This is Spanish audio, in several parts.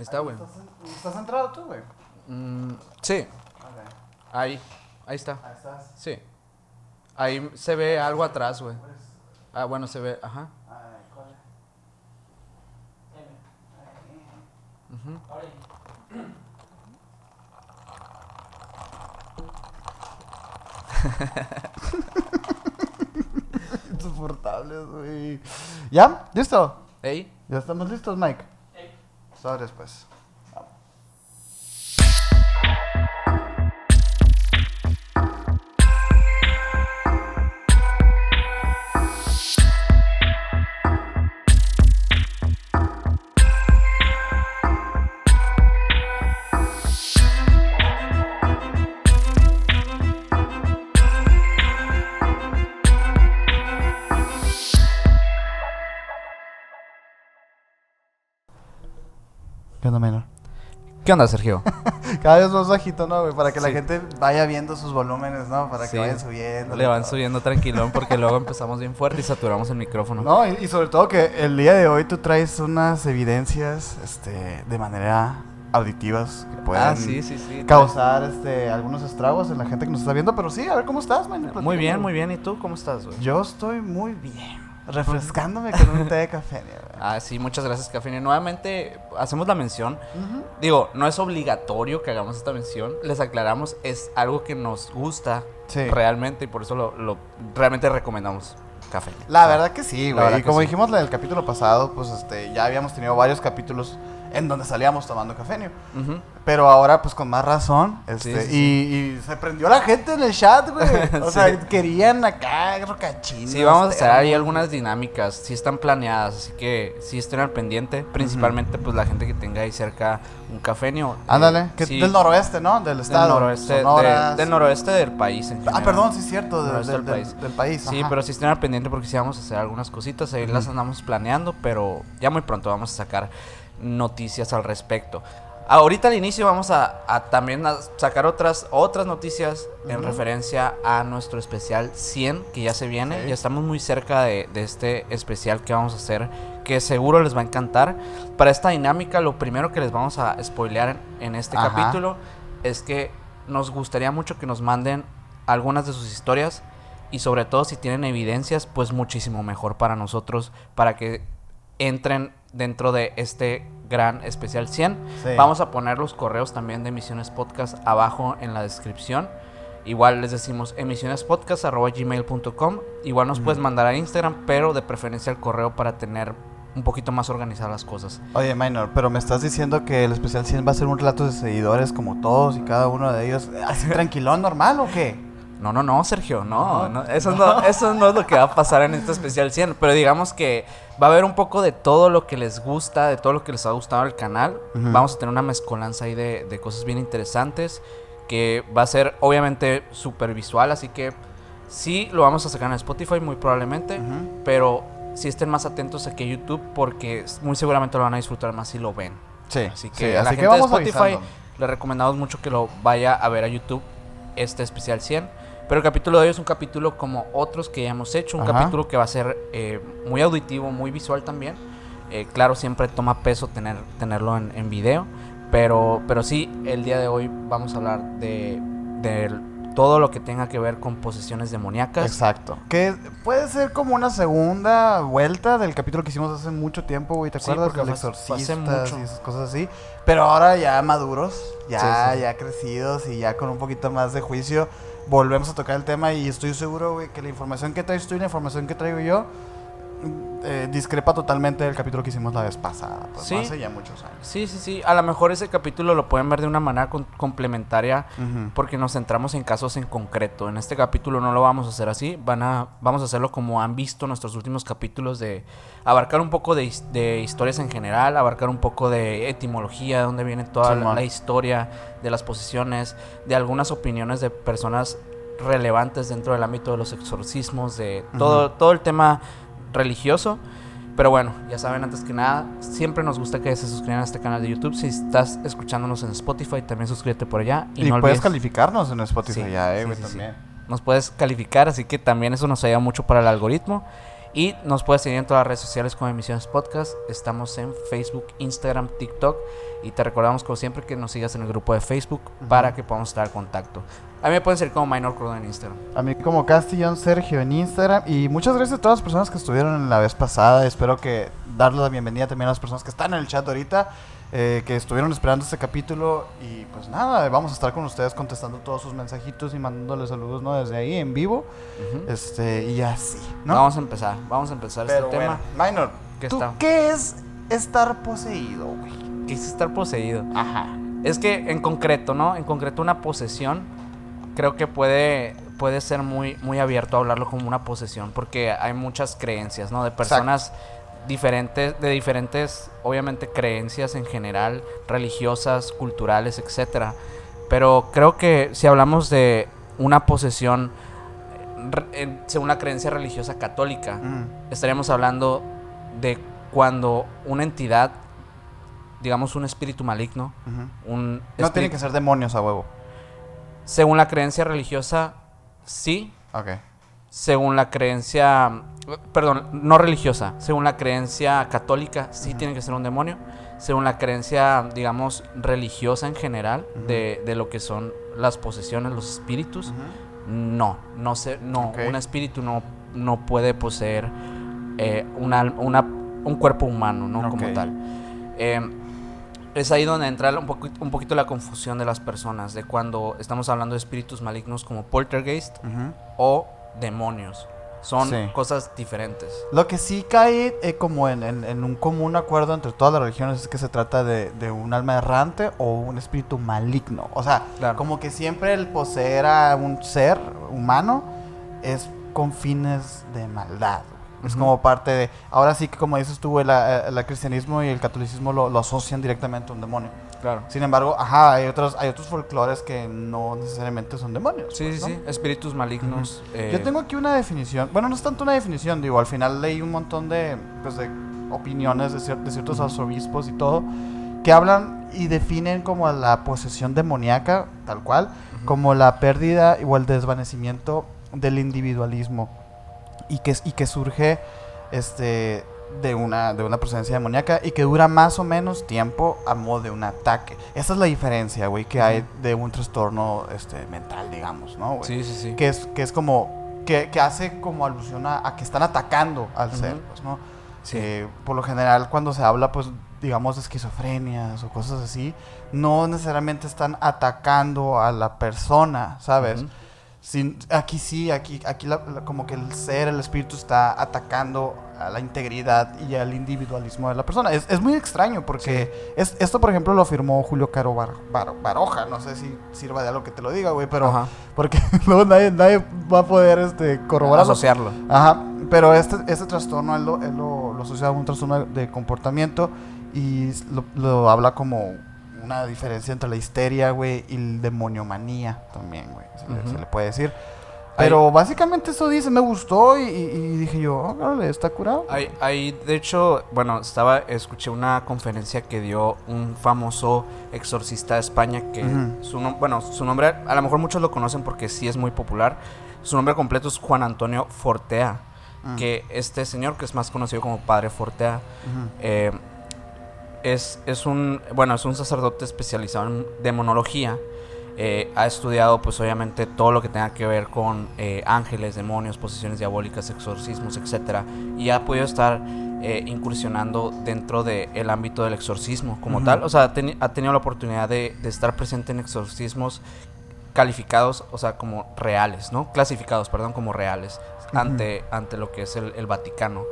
Ahí está, güey. ¿Estás, estás centrado tú, güey? Mm, sí, Ok. ahí. Ahí está. Ahí estás. Sí. Ahí se ve algo atrás, güey. Ah, bueno, se ve, ajá. Ujú. Insoportables, güey. ¿Ya? ¿Listo? Ey, ¿Ya estamos listos, Mike? Sobres, pues. Onda, menor? ¿qué onda, Sergio? Cada vez más bajito, ¿no, güey? Para que la gente vaya viendo sus volúmenes, ¿no? Para que vayan subiendo. Le van subiendo tranquilón porque luego empezamos bien fuerte y saturamos el micrófono. No, y, y sobre todo que el día de hoy tú traes unas evidencias, este, de manera auditivas que pueden ah, sí. causar, este, algunos estragos en la gente que nos está viendo. Pero sí, a ver cómo estás, man. Muy bien, muy bien. ¿Y tú cómo estás, güey? Yo estoy muy bien. Refrescándome con un té de café. Ah, sí, muchas gracias, Café. Nuevamente hacemos la mención. Digo, no es obligatorio que hagamos esta mención. Les aclaramos, es algo que nos gusta Sí. realmente y por eso lo, lo- realmente recomendamos café. La verdad que sí, güey. Y como sí. dijimos en el capítulo pasado, pues este, ya habíamos tenido varios capítulos en donde salíamos tomando cafenio. Ujú. Pero ahora, pues con más razón. Este, Sí, sí, y, y se prendió la gente en el chat, güey. O Sí. sea, querían acá rocachinos. Sí, vamos a hacer ahí algunas dinámicas, sí están planeadas, así que sí estén al pendiente, principalmente pues la gente que tenga ahí cerca un cafenio. eh, Ándale, que sí, del noroeste, ¿no? Del del estado. noroeste, de- Sonoras. del noroeste del país en Ah, perdón, sí es cierto, de- Noroeste del, del del- país. del país. Sí, pero sí estén al pendiente porque sí vamos a hacer algunas cositas, ahí las andamos planeando, pero ya muy pronto vamos a sacar noticias al respecto. Ahorita al inicio vamos a, a también a sacar otras, otras noticias en referencia a nuestro especial 100 que ya se viene. Sí. Ya estamos muy cerca de, de este especial que vamos a hacer que seguro les va a encantar. Para esta dinámica lo primero que les vamos a spoilear en, en este Ajá. capítulo es que nos gustaría mucho que nos manden algunas de sus historias y sobre todo si tienen evidencias, pues muchísimo mejor para nosotros, para que entren dentro de este gran especial 100. Sí. Vamos a poner los correos también de Emisiones Podcast abajo en la descripción. Igual les decimos emisionespodcast.gmail.com. Igual nos puedes mandar a Instagram, pero de preferencia el correo para tener un poquito más organizadas las cosas. Oye, Minor, pero me estás diciendo que el especial 100 va a ser un relato de seguidores como todos y cada uno de ellos. ¿Así tranquilón, normal o qué? No, no, no, Sergio, no, no, eso, no, eso no es lo que va a pasar en este especial 100, pero digamos que va a haber un poco de todo lo que les gusta, de todo lo que les ha gustado al canal. Vamos a tener una mezcolanza ahí de, de cosas bien interesantes, que va a ser obviamente súper visual, así que sí lo vamos a sacar en Spotify muy probablemente, pero sí estén más atentos aquí a YouTube porque muy seguramente lo van a disfrutar más si lo ven. Sí, Así sí, que a la así gente que vamos de Spotify avisando. le recomendamos mucho que lo vaya a ver a YouTube, este especial 100. Pero el capítulo de hoy es un capítulo como otros que ya hemos hecho, un Ajá. capítulo que va a ser eh, muy auditivo, muy visual también. Eh, claro, siempre toma peso tener, tenerlo en, en video, pero, pero sí, el día de hoy vamos a hablar de, de todo lo que tenga que ver con posesiones demoníacas. Exacto. Que puede ser como una segunda vuelta del capítulo que hicimos hace mucho tiempo, güey. ¿Te Sí, acuerdas? fue hace exorcista y esas cosas así. Pero ahora ya maduros, ya, Sí, sí. ya crecidos y ya con un poquito más de juicio, volvemos a tocar el tema y estoy seguro, que la información que traes tú y la información que traigo yo eh, discrepa totalmente del capítulo que hicimos la vez pasada. Pues Sí. hace ya muchos años. Sí, sí, sí. A lo mejor ese capítulo lo pueden ver de una manera con- complementaria porque nos centramos en casos en concreto. En este capítulo no lo vamos a hacer así, van a, vamos a hacerlo como han visto nuestros últimos capítulos de abarcar un poco de, his- de historias en general, abarcar un poco de etimología, de dónde viene toda la, historia de las posiciones, de algunas opiniones de personas relevantes dentro del ámbito de los exorcismos, de todo, todo el tema religioso. Pero bueno, ya saben, antes que nada, siempre nos gusta que se suscriban a este canal de YouTube. Si estás escuchándonos en Spotify, también suscríbete por allá. Y, no puedes olvides- calificarnos en Spotify Sí, ya, eh, sí, güey, sí, sí. también. nos puedes calificar, así que también eso nos ayuda mucho para el algoritmo. Y nos puedes seguir en todas las redes sociales como Emisiones Podcast. Estamos en Facebook, Instagram, TikTok. Y te recordamos, como siempre, que nos sigas en el grupo de Facebook para que podamos estar en contacto. A mí me pueden seguir como Minor Crudo en Instagram. A mí como Castillón Sergio en Instagram. Y muchas gracias a todas las personas que estuvieron en la vez pasada. Espero que darles la bienvenida también a las personas que están en el chat ahorita. eh, que estuvieron esperando este capítulo. Y pues nada, vamos a estar con ustedes contestando todos sus mensajitos y mandándoles saludos ¿no? desde ahí en vivo. Este, y así, ¿no? Vamos a empezar. Vamos a empezar Pero este bueno, tema. Minor, ¿Qué ¿tú está? qué es estar poseído, güey? Que es estar poseído. Ajá. Es que en concreto, ¿no? En concreto una posesión creo que puede, puede ser muy, muy abierto a hablarlo como una posesión porque hay muchas creencias, ¿no? De personas diferentes, de diferentes, obviamente, creencias en general, religiosas, culturales, etcétera. Pero creo que si hablamos de una posesión en- según la creencia religiosa católica, Mm, estaríamos hablando de cuando una entidad, digamos un espíritu maligno, un No tiene espíritu- que ser demonios a huevo. Según la creencia religiosa, sí. Ok. Según la creencia, perdón, no religiosa, según la creencia católica, sí tiene que ser un demonio. Según la creencia, digamos, religiosa en general, de, de lo que son las posesiones, los espíritus, no, no sé, no, un espíritu no, no puede poseer eh, un, al- una- un cuerpo humano, ¿no? Como tal. Eh, es ahí donde entra un, poco, un poquito la confusión de las personas, de cuando estamos hablando de espíritus malignos como poltergeist o demonios. Son Sí. cosas diferentes. Lo que sí cae eh, como en, en- en un común acuerdo entre todas las religiones es que se trata de, de un alma errante o un espíritu maligno. O sea, Claro. como que siempre el poseer a un ser humano es con fines de maldad. Es como parte de... Ahora sí que como dices tú, el, eh, el cristianismo y el catolicismo lo, lo asocian directamente a un demonio. Claro. Sin embargo, ajá, hay otros, hay otros folclores que no necesariamente son demonios. Sí, pues, sí, ¿no? sí. Espíritus malignos. eh, Yo tengo aquí una definición. Bueno, no es tanto una definición, digo, al final leí un montón de, pues, de opiniones de, cier- de ciertos arzobispos y todo, que hablan y definen como la posesión demoníaca, tal cual, como la pérdida o el desvanecimiento del individualismo y que, y que surge este, de, una, de una presencia demoníaca y que dura más o menos tiempo a modo de un ataque. Esa es la diferencia, güey, que hay de un trastorno este, mental, digamos, ¿no? güey? Sí, sí, sí. que es, que es como, que, que hace como alusión a, a que están atacando al Ujú. ser, pues, ¿no? Sí. Eh, por lo general cuando se habla, pues, digamos, de esquizofrenias o cosas así, no necesariamente están atacando a la persona, ¿sabes? Ujú. Sin- aquí sí, aquí, aquí la- la- como que el ser, el espíritu está atacando a la integridad y al individualismo de la persona. Es, es muy extraño porque es, esto, por ejemplo, lo afirmó Julio Caro Bar- Bar- Baroja. No sé si sirva de algo que te lo diga, güey, pero Ajá. porque luego nadie, nadie va a poder este, corroborarlo. Asociarlo. Ajá, pero este, este trastorno él, lo, él lo, lo asocia a un trastorno de comportamiento y lo, lo habla como una diferencia entre la histeria, güey, y el demoniomanía también, güey, se, le- Ujú. se le puede decir. Pero básicamente eso dice, me gustó y, y- dije yo, oh, está curado. Hay, hay, de hecho, bueno, estaba, escuché una conferencia que dio un famoso exorcista de España que Ujú. su nom- bueno, su nombre, a lo mejor muchos lo conocen porque sí es muy popular. Su nombre completo es Juan Antonio Fortea, Mm, que este señor, que es más conocido como Padre Fortea, eh, es, es un, bueno, es un sacerdote especializado en demonología. Eh, ha estudiado, pues obviamente, todo lo que tenga que ver con eh, ángeles, demonios, posesiones diabólicas, exorcismos, etcétera, y ha podido estar eh, incursionando dentro del ámbito del exorcismo como tal. O sea, ha, teni- ha tenido la oportunidad de, de estar presente en exorcismos calificados, o sea, como reales, ¿no? Clasificados, perdón, como reales ante, ante lo que es el, el Vaticano.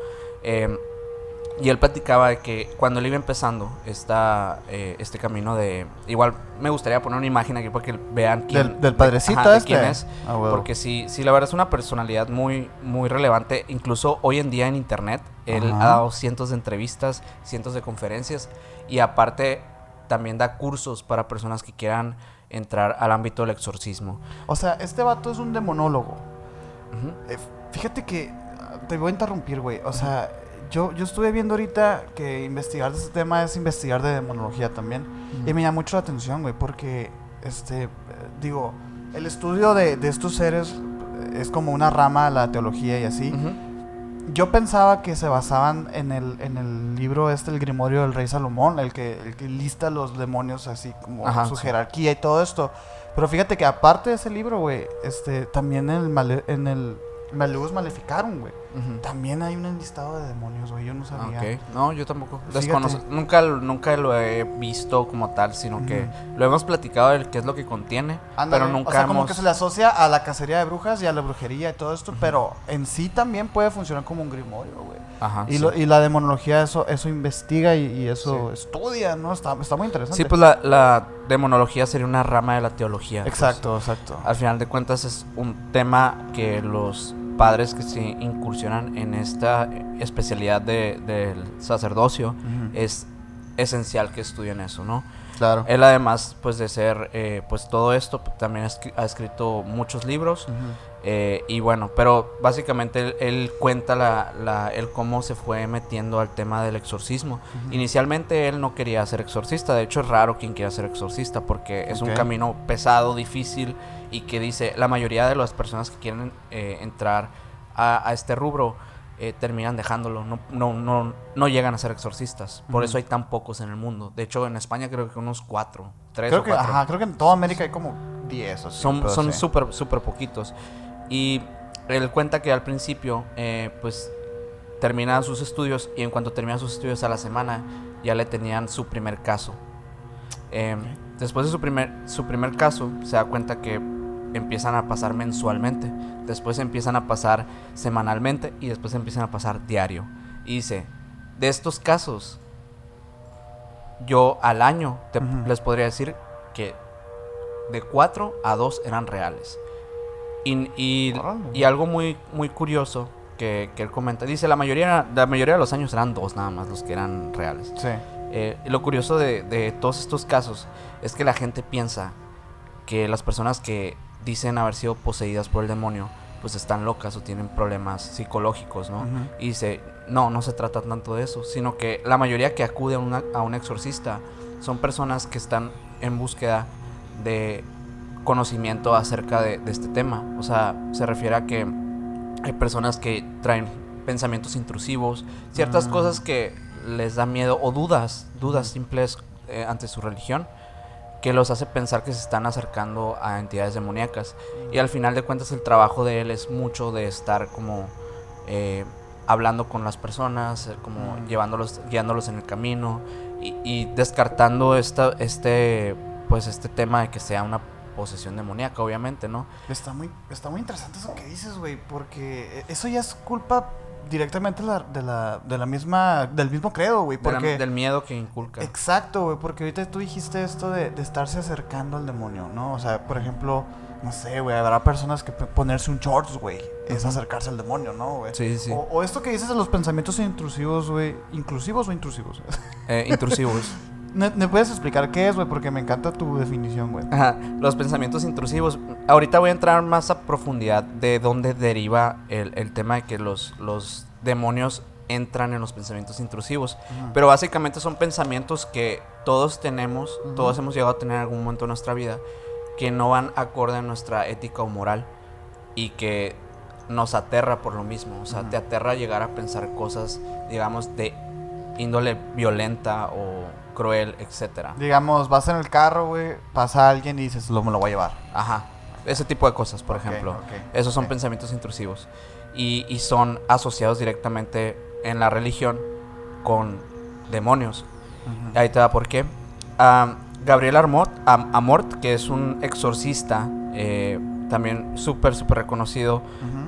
Y él platicaba de que cuando él iba empezando esta, eh, este camino de... Igual me gustaría poner una imagen aquí para que vean quién... Del, del de- padrecito ajá, de este. quién es. Ah. Porque sí, sí, la verdad es una personalidad muy, muy relevante. Incluso hoy en día en internet, él Ajá. ha dado cientos de entrevistas, cientos de conferencias. Y aparte, también da cursos para personas que quieran entrar al ámbito del exorcismo. O sea, este vato es un demonólogo. Eh, fíjate que te voy a interrumpir, güey. O sea, yo, yo estuve viendo ahorita que investigar de este tema es investigar de demonología también. Y me llama mucho la atención, güey, porque, este, eh, digo, el estudio de, de estos seres eh, es como una rama a la teología y así. Yo pensaba que se basaban en el, en el libro este, el Grimorio del Rey Salomón, el que, el que lista los demonios así como Ajá, su sí. jerarquía y todo esto. Pero fíjate que aparte de ese libro, güey, este, también en el, male- en el Malleus Maleficarum, güey, También hay un enlistado de demonios, güey, yo no sabía. Ok, no, yo tampoco. Nunca, nunca lo he visto como tal, sino que lo hemos platicado de qué es lo que contiene, Ándale, pero nunca o sea, como que se le asocia a la cacería de brujas y a la brujería y todo esto, pero en sí también puede funcionar como un grimorio, güey. Ajá, Y, sí. lo- y la demonología eso eso investiga y, y eso estudia, ¿no? Está, está muy interesante. Sí, pues la, la demonología sería una rama de la teología. pues. Exacto, exacto. Al final de cuentas es un tema que los padres que se incursionan en esta especialidad de- del sacerdocio es esencial que estudien eso, ¿no? Claro. Él además, pues de ser, eh, pues todo esto, pues, también ha escri- ha escrito muchos libros. Eh, y bueno, pero básicamente él, él cuenta la, la- cómo se fue metiendo al tema del exorcismo. Ujú. Inicialmente él no quería ser exorcista, de hecho es raro quien quiera ser exorcista porque es un camino pesado, difícil y que dice la mayoría de las personas que quieren eh, entrar a, a este rubro eh, terminan dejándolo, no, no, no, no llegan a ser exorcistas. Por eso hay tan pocos en el mundo. De hecho en España creo que unos cuatro, tres Creo o que, cuatro. ajá, creo que en toda América hay como 10 o Son son sí. súper, súper poquitos. Y él cuenta que al principio, eh, pues, terminaba sus estudios y en cuanto terminaba sus estudios a la semana, ya le tenían su primer caso. Eh, Después de su primer, su primer caso, se da cuenta que empiezan a pasar mensualmente, después empiezan a pasar semanalmente y después empiezan a pasar diario. Y dice, de estos casos, yo al año te- les podría decir que de 4 a 2 eran reales. Y, y- algo muy, muy curioso que, que él comenta, dice, la mayoría, la mayoría de los años eran dos nada más los que eran reales. Sí. Eh, lo curioso de, de todos estos casos es que la gente piensa que las personas que dicen haber sido poseídas por el demonio pues están locas o tienen problemas psicológicos, ¿no? Y dice, no, no se trata tanto de eso, sino que la mayoría que acude a, una- a un exorcista son personas que están en búsqueda de conocimiento acerca de, de este tema. O sea, se refiere a que hay personas que traen pensamientos intrusivos, ciertas Ah. cosas que les da miedo o dudas, dudas simples eh, ante su religión, que los hace pensar que se están acercando a entidades demoníacas. Y al final de cuentas el trabajo de él es mucho de estar como eh, hablando con las personas, eh, como Mm. llevándolos, guiándolos en el camino y, y descartando esta, este, pues este tema de que sea una posesión demoníaca, obviamente, ¿no? Está muy, está muy interesante eso que dices, güey, porque eso ya es culpa directamente de la, de la, de la misma, del mismo credo, güey, De la- porque... del miedo que inculca. Exacto, güey, porque ahorita tú dijiste esto de, de estarse acercando al demonio, ¿no? O sea, por ejemplo, no sé, güey, habrá personas que ponerse un shorts, güey, es acercarse al demonio, ¿no, güey? Sí, sí, sí. O, o esto que dices de los pensamientos intrusivos, güey, inclusivos o intrusivos. Eh, intrusivos. ¿Me, me puedes explicar qué es, güey? Porque me encanta tu definición, güey. Ajá, los pensamientos intrusivos. Ahorita voy a entrar más a profundidad de dónde deriva el, el tema de que los, los demonios entran en los pensamientos intrusivos. Pero básicamente son pensamientos que todos tenemos, todos hemos llegado a tener en algún momento de nuestra vida, que no van acorde a nuestra ética o moral y que nos aterra por lo mismo. O sea, te aterra llegar a pensar cosas, digamos, de índole violenta o cruel, etcétera. Digamos, vas en el carro, güey, pasa alguien y dices, lo, me lo voy a llevar. Ajá. Ese tipo de cosas, por ejemplo. ok, Esos son pensamientos intrusivos. Y, y son asociados directamente en la religión con demonios. Ahí te da por qué. Gabriel Amort, Am- Amort, que es un exorcista, eh, también súper, súper reconocido.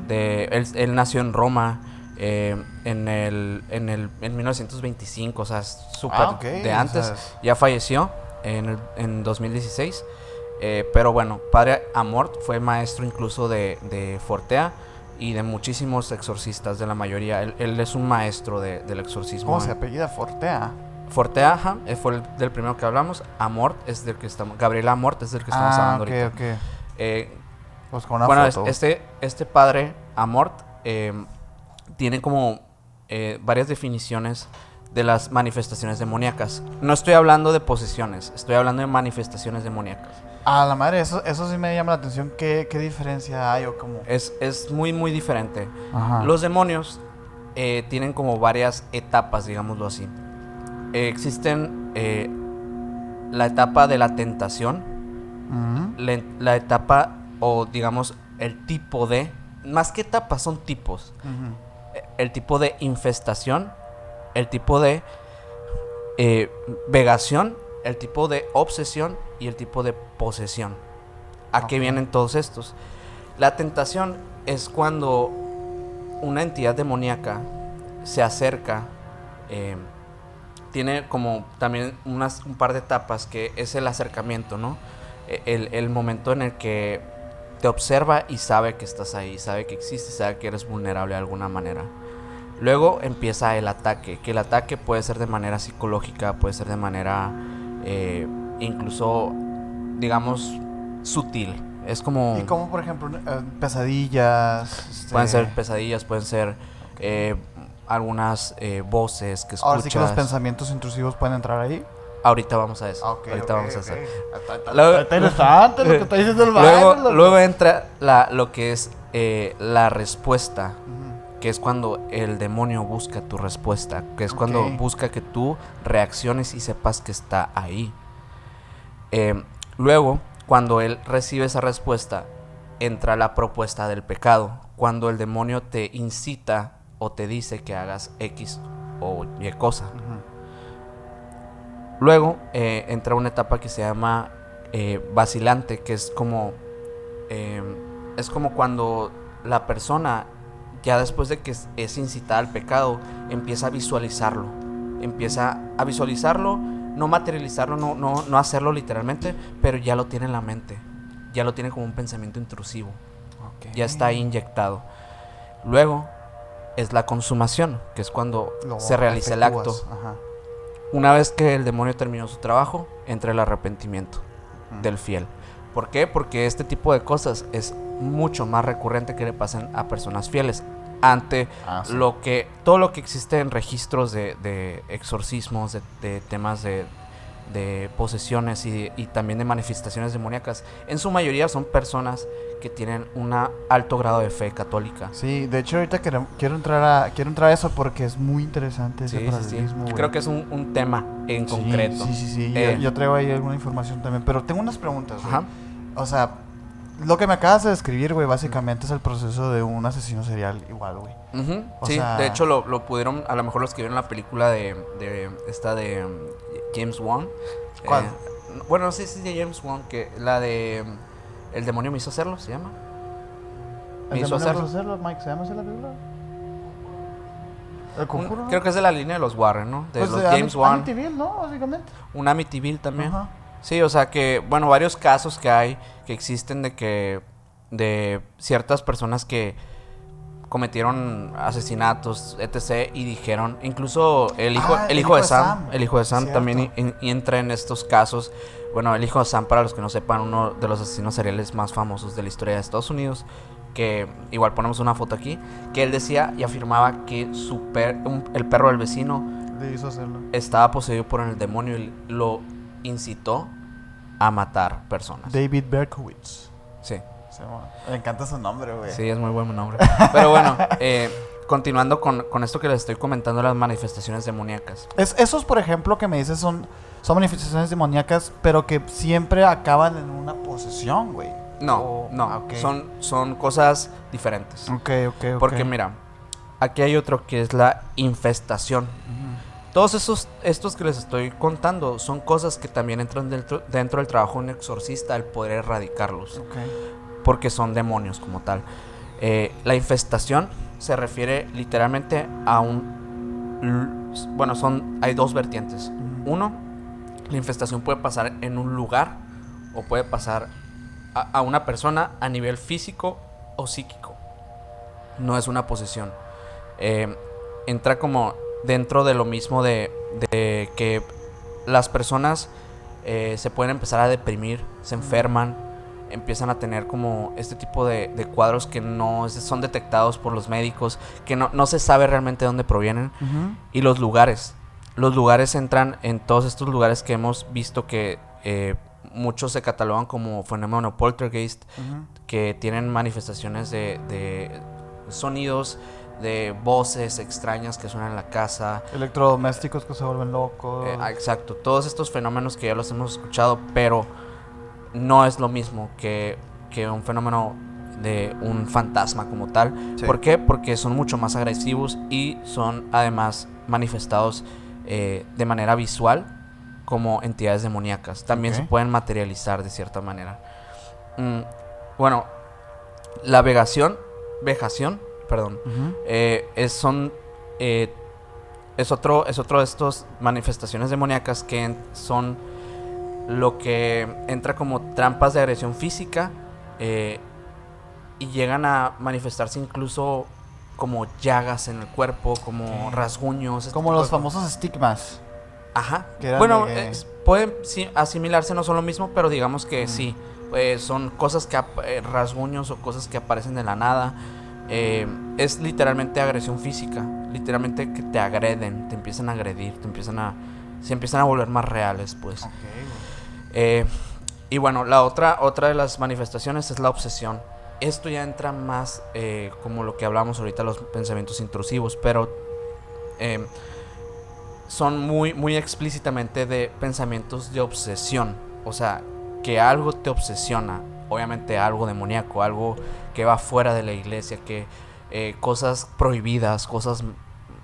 De, él, él nació en Roma eh, en, el, en, el, en 1925, o sea, súper Ah, de o antes. sea, Ya falleció en, el- en 2016. eh, pero bueno, padre Amort fue maestro incluso de, de Fortea y de muchísimos exorcistas, de la mayoría. Él, él es un maestro de- del exorcismo. ¿Cómo se apellida? Fortea. Fortea, ajá, eh, fue el del primero que hablamos. Amort es del que estamos. Gabriela Amort es del que estamos ah, hablando ok, ahorita. ok. Eh, Pues con una bueno, foto. este, este padre, Amort, eh, tiene como eh, varias definiciones de las manifestaciones demoníacas. No estoy hablando de posesiones, estoy hablando de manifestaciones demoníacas. A la madre, eso, eso sí me llama la atención. ¿Qué, qué diferencia hay o cómo? Es, es muy, muy diferente. Ajá. Los demonios eh, tienen como varias etapas, digámoslo así. Eh, existen eh, la etapa de la tentación, la, la etapa o digamos el tipo de, más que etapas son tipos. Eh, el tipo de infestación, el tipo de eh, vegación, el tipo de obsesión y el tipo de posesión. ¿A qué vienen todos estos? La tentación es cuando una entidad demoníaca se acerca, eh, tiene como también unas, un par de etapas que es el acercamiento, ¿no? E- El, el momento en el que te observa y sabe que estás ahí, sabe que existes, sabe que eres vulnerable de alguna manera. Luego empieza el ataque, que el ataque puede ser de manera psicológica, puede ser de manera eh, incluso, digamos, sutil. Es como... Y como, por ejemplo, eh, pesadillas. este, Pueden ser pesadillas, pueden ser eh, algunas eh, voces que escuchas. Ahora sí que los pensamientos intrusivos pueden entrar ahí. Ahorita vamos a eso. Ah, ok, Ahorita vamos a ok. eso. Interesante lo que está diciendo el Luego, luego entra la, lo que es eh, la respuesta. Que es cuando el demonio busca tu respuesta, que es cuando busca que tú reacciones y sepas que está ahí. Eh, luego, cuando él recibe esa respuesta, entra la propuesta del pecado, cuando el demonio te incita o te dice que hagas X o Y cosa. Luego eh, entra una etapa que se llama eh, vacilante, que es como eh, es como cuando la persona ya después de que es, incitada al pecado empieza a visualizarlo, empieza a visualizarlo, no materializarlo, no, no, no hacerlo literalmente, pero ya lo tiene en la mente, ya lo tiene como un pensamiento intrusivo, ya está inyectado. Luego es la consumación, que es cuando Lo se realiza el acto. Ajá. Una vez que el demonio terminó su trabajo, entra el arrepentimiento del fiel. ¿Por qué? Porque este tipo de cosas es mucho más recurrente que le pasen a personas fieles. Ante Ah, sí. lo que todo lo que existe en registros de, de exorcismos, de, de temas de, de posesiones y, y también de manifestaciones demoníacas, en su mayoría son personas que tienen un alto grado de fe católica. Sí, de hecho ahorita quiero, quiero entrar a quiero entrar a eso porque es muy interesante ese Sí, sí, sí. paralelismo. Creo que es un, un tema en concreto. Sí, sí, sí. Eh. Yo, yo traigo ahí alguna información también, pero tengo unas preguntas. Ajá. O sea, lo que me acabas de describir, güey, básicamente es el proceso de un asesino serial igual, güey. Ujú, O sí, sea- de hecho lo, lo pudieron, a lo mejor lo escribieron en la película de, de esta de um, James Wan. ¿Cuál? Eh, bueno, no sé si es de James Wan, que la de um, El demonio me hizo hacerlo, se llama. Me ¿El hizo demonio hacerlo. me hizo hacerlo, Mike? ¿Se llama así la película? ¿El Un- conjuro? creo que es de la línea de los Warren, ¿no? De Pues los de James Ami- Wan. Amityville, ¿no? Básicamente. Un Amityville también. Ajá. Sí, o sea que, bueno, varios casos que hay que existen de que de ciertas personas que cometieron asesinatos, etc. y dijeron, incluso el hijo, Ah, el hijo de Sam, el hijo de Sam Cierto. también en- entra en estos casos. Bueno, el hijo de Sam, para los que no sepan, uno de los asesinos seriales más famosos de la historia de Estados Unidos, que igual ponemos una foto aquí, que él decía y afirmaba que su per- un- el perro del vecino Le hizo hacerlo. estaba poseído por el demonio y lo incitó a matar personas. David Berkowitz. Sí, llama. Me encanta su nombre, güey. sí, es muy buen nombre. Pero bueno, eh, continuando con, con esto que les estoy comentando, las manifestaciones demoníacas. Es, esos, por ejemplo, que me dices son, son manifestaciones demoníacas, pero que siempre acaban en una posesión, güey. No, Oh, no, ah, ok. son, son cosas diferentes. Ok, ok, ok. Porque mira, aquí hay otro que es la infestación. Todos esos, estos que les estoy contando son cosas que también entran dentro, dentro del trabajo de un exorcista, el poder erradicarlos. Ok. porque son demonios como tal. Eh, la infestación se refiere literalmente a un... Bueno, son, hay dos vertientes. Uno, la infestación puede pasar en un lugar o puede pasar a, a una persona a nivel físico o psíquico. No es una posesión. Eh, entra como dentro de lo mismo de, de que las personas eh, se pueden empezar a deprimir, se enferman, empiezan a tener como este tipo de, de cuadros que no son detectados por los médicos, que no, no se sabe realmente de dónde provienen. Y los lugares. Los lugares entran en todos estos lugares que hemos visto que eh, muchos se catalogan como fenómeno poltergeist, que tienen manifestaciones de, de sonidos, de voces extrañas que suenan en la casa. Electrodomésticos que se vuelven locos. Eh, exacto, todos estos fenómenos que ya los hemos escuchado, pero no es lo mismo que, que un fenómeno de un fantasma como tal. Sí. ¿Por qué? Porque son mucho más agresivos y son además manifestados eh, de manera visual como entidades demoníacas. También se pueden materializar de cierta manera. Mm, bueno, la vegación, vejación, perdón, eh, es, son, eh, es, otro, es otro de estas manifestaciones demoníacas que son lo que entra como trampas de agresión física eh, y llegan a manifestarse incluso como llagas en el cuerpo, como rasguños. este Como los de famosos estigmas. Ajá. Bueno, de es- pueden sí, asimilarse, no son lo mismo, pero digamos que Ujú. sí. eh, son cosas que, eh, rasguños o cosas que aparecen de la nada. Eh, es literalmente agresión física. Literalmente que te agreden, te empiezan a agredir, te empiezan a... Se empiezan a volver más reales, pues. Eh, y bueno, la otra, otra de las manifestaciones es la obsesión. Esto ya entra más eh, como lo que hablamos ahorita, los pensamientos intrusivos, pero son muy, muy explícitamente de pensamientos de obsesión. O sea, que algo te obsesiona. Obviamente algo demoníaco, algo que va fuera de la iglesia, que eh, cosas prohibidas, cosas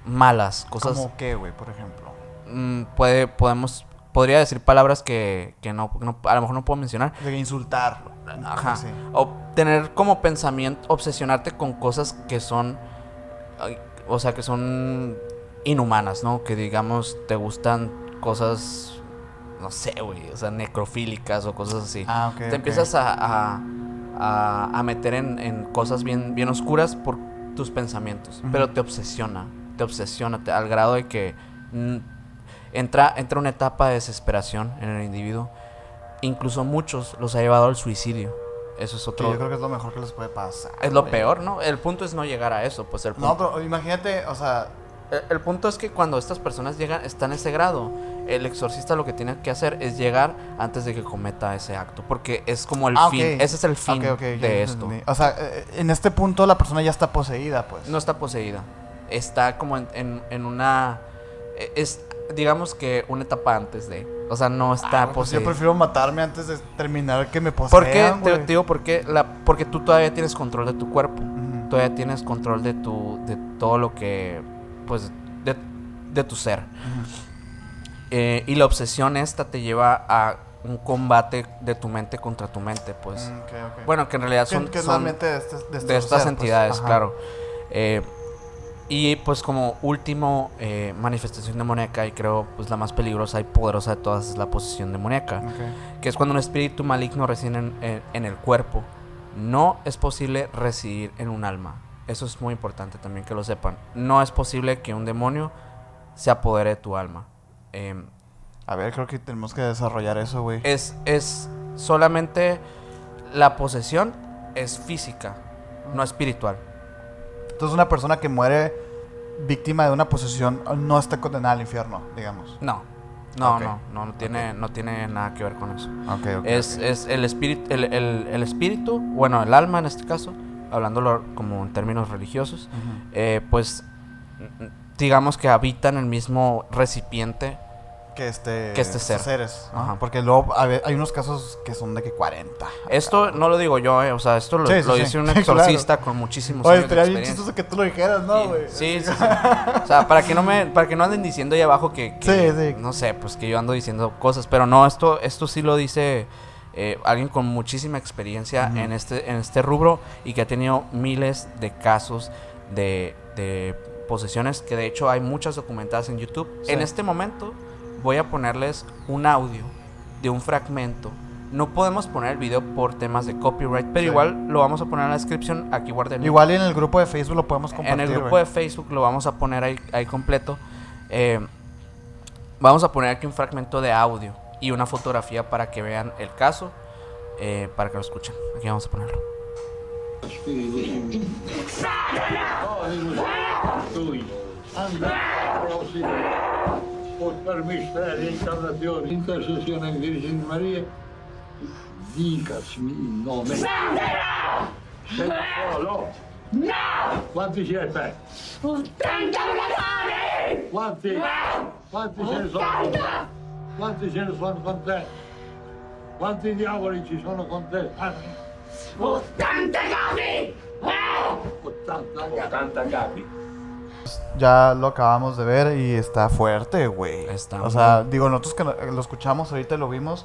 malas, cosas... ¿Cómo qué, güey, por ejemplo? Mm, puede, podemos, podría decir palabras que, que no, no- a lo mejor no puedo mencionar. De insultarlo. Ajá. Sí. O tener como pensamiento, obsesionarte con cosas que son, o sea, que son inhumanas, ¿no? Que digamos te gustan cosas, no sé, güey, o sea, necrofílicas o cosas así. Ah, ok. te empiezas a, a, a- a meter en, en cosas bien, bien oscuras por tus pensamientos, pero te obsesiona, te obsesiona te- al grado de que entra, entra una etapa de desesperación en el individuo. Incluso muchos los ha llevado al suicidio. Eso es otro... yo creo que es lo mejor que les puede pasar. Es lo güey. peor, ¿no? El punto es no llegar a eso, pues el punto... No, pero imagínate, o sea, El, el punto es que cuando estas personas llegan, están a ese grado, el exorcista lo que tiene que hacer es llegar antes de que cometa ese acto, porque es como el Ah, fin, ese es el fin de esto. O sea, eh, en este punto la persona ya está poseída, pues. No está poseída, está como en, en- en una, eh, es digamos que una etapa antes de, o sea, no está Ah, pues yo poseída. prefiero matarme antes de terminar que me ¿Por qué? posean, Te, digo por qué, la, porque tú todavía tienes control de tu cuerpo. Todavía tienes control de tu de todo lo que pues de, de tu ser. Eh, y la obsesión esta te lleva a un combate de tu mente contra tu mente pues Mm, bueno que en realidad ¿Qué- son, son de, este- de este de estas ser, pues? entidades claro Eh, y pues como último eh, manifestación demoníaca y creo pues la más peligrosa y poderosa de todas es la posesión demoníaca Ok. que es cuando un espíritu maligno reside en, en- en el cuerpo. No es posible residir en un alma. Eso es muy importante también que lo sepan. No es posible que un demonio se apodere de tu alma. Em, A ver, creo que tenemos que desarrollar eso, güey. es, es solamente la posesión es física, no espiritual. Entonces una persona que muere víctima de una posesión no está condenada al infierno, digamos. No, no, Ok. no, no, no tiene, no tiene nada que ver con eso. Ok, ok. Es, es el, espíritu, el, el- el espíritu, bueno, el alma en este caso, hablándolo como en términos religiosos, Ujú. eh, pues n- digamos que habita en el mismo recipiente. que este, que este ser. seres. ¿no? Ajá. Porque luego a ver, hay unos casos que son de que 40. Esto no lo digo yo, eh, o sea, esto lo, Sí, sí, lo sí. dice un Sí, claro. exorcista con muchísimos Oye, años estaría bien chistoso que tú lo dijeras, ¿no, güey? Sí, sí, sí. O sea, para que no me, para que no anden diciendo ahí abajo que, que- Sí, sí. no sé, pues que yo ando diciendo cosas, pero no, esto, esto sí lo dice eh, alguien con muchísima experiencia en este, en este rubro y que ha tenido miles de casos de, de posesiones, que de hecho hay muchas documentadas en YouTube. Sí. En este momento voy a ponerles un audio de un fragmento. No podemos poner el video por temas de copyright, pero Sí. igual lo vamos a poner en la descripción. Aquí guarden Igual en el grupo de Facebook lo podemos compartir. en el grupo de Facebook lo vamos a poner ahí, ahí completo. Eh, vamos a poner aquí un fragmento de audio y una fotografía para que vean el caso, eh, para que lo escuchen. Aquí vamos a ponerlo. Por permiso de la encarnación, intercesión en Virgen María, digas mi nombre. Se solo Quanti siete? 80 blasoni! Quanti? Quanti ce ne sono? Quanti ce ne sono con te? Quanti diavoli ci sono con te? Ah, 80 capi! Eh! 80. Tanta capi. Ya lo acabamos de ver y está fuerte, güey. Está O sea, digo, nosotros que lo escuchamos ahorita y lo vimos.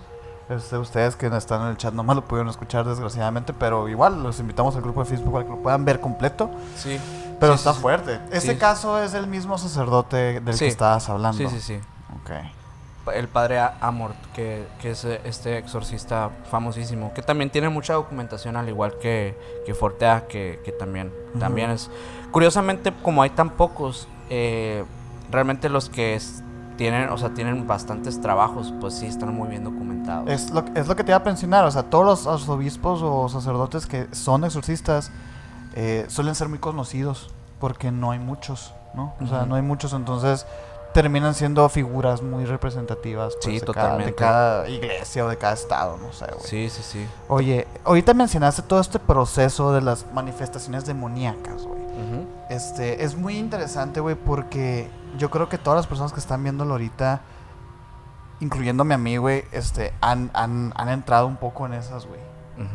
este, ustedes que están en el chat no me lo pudieron escuchar desgraciadamente, pero igual los invitamos al grupo de Facebook para que lo puedan ver completo. Sí. Pero Sí, está sí, sí. fuerte. Ese Sí. caso es el mismo sacerdote del Sí. que estabas hablando. Sí, sí, sí. Ok. El padre Amort, que, que es eh, este exorcista famosísimo, que también tiene mucha documentación, al igual que, que Fortea, que, que también, también es... Curiosamente, como hay tan pocos, eh, realmente los que es- tienen, o sea, tienen bastantes trabajos, pues sí, están muy bien documentados. Es lo, es lo que te iba a mencionar, o sea, todos los arzobispos o sacerdotes que son exorcistas eh, suelen ser muy conocidos porque no hay muchos, ¿no? O sea, no hay muchos, entonces terminan siendo figuras muy representativas pues, Sí, de, cada, de totalmente. cada iglesia o de cada estado, no sé, güey. Sí, sí, sí. Oye, ahorita mencionaste todo este proceso de las manifestaciones demoníacas, güey. Este, es muy interesante, güey, porque yo creo que todas las personas que están viéndolo ahorita, incluyéndome a mí, güey, este, han, han, han entrado un poco en esas, güey.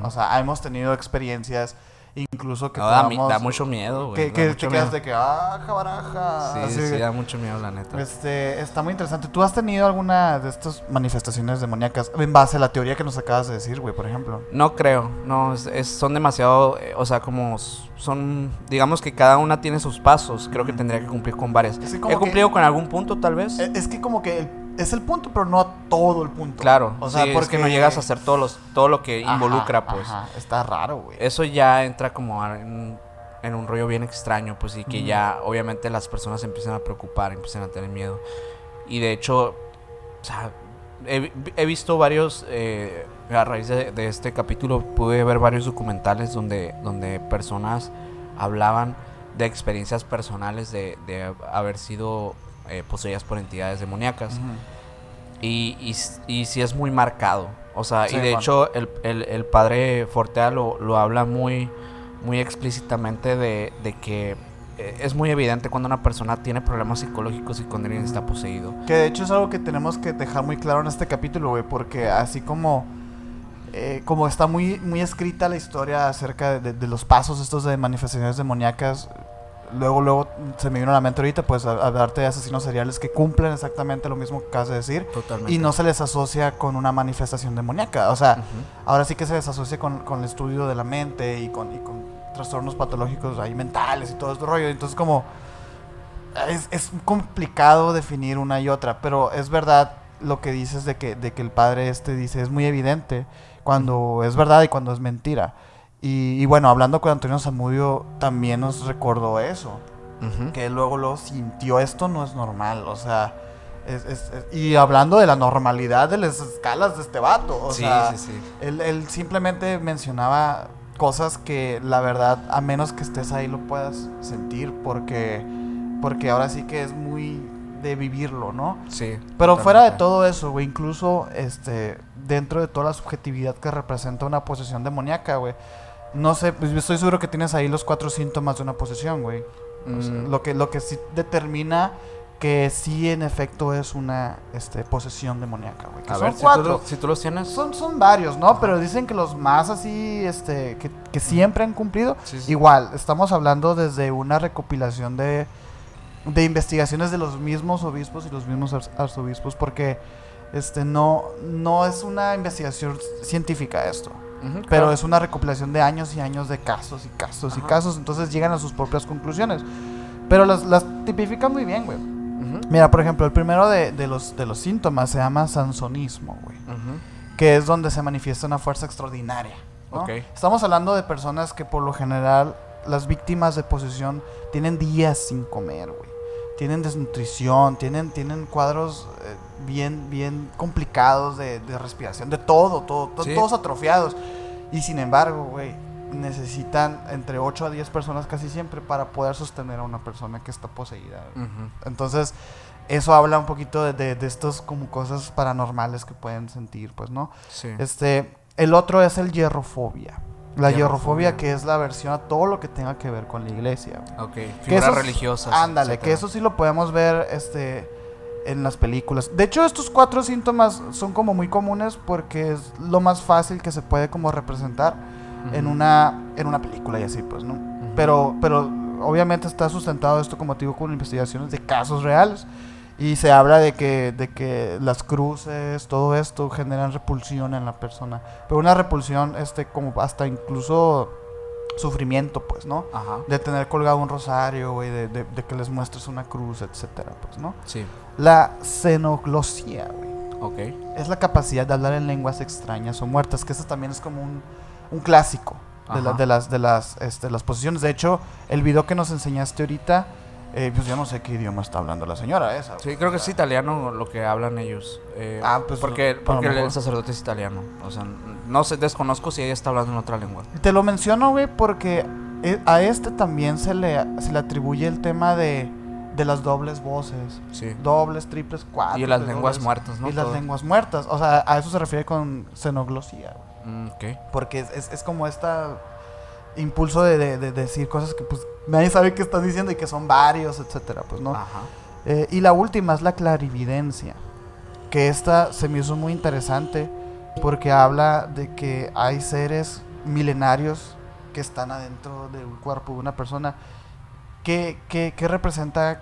O sea, hemos tenido experiencias, incluso que No, da, mi- podamos- da mucho miedo, güey. que, te quedas miedo. de que, ah, jabaraja. Sí, así sí, da mucho miedo, la neta. Este, está muy interesante. ¿Tú has tenido alguna de estas manifestaciones demoníacas en base a la teoría que nos acabas de decir, güey, por ejemplo? No creo, no, es, es- son demasiado, eh, o sea, como son, digamos que cada una tiene sus pasos, creo que tendría que cumplir con varias. Es que como He que- cumplido con algún punto tal vez. Eh, Es que como que el- es el punto, pero no todo el punto. claro, o sea, sí, es que no llegas a hacer todos los, todo lo que Ajá, involucra, pues. ajá, está raro, güey. Eso ya entra como en, en un rollo bien extraño, pues, y que ya obviamente las personas se empiezan a preocupar, empiezan a tener miedo. Y de hecho, o sea, he, he visto varios, eh, a raíz de, de este capítulo, pude ver varios documentales donde, donde personas hablaban de experiencias personales de, de haber sido eh, poseídas por entidades demoníacas. Y, y, y sí es muy marcado. O sea, Sí, y de hecho el, el, el padre Fortea lo, lo habla muy, muy explícitamente de, de que eh, es muy evidente cuando una persona tiene problemas psicológicos y cuando alguien está poseído. Que de hecho es algo que tenemos que dejar muy claro en este capítulo, güey, porque así como eh, como está muy muy escrita la historia acerca de, de los pasos estos de manifestaciones demoníacas, luego luego se me vino a la mente ahorita pues a- hablarte de asesinos seriales que cumplen exactamente lo mismo que acabas de decir Totalmente. y no se les asocia con una manifestación demoníaca, o sea, ahora sí que se les asocia con, con el estudio de la mente y con, y con trastornos patológicos ahí mentales y todo este rollo. Entonces como es, es complicado definir una y otra, pero es verdad lo que dices de que, de que el padre este dice, es muy evidente cuando es verdad y cuando es mentira. Y, y bueno, hablando con Antonio Zamudio también nos recordó eso, Ujú. que él luego lo sintió, esto no es normal, o sea... es- es- es- y hablando de la normalidad de las escalas de este vato, o sí, sea, sí, sí. él, él simplemente mencionaba cosas que la verdad, a menos que estés ahí, lo puedas sentir, porque, porque ahora sí que es muy de vivirlo, ¿no? Sí, Pero fuera de todo eso, güey, incluso este, dentro de toda la subjetividad que representa una posesión demoníaca, güey. No sé, pues estoy seguro que tienes ahí los cuatro síntomas de una posesión, güey. O sea, Mm. lo, que, lo que sí determina que sí en efecto es una este, posesión demoníaca, güey. Que A son ver, si tú, cuatro. lo- si tú los tienes. Son, son varios, ¿no? Pero dicen que los más así, este, que, que siempre han cumplido. Sí, sí. Igual, estamos hablando desde una recopilación de, de investigaciones de los mismos obispos y los mismos arz- arzobispos, porque este no, no es una investigación científica esto. Pero claro. es una recopilación de años y años de casos y casos y casos, entonces llegan a sus propias conclusiones. Pero las, las tipifican muy bien, güey. Mira, por ejemplo, el primero de, de los, de los síntomas se llama sansonismo, güey que es donde se manifiesta una fuerza extraordinaria. ¿no? Ok. Estamos hablando de personas que por lo general las víctimas de posesión tienen días sin comer, güey. Tienen desnutrición, tienen, tienen cuadros eh, bien, bien complicados de, de respiración, de todo, todo, to- Sí. todos atrofiados. Y sin embargo, güey, necesitan entre 8 a 10 personas casi siempre para poder sostener a una persona que está poseída. Entonces, eso habla un poquito de, de, de estos como cosas paranormales que pueden sentir, pues, ¿no? Sí. Este, el otro es el hierrofobia. La Hierrofobia. hierrofobia, que es la versión a todo lo que tenga que ver con la iglesia. güey. Ok, figuras religiosas. Ándale, etcétera. que eso sí lo podemos ver este en las películas. De hecho, estos cuatro síntomas son como muy comunes porque es lo más fácil que se puede como representar en una en una película y así, pues, ¿no? Pero pero obviamente está sustentado esto como digo con investigaciones de casos reales y se habla de que de que las cruces, todo esto generan repulsión en la persona, pero una repulsión este como hasta incluso sufrimiento, pues, ¿no? Ajá. de tener colgado un rosario, güey, de, de- de que les muestres una cruz, etcétera, pues, ¿no? Sí, La xenoglosia, güey, ok. es la capacidad de hablar en lenguas extrañas o muertas, que eso también es como un, un clásico de, la- de las de las este, las posiciones. De hecho, el video que nos enseñaste ahorita, eh, pues yo no sé qué idioma está hablando la señora esa. Sí, creo que es italiano lo que hablan ellos. eh, Ah, pues, porque porque el sacerdote es italiano. O sea, no sé, desconozco si ella está hablando en otra lengua. Te lo menciono, güey, porque eh, a este también se le, se le atribuye el tema de, de las dobles voces. Sí. Dobles, triples, cuatro. Y las lenguas muertas, ¿no? Y las lenguas muertas. O sea, a eso se refiere con xenoglosia. güey. Mm, ok. Porque es, es, es como esta impulso de, de- de decir cosas que pues nadie sabe qué estás diciendo y que son varios, etcétera, pues no. Ajá. Eh, y la última es la clarividencia. Que esta se me hizo muy interesante porque habla de que hay seres milenarios que están adentro de un cuerpo de una persona. ¿Qué, qué, qué representa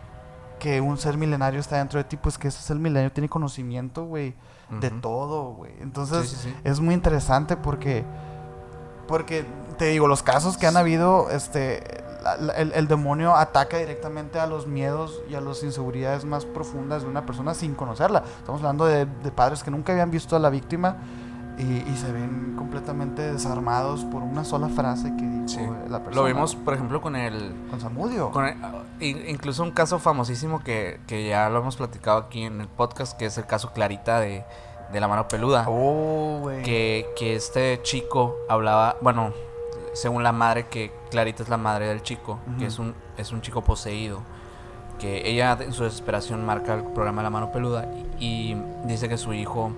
que un ser milenario está dentro de ti? Pues que ese ser milenario tiene conocimiento, güey, de todo, güey. Entonces Sí, sí, sí. es muy interesante porque, porque te digo, los casos que han habido, este, el, el demonio ataca directamente a los miedos y a las inseguridades más profundas de una persona sin conocerla. Estamos hablando de, de padres que nunca habían visto a la víctima y, y se ven completamente desarmados por una sola frase que dijo Sí. la persona. Lo vimos, por ejemplo, con el, con Samudio. con el- in- incluso un caso famosísimo que, que ya lo hemos platicado aquí en el podcast, que es el caso Clarita de, de la mano peluda. Oh, güey. que, que este chico hablaba, bueno, según la madre, que Clarita es la madre del chico, que Ujú. es un, es un chico poseído, que ella en su desesperación marca el programa La Mano Peluda y, y dice que su hijo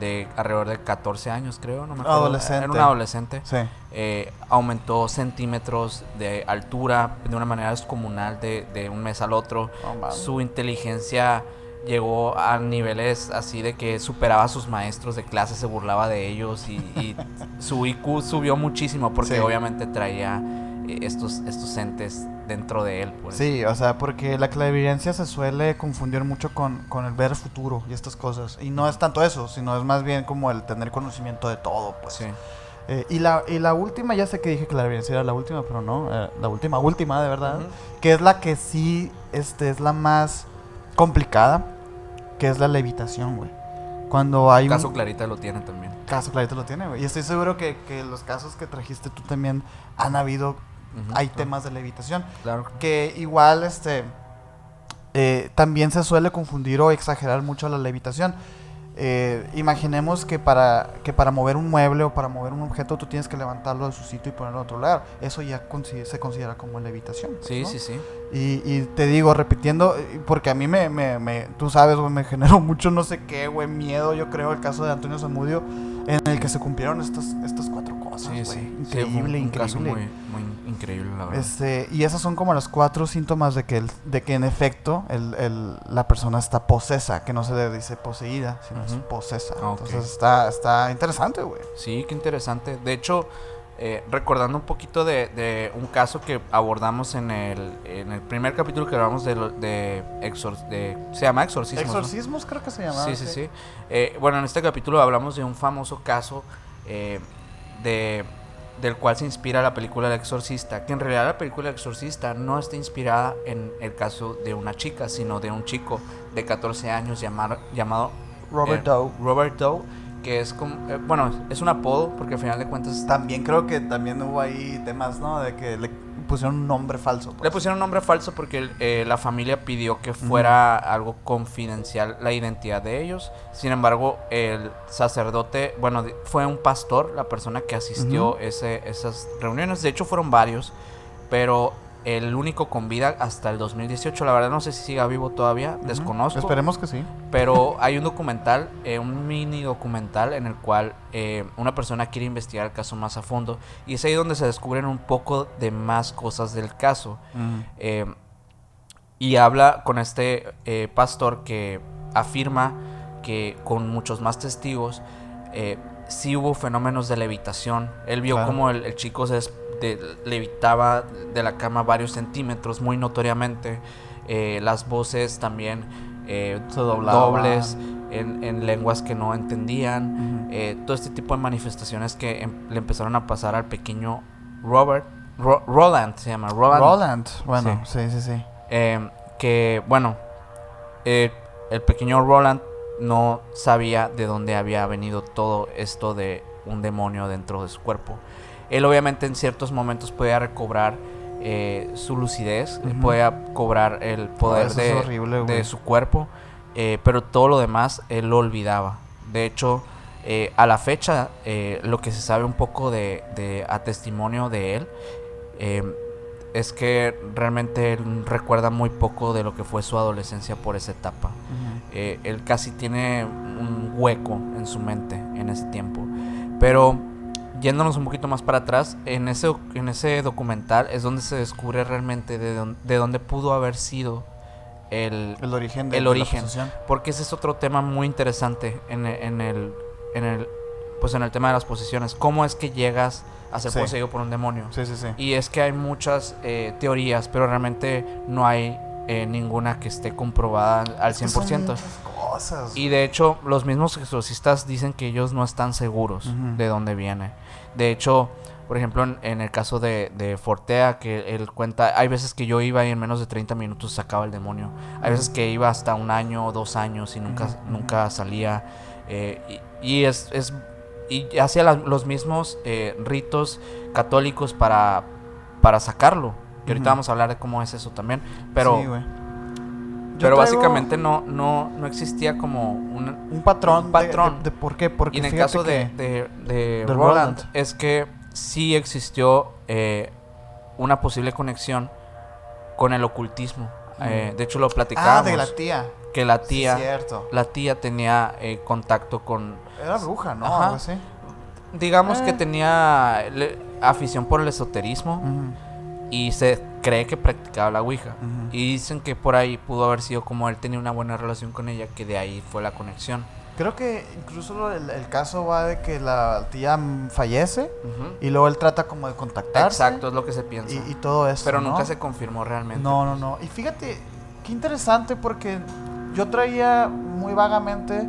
de alrededor de 14 años, creo, no me acuerdo, Adolescente. era un adolescente, Sí. eh, aumentó centímetros de altura de una manera descomunal de, de un mes al otro. Mames. Su inteligencia llegó a niveles así de que superaba a sus maestros de clase, se burlaba de ellos y, y su IQ subió muchísimo porque Sí. obviamente traía eh, estos, estos entes dentro de él. Pues. Sí, o sea, porque la clarividencia se suele confundir mucho con, con el ver futuro y estas cosas. Y no es tanto eso, sino es más bien como el tener conocimiento de todo, pues. Sí. Eh, y, la, y la última, ya sé que dije que la clarividencia era la última, pero no, eh, la última, última de verdad, que es la que sí este, es la más complicada, que es la levitación, güey. Cuando hay Caso un Clarita lo tiene también. caso, clarito lo tiene, güey. Y estoy seguro que, que los casos que trajiste tú también han habido, hay claro. temas de levitación Claro. que igual este eh, también se suele confundir o exagerar mucho la levitación. Eh, imaginemos que para, que para mover un mueble o para mover un objeto tú tienes que levantarlo de su sitio y ponerlo en otro lugar. Eso ya se considera como levitación. Sí, ¿no? sí, sí. Y, y te digo, repitiendo, eh, porque a mí me, me, me- tú sabes, güey, me generó mucho no sé qué, güey, miedo, yo creo, el caso de Antonio Zamudio, en el que se cumplieron estas, estas cuatro cosas, Sí, güey. sí. Sí, Increíble, un- un increíble. caso muy, muy increíble, la verdad. Este, y esos son como los cuatro síntomas de que, el- de que en efecto el, el- la persona está posesa, que no se le dice poseída, sino es posesa. Ah. Entonces está, está interesante, güey. Sí, qué interesante. De hecho, eh, recordando un poquito de, de un caso que abordamos en el, en el primer capítulo que grabamos de, de, exor- de se llama exorcismo. Exorcismos creo que se llamaba. Sí, sí, sí. Eh, bueno, en este capítulo hablamos de un famoso caso eh, de, del cual se inspira la película El Exorcista, que en realidad la película El Exorcista no está inspirada en el caso de una chica, sino de un chico de 14 años llamar- llamado Robert eh, Doe. Robert Doe, que es como, eh, bueno, es un apodo porque al final de cuentas También creo que también hubo ahí temas, ¿no? De que le pusieron un nombre falso. pues. Le pusieron un nombre falso porque eh, la familia pidió que fuera algo confidencial la identidad de ellos. Sin embargo, el sacerdote, bueno, fue un pastor, la persona que asistió ese, esas reuniones. De hecho, fueron varios, pero el único con vida hasta el 2018. La verdad no sé si siga vivo todavía, desconozco. Esperemos que sí. Pero hay un documental, eh, un mini documental en el cual eh, una persona quiere investigar el caso más a fondo y es ahí donde se descubren un poco de más cosas del caso. Eh, y habla con este pastor que afirma que con muchos más testigos sí hubo fenómenos de levitación. Él vio Claro. como el, el chico se des- de- levitaba de la cama varios centímetros muy notoriamente. Eh, las voces también eh, dobles en, en lenguas que no entendían. Eh, todo este tipo de manifestaciones que em- le empezaron a pasar al pequeño Robert. Ro- Roland se llama. Roland. Roland. Bueno, sí, sí, sí. Eh, que, bueno, eh, el pequeño Roland no sabía de dónde había venido todo esto de un demonio dentro de su cuerpo. Él obviamente en ciertos momentos podía recobrar eh, su lucidez, podía cobrar el poder eso de, horrible, su cuerpo, eh, pero todo lo demás él lo olvidaba. De hecho, eh, a la fecha, lo que se sabe un poco de, de- a testimonio de él, eh, es que realmente él recuerda muy poco de lo que fue su adolescencia por esa etapa. Él casi tiene un hueco en su mente en ese tiempo. Pero yéndonos un poquito más para atrás, en ese, en ese documental es donde se descubre realmente de, dónde- de dónde pudo haber sido el, El origen de el de la origen. porque ese es otro tema muy interesante en, en el, en el, pues en el tema de las posesiones. ¿Cómo es que llegas a ser Sí. poseído por un demonio? Sí, sí, sí. Y es que hay muchas eh, teorías, pero realmente no hay eh, ninguna que esté comprobada al Es que son 100%. muchas cosas. Y de hecho, los mismos exorcistas dicen que ellos no están seguros de dónde viene. De hecho, por ejemplo, en, en el caso de, de Fortea, que él cuenta, hay veces que yo iba y en menos de 30 minutos sacaba el demonio. Hay veces que iba hasta un año o dos años y nunca, nunca salía. eh, y, y es, es- y hacía los mismos eh, ritos católicos para, para sacarlo. Que ahorita vamos a hablar de cómo es eso también. Pero, Sí. Yo pero básicamente no, no, no existía como Un patrón. un patrón. De, de por qué? Porque y en el caso de, Roland, Roland. es que sí existió eh, una posible conexión con el ocultismo. Eh, de hecho lo platicábamos. Ah, de la tía. que la tía, cierto. la tía tenía eh, contacto con, Era bruja, ¿no? Ajá. Algo así. digamos que Eh. tenía le- afición por el esoterismo y se cree que practicaba la ouija. Y dicen que por ahí pudo haber sido como él tenía una buena relación con ella, que de ahí fue la conexión. Creo que incluso el, el caso va de que la tía fallece y luego él trata como de contactarse. Exacto, es lo que se piensa. Y, y todo eso. Pero ¿no? nunca se confirmó realmente. No, no, no. Y fíjate, qué interesante porque yo traía muy vagamente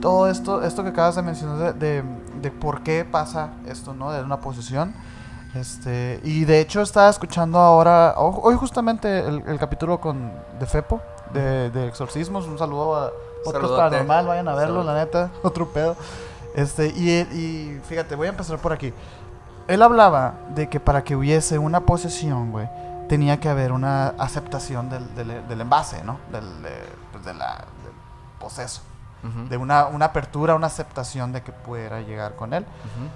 todo esto, esto que acabas de mencionar de, de, de por qué pasa esto, ¿no? De una posesión. Este, y de hecho estaba escuchando ahora, ho- hoy justamente el, el capítulo con de Fepo, de, de exorcismos. Un saludo a Podcast Saludote. Paranormal, vayan a verlo, la neta, otro pedo. Este, y, y fíjate, voy a empezar por aquí. Él hablaba de que para que hubiese una posesión, güey, tenía que haber una aceptación del, del, del envase, ¿no? Del, de, pues, de la, del poseso. Ujú, De una, una apertura, una aceptación de que pudiera llegar con él. ujú.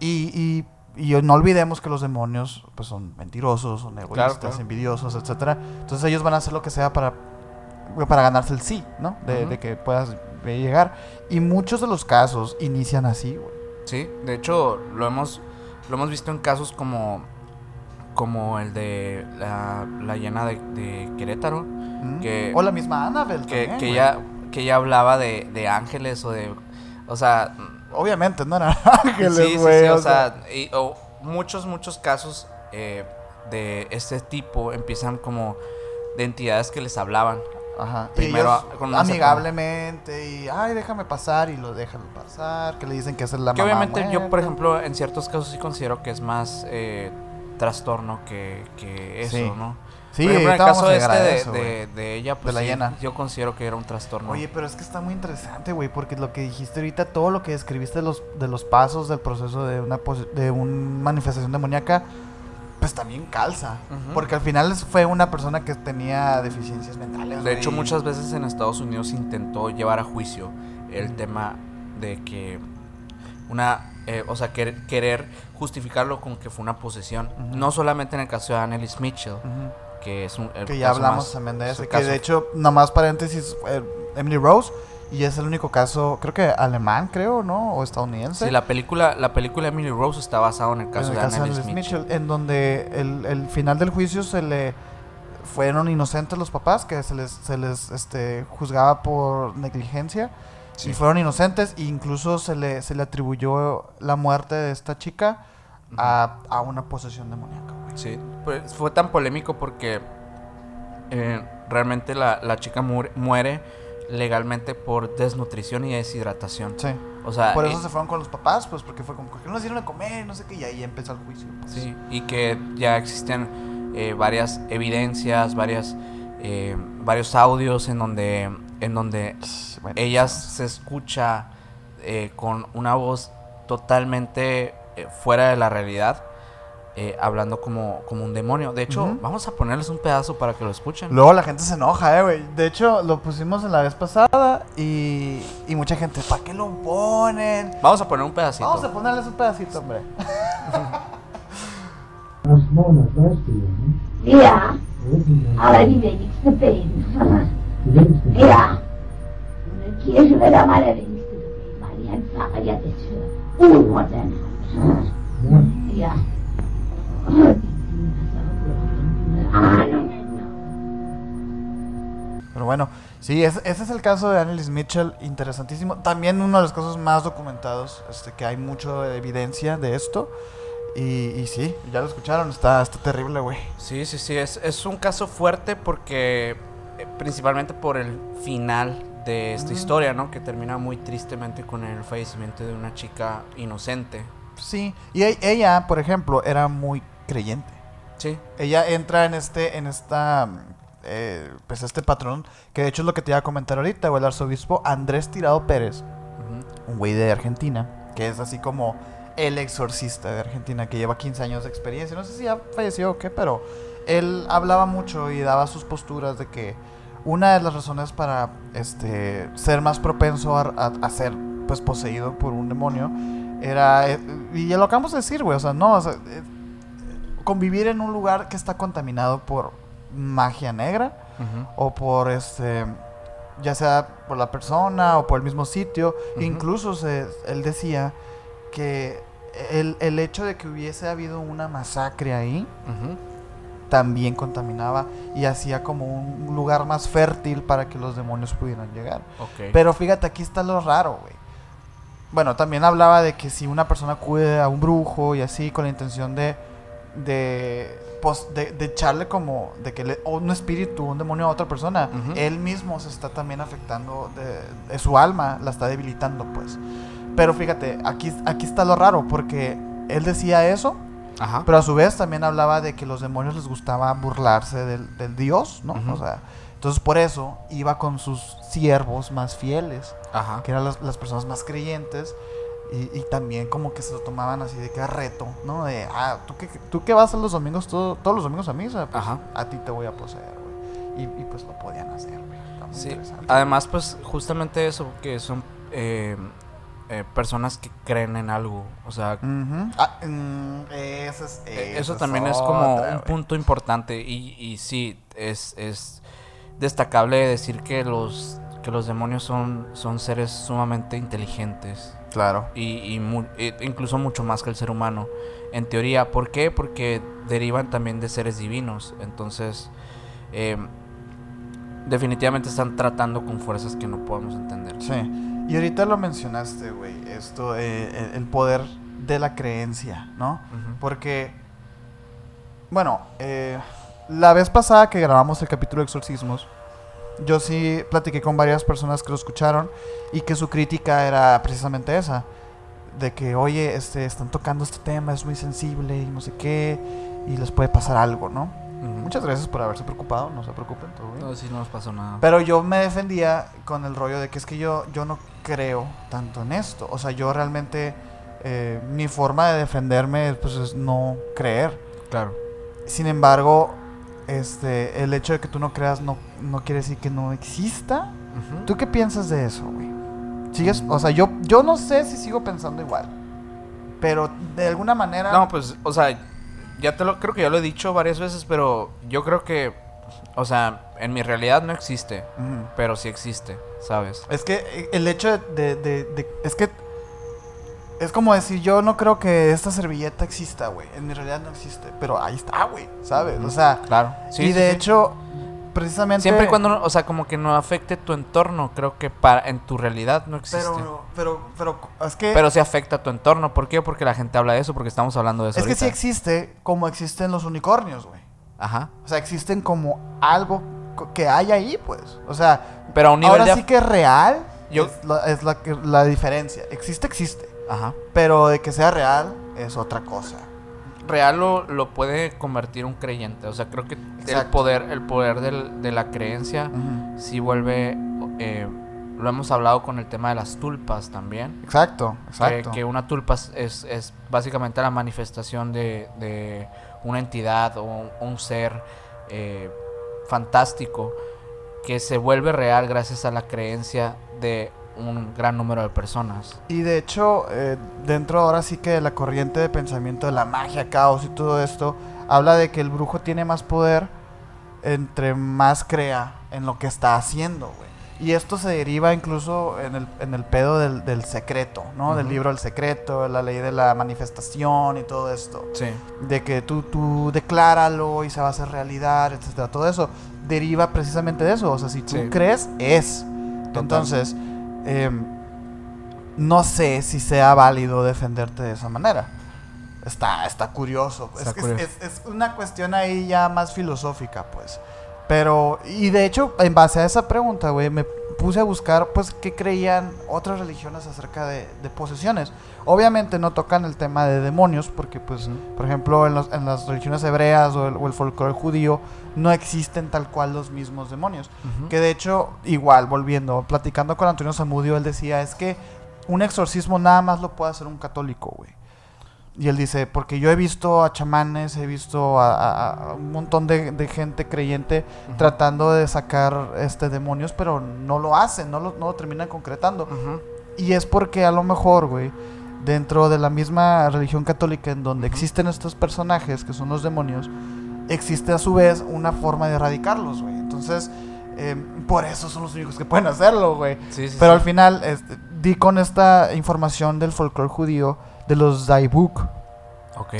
Y, y, y no olvidemos que los demonios pues, son mentirosos, son egoístas, claro. envidiosos, etcétera. Entonces ellos van a hacer lo que sea para, para ganarse el sí, ¿no? De, de que puedas llegar. Y muchos de los casos inician así, güey. Sí, de hecho lo hemos lo hemos visto en casos como como el de la, la llena de, de Querétaro. Que- o la misma Annabelle que, también, que ella que ella hablaba de, de ángeles o de o sea, Obviamente no eran sí, ángeles, sí, güey. sí, o o sea, y- muchos muchos casos eh, de este tipo empiezan como de entidades que les hablaban. Ajá. Y primero ellos con una amigablemente y, ay, déjame pasar y lo dejan pasar, que le dicen que esa es la Que mamá obviamente yo, por ejemplo, en ciertos casos sí considero que es más eh, trastorno que, que eso, Sí. ¿no? Sí, por ejemplo, en el ahorita vamos caso a este llegar a de, eso, de- güey. de ella, pues la sí, llena. yo considero que era un trastorno. Oye, pero es que está muy interesante, güey, porque lo que dijiste ahorita, todo lo que describiste de los, de los pasos del proceso de una, de una manifestación demoníaca, pues también calza. Porque al final fue una persona que tenía deficiencias mentales. de hecho, muchas veces en Estados Unidos se intentó llevar a juicio el tema de que una eh, o sea, querer, querer justificarlo con que fue una posesión. No solamente en el caso de Annelies Mitchell, que es un... el Que ya caso hablamos más- también de es eso. Que caso- de hecho, nomás paréntesis, eh, Emily Rose. Y es el único caso, creo que alemán, creo, ¿no? O estadounidense. Sí, la película, la película Emily Rose está basada en el en caso el de caso de Annelies Annelies Mitchell. Mitchell, en donde el, el final del juicio se le fueron inocentes los papás, que se les, se les este, juzgaba por negligencia. Sí. Y fueron inocentes, e incluso se le, se le atribuyó la muerte de esta chica a, a una posesión demoníaca, güey. Sí, pues fue tan polémico porque eh, realmente la, la chica muere, muere legalmente por desnutrición y deshidratación. Sí. O sea, Por eh, eso se fueron con los papás, pues porque fue como que no les dieron de comer, no sé qué, y ahí empezó el juicio. pues. Sí, y que ya existen eh, varias evidencias, varias, eh, varios audios en donde, en donde Bueno, ella se escucha con una voz totalmente eh, fuera de la realidad, eh, hablando como, como un demonio. De hecho, vamos a ponerles un pedazo para que lo escuchen. Luego la gente se enoja, eh, güey. De hecho, lo pusimos en la vez pasada y, y mucha gente, ¿para qué lo ponen? Vamos a poner un pedacito. Vamos a ponerles un pedacito, hombre. Weißt du ja, ne? Ja, Irgendwie aber die wenigsten beten. die wenigsten. Ja. Und in der Kirche wird Pero bueno, sí, ese, ese es el caso de Annelies Mitchell, interesantísimo. También uno de los casos más documentados, este, que hay mucha evidencia de esto. Y, y sí, ya lo escucharon, está, está terrible, güey. Sí, sí, sí, es, es un caso fuerte porque eh, principalmente por el final de esta historia, ¿no? Que termina muy tristemente con el fallecimiento de una chica inocente. Sí, y e- ella, por ejemplo, era muy creyente. Sí, Ella entra en este, en esta, eh, pues este patrón, que de hecho es lo que te iba a comentar ahorita, güey, el arzobispo Andrés Tirado Pérez, un güey de Argentina, que es así como el exorcista de Argentina, que lleva 15 años de experiencia, no sé si ya falleció o qué, pero él hablaba mucho y daba sus posturas de que una de las razones para este, ser más propenso a, a- a ser pues poseído por un demonio era, eh, y ya lo acabamos de decir, güey, o sea, no, o sea, eh, convivir en un lugar que está contaminado por magia negra o por este ya sea por la persona o por el mismo sitio incluso se, él decía que el, el hecho de que hubiese habido una masacre ahí también contaminaba y hacía como un lugar más fértil para que los demonios pudieran llegar. Pero fíjate aquí está lo raro güey bueno también hablaba de que si una persona acude a un brujo y así con la intención de de pues, de, de echarle como de que le, o un espíritu un demonio a otra persona él mismo se está también afectando de, de su alma la está debilitando pues. Pero fíjate aquí aquí está lo raro porque él decía eso Ajá. pero a su vez también hablaba de que los demonios les gustaba burlarse del, del dios no o sea entonces por eso iba con sus siervos más fieles Ajá. que eran las, las personas más creyentes y, y también como que se lo tomaban así de que reto, ¿no? De, ah, ¿tú que, tú que vas a los domingos, todo- todos los domingos a misa, pues Ajá. a ti te voy a poseer, güey. Y, y pues lo podían hacer, güey. Sí. Además, pues justamente eso, que son eh, eh, personas que creen en algo. O sea, Ujú. Ah, mm, ese es- Eh, esa Eso también es como otra, un punto importante y, y sí, es, es destacable decir que los, que los demonios son, son seres sumamente inteligentes Claro. y, y mu- e- incluso mucho más que el ser humano. En teoría, ¿por qué? Porque derivan también de seres divinos. Entonces, eh, definitivamente están tratando con fuerzas que no podemos entender. Sí. Y ahorita lo mencionaste, güey, esto, eh, el- poder de la creencia, ¿no? Porque, bueno, eh, la vez pasada que grabamos el capítulo de exorcismos, yo sí platiqué con varias personas que lo escucharon y que su crítica era precisamente esa. De que, oye, este, están tocando este tema, es muy sensible y no sé qué, y les puede pasar algo, ¿no? Muchas gracias por haberse preocupado, no se preocupen, todo bien. No, sí, no nos pasó nada. Pero yo me defendía con el rollo de que es que yo, yo no creo tanto en esto. O sea, yo realmente, eh, mi forma de defenderme pues, es no creer. claro. Sin embargo, este, el hecho de que tú no creas no, no quiere decir que no exista. ¿Tú qué piensas de eso, güey? ¿Sigues? O sea, yo, yo no sé si sigo pensando igual. Pero de alguna manera... No, pues, o sea, ya te lo, creo que ya lo he dicho varias veces, pero yo creo que, o sea, en mi realidad no existe, pero sí existe, ¿sabes? Es que eh, el hecho de, de- de- Es que... Es como decir, yo no creo que esta servilleta exista, güey. En mi realidad no existe. Pero ahí está, güey. ¿Sabes? O sea... Claro. Sí, y sí, de sí. hecho, precisamente... Siempre y cuando, o sea, como que no afecte tu entorno, creo que para en tu realidad no existe. Pero, pero, pero, es que... Pero sí afecta a tu entorno. ¿Por qué? Porque la gente habla de eso, porque estamos hablando de eso. es que sí existe como existen los unicornios, güey. Ajá. O sea, existen como algo que hay ahí, pues. O sea, Pero a un nivel ahora de. sí que es real Yo- es, la, es la, la diferencia. Existe, existe. Ajá. Pero de que sea real es otra cosa. Real lo, lo puede convertir un creyente. O sea, creo que el poder, el poder del- de la creencia Ujú. sí vuelve. eh, lo hemos hablado con el tema de las tulpas también. Exacto, exacto. que una tulpa es- es, es básicamente la manifestación de, de una entidad o un, un ser eh, fantástico que se vuelve real gracias a la creencia de un gran número de personas. Y de hecho, eh, dentro ahora sí que de la corriente de pensamiento de la magia, caos y todo esto, habla de que el brujo tiene más poder entre más crea en lo que está haciendo, güey. Y esto se deriva incluso en el, en el pedo del, del secreto, ¿no? Del libro del secreto, la ley de la manifestación y todo esto. Sí. De que tú, tú decláralo y se va a hacer realidad, etcétera. Todo eso deriva precisamente de eso. O sea, si tú Sí. crees, es. Entonces, em, no sé si sea válido defenderte de esa manera. Está, está curioso. Está es, una cuestión ahí ya más filosófica, pues. Pero, y de hecho, en base a esa pregunta, güey, me puse a buscar, pues, qué creían otras religiones acerca de, de posesiones. Obviamente no tocan el tema de demonios, porque, pues, por ejemplo, en, los- en las religiones hebreas o el, o el folclore judío, no existen tal cual los mismos demonios. Que de hecho, igual, volviendo, platicando con Antonio Zamudio, él decía, es que un exorcismo nada más lo puede hacer un católico, güey. Y él dice, porque yo he visto a chamanes, he visto a, a- a un montón de, de gente creyente tratando de sacar este demonios, pero no lo hacen, no lo, no lo terminan concretando. Y es porque a lo mejor, güey, dentro de la misma religión católica en donde existen estos personajes, que son los demonios, existe a su vez una forma de erradicarlos, güey. Entonces, eh, por eso son los únicos que pueden hacerlo, güey. Sí, sí, Pero sí. al final, este, di con esta información del folclore judío de los Daibuk,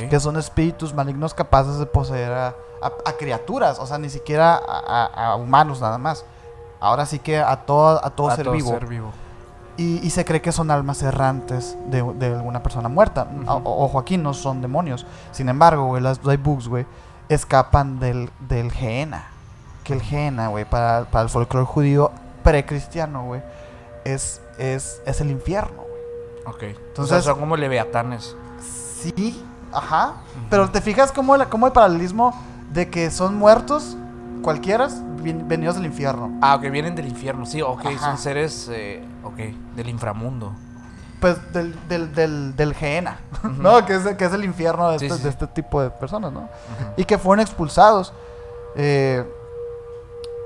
que son espíritus malignos capaces de poseer a, a- a criaturas, o sea, ni siquiera a, humanos nada más. Ahora sí que a todo, a todo A ser todo vivo. ser vivo. Y, y se cree que son almas errantes de, de alguna persona muerta. O- ojo, aquí no son demonios. Sin embargo, güey, las Daibuks, güey, escapan del, del Gehenna. Que el Gehenna, güey, para, para el folclore judío precristiano, güey, es, es, es el infierno, güey. Ok. Entonces Entonces- son como leviatanes. Sí, ajá. Pero te fijas cómo, la, cómo el paralelismo de que son muertos, cualquiera, venidos del infierno. Ah, ok, vienen del infierno. Sí, ok, Ajá. son seres, eh, ok, del inframundo. Pues del, del, del, del ¿no? Que es, que es el infierno de, Sí, este, sí, de sí. este tipo de personas, ¿no? Y que fueron expulsados. eh,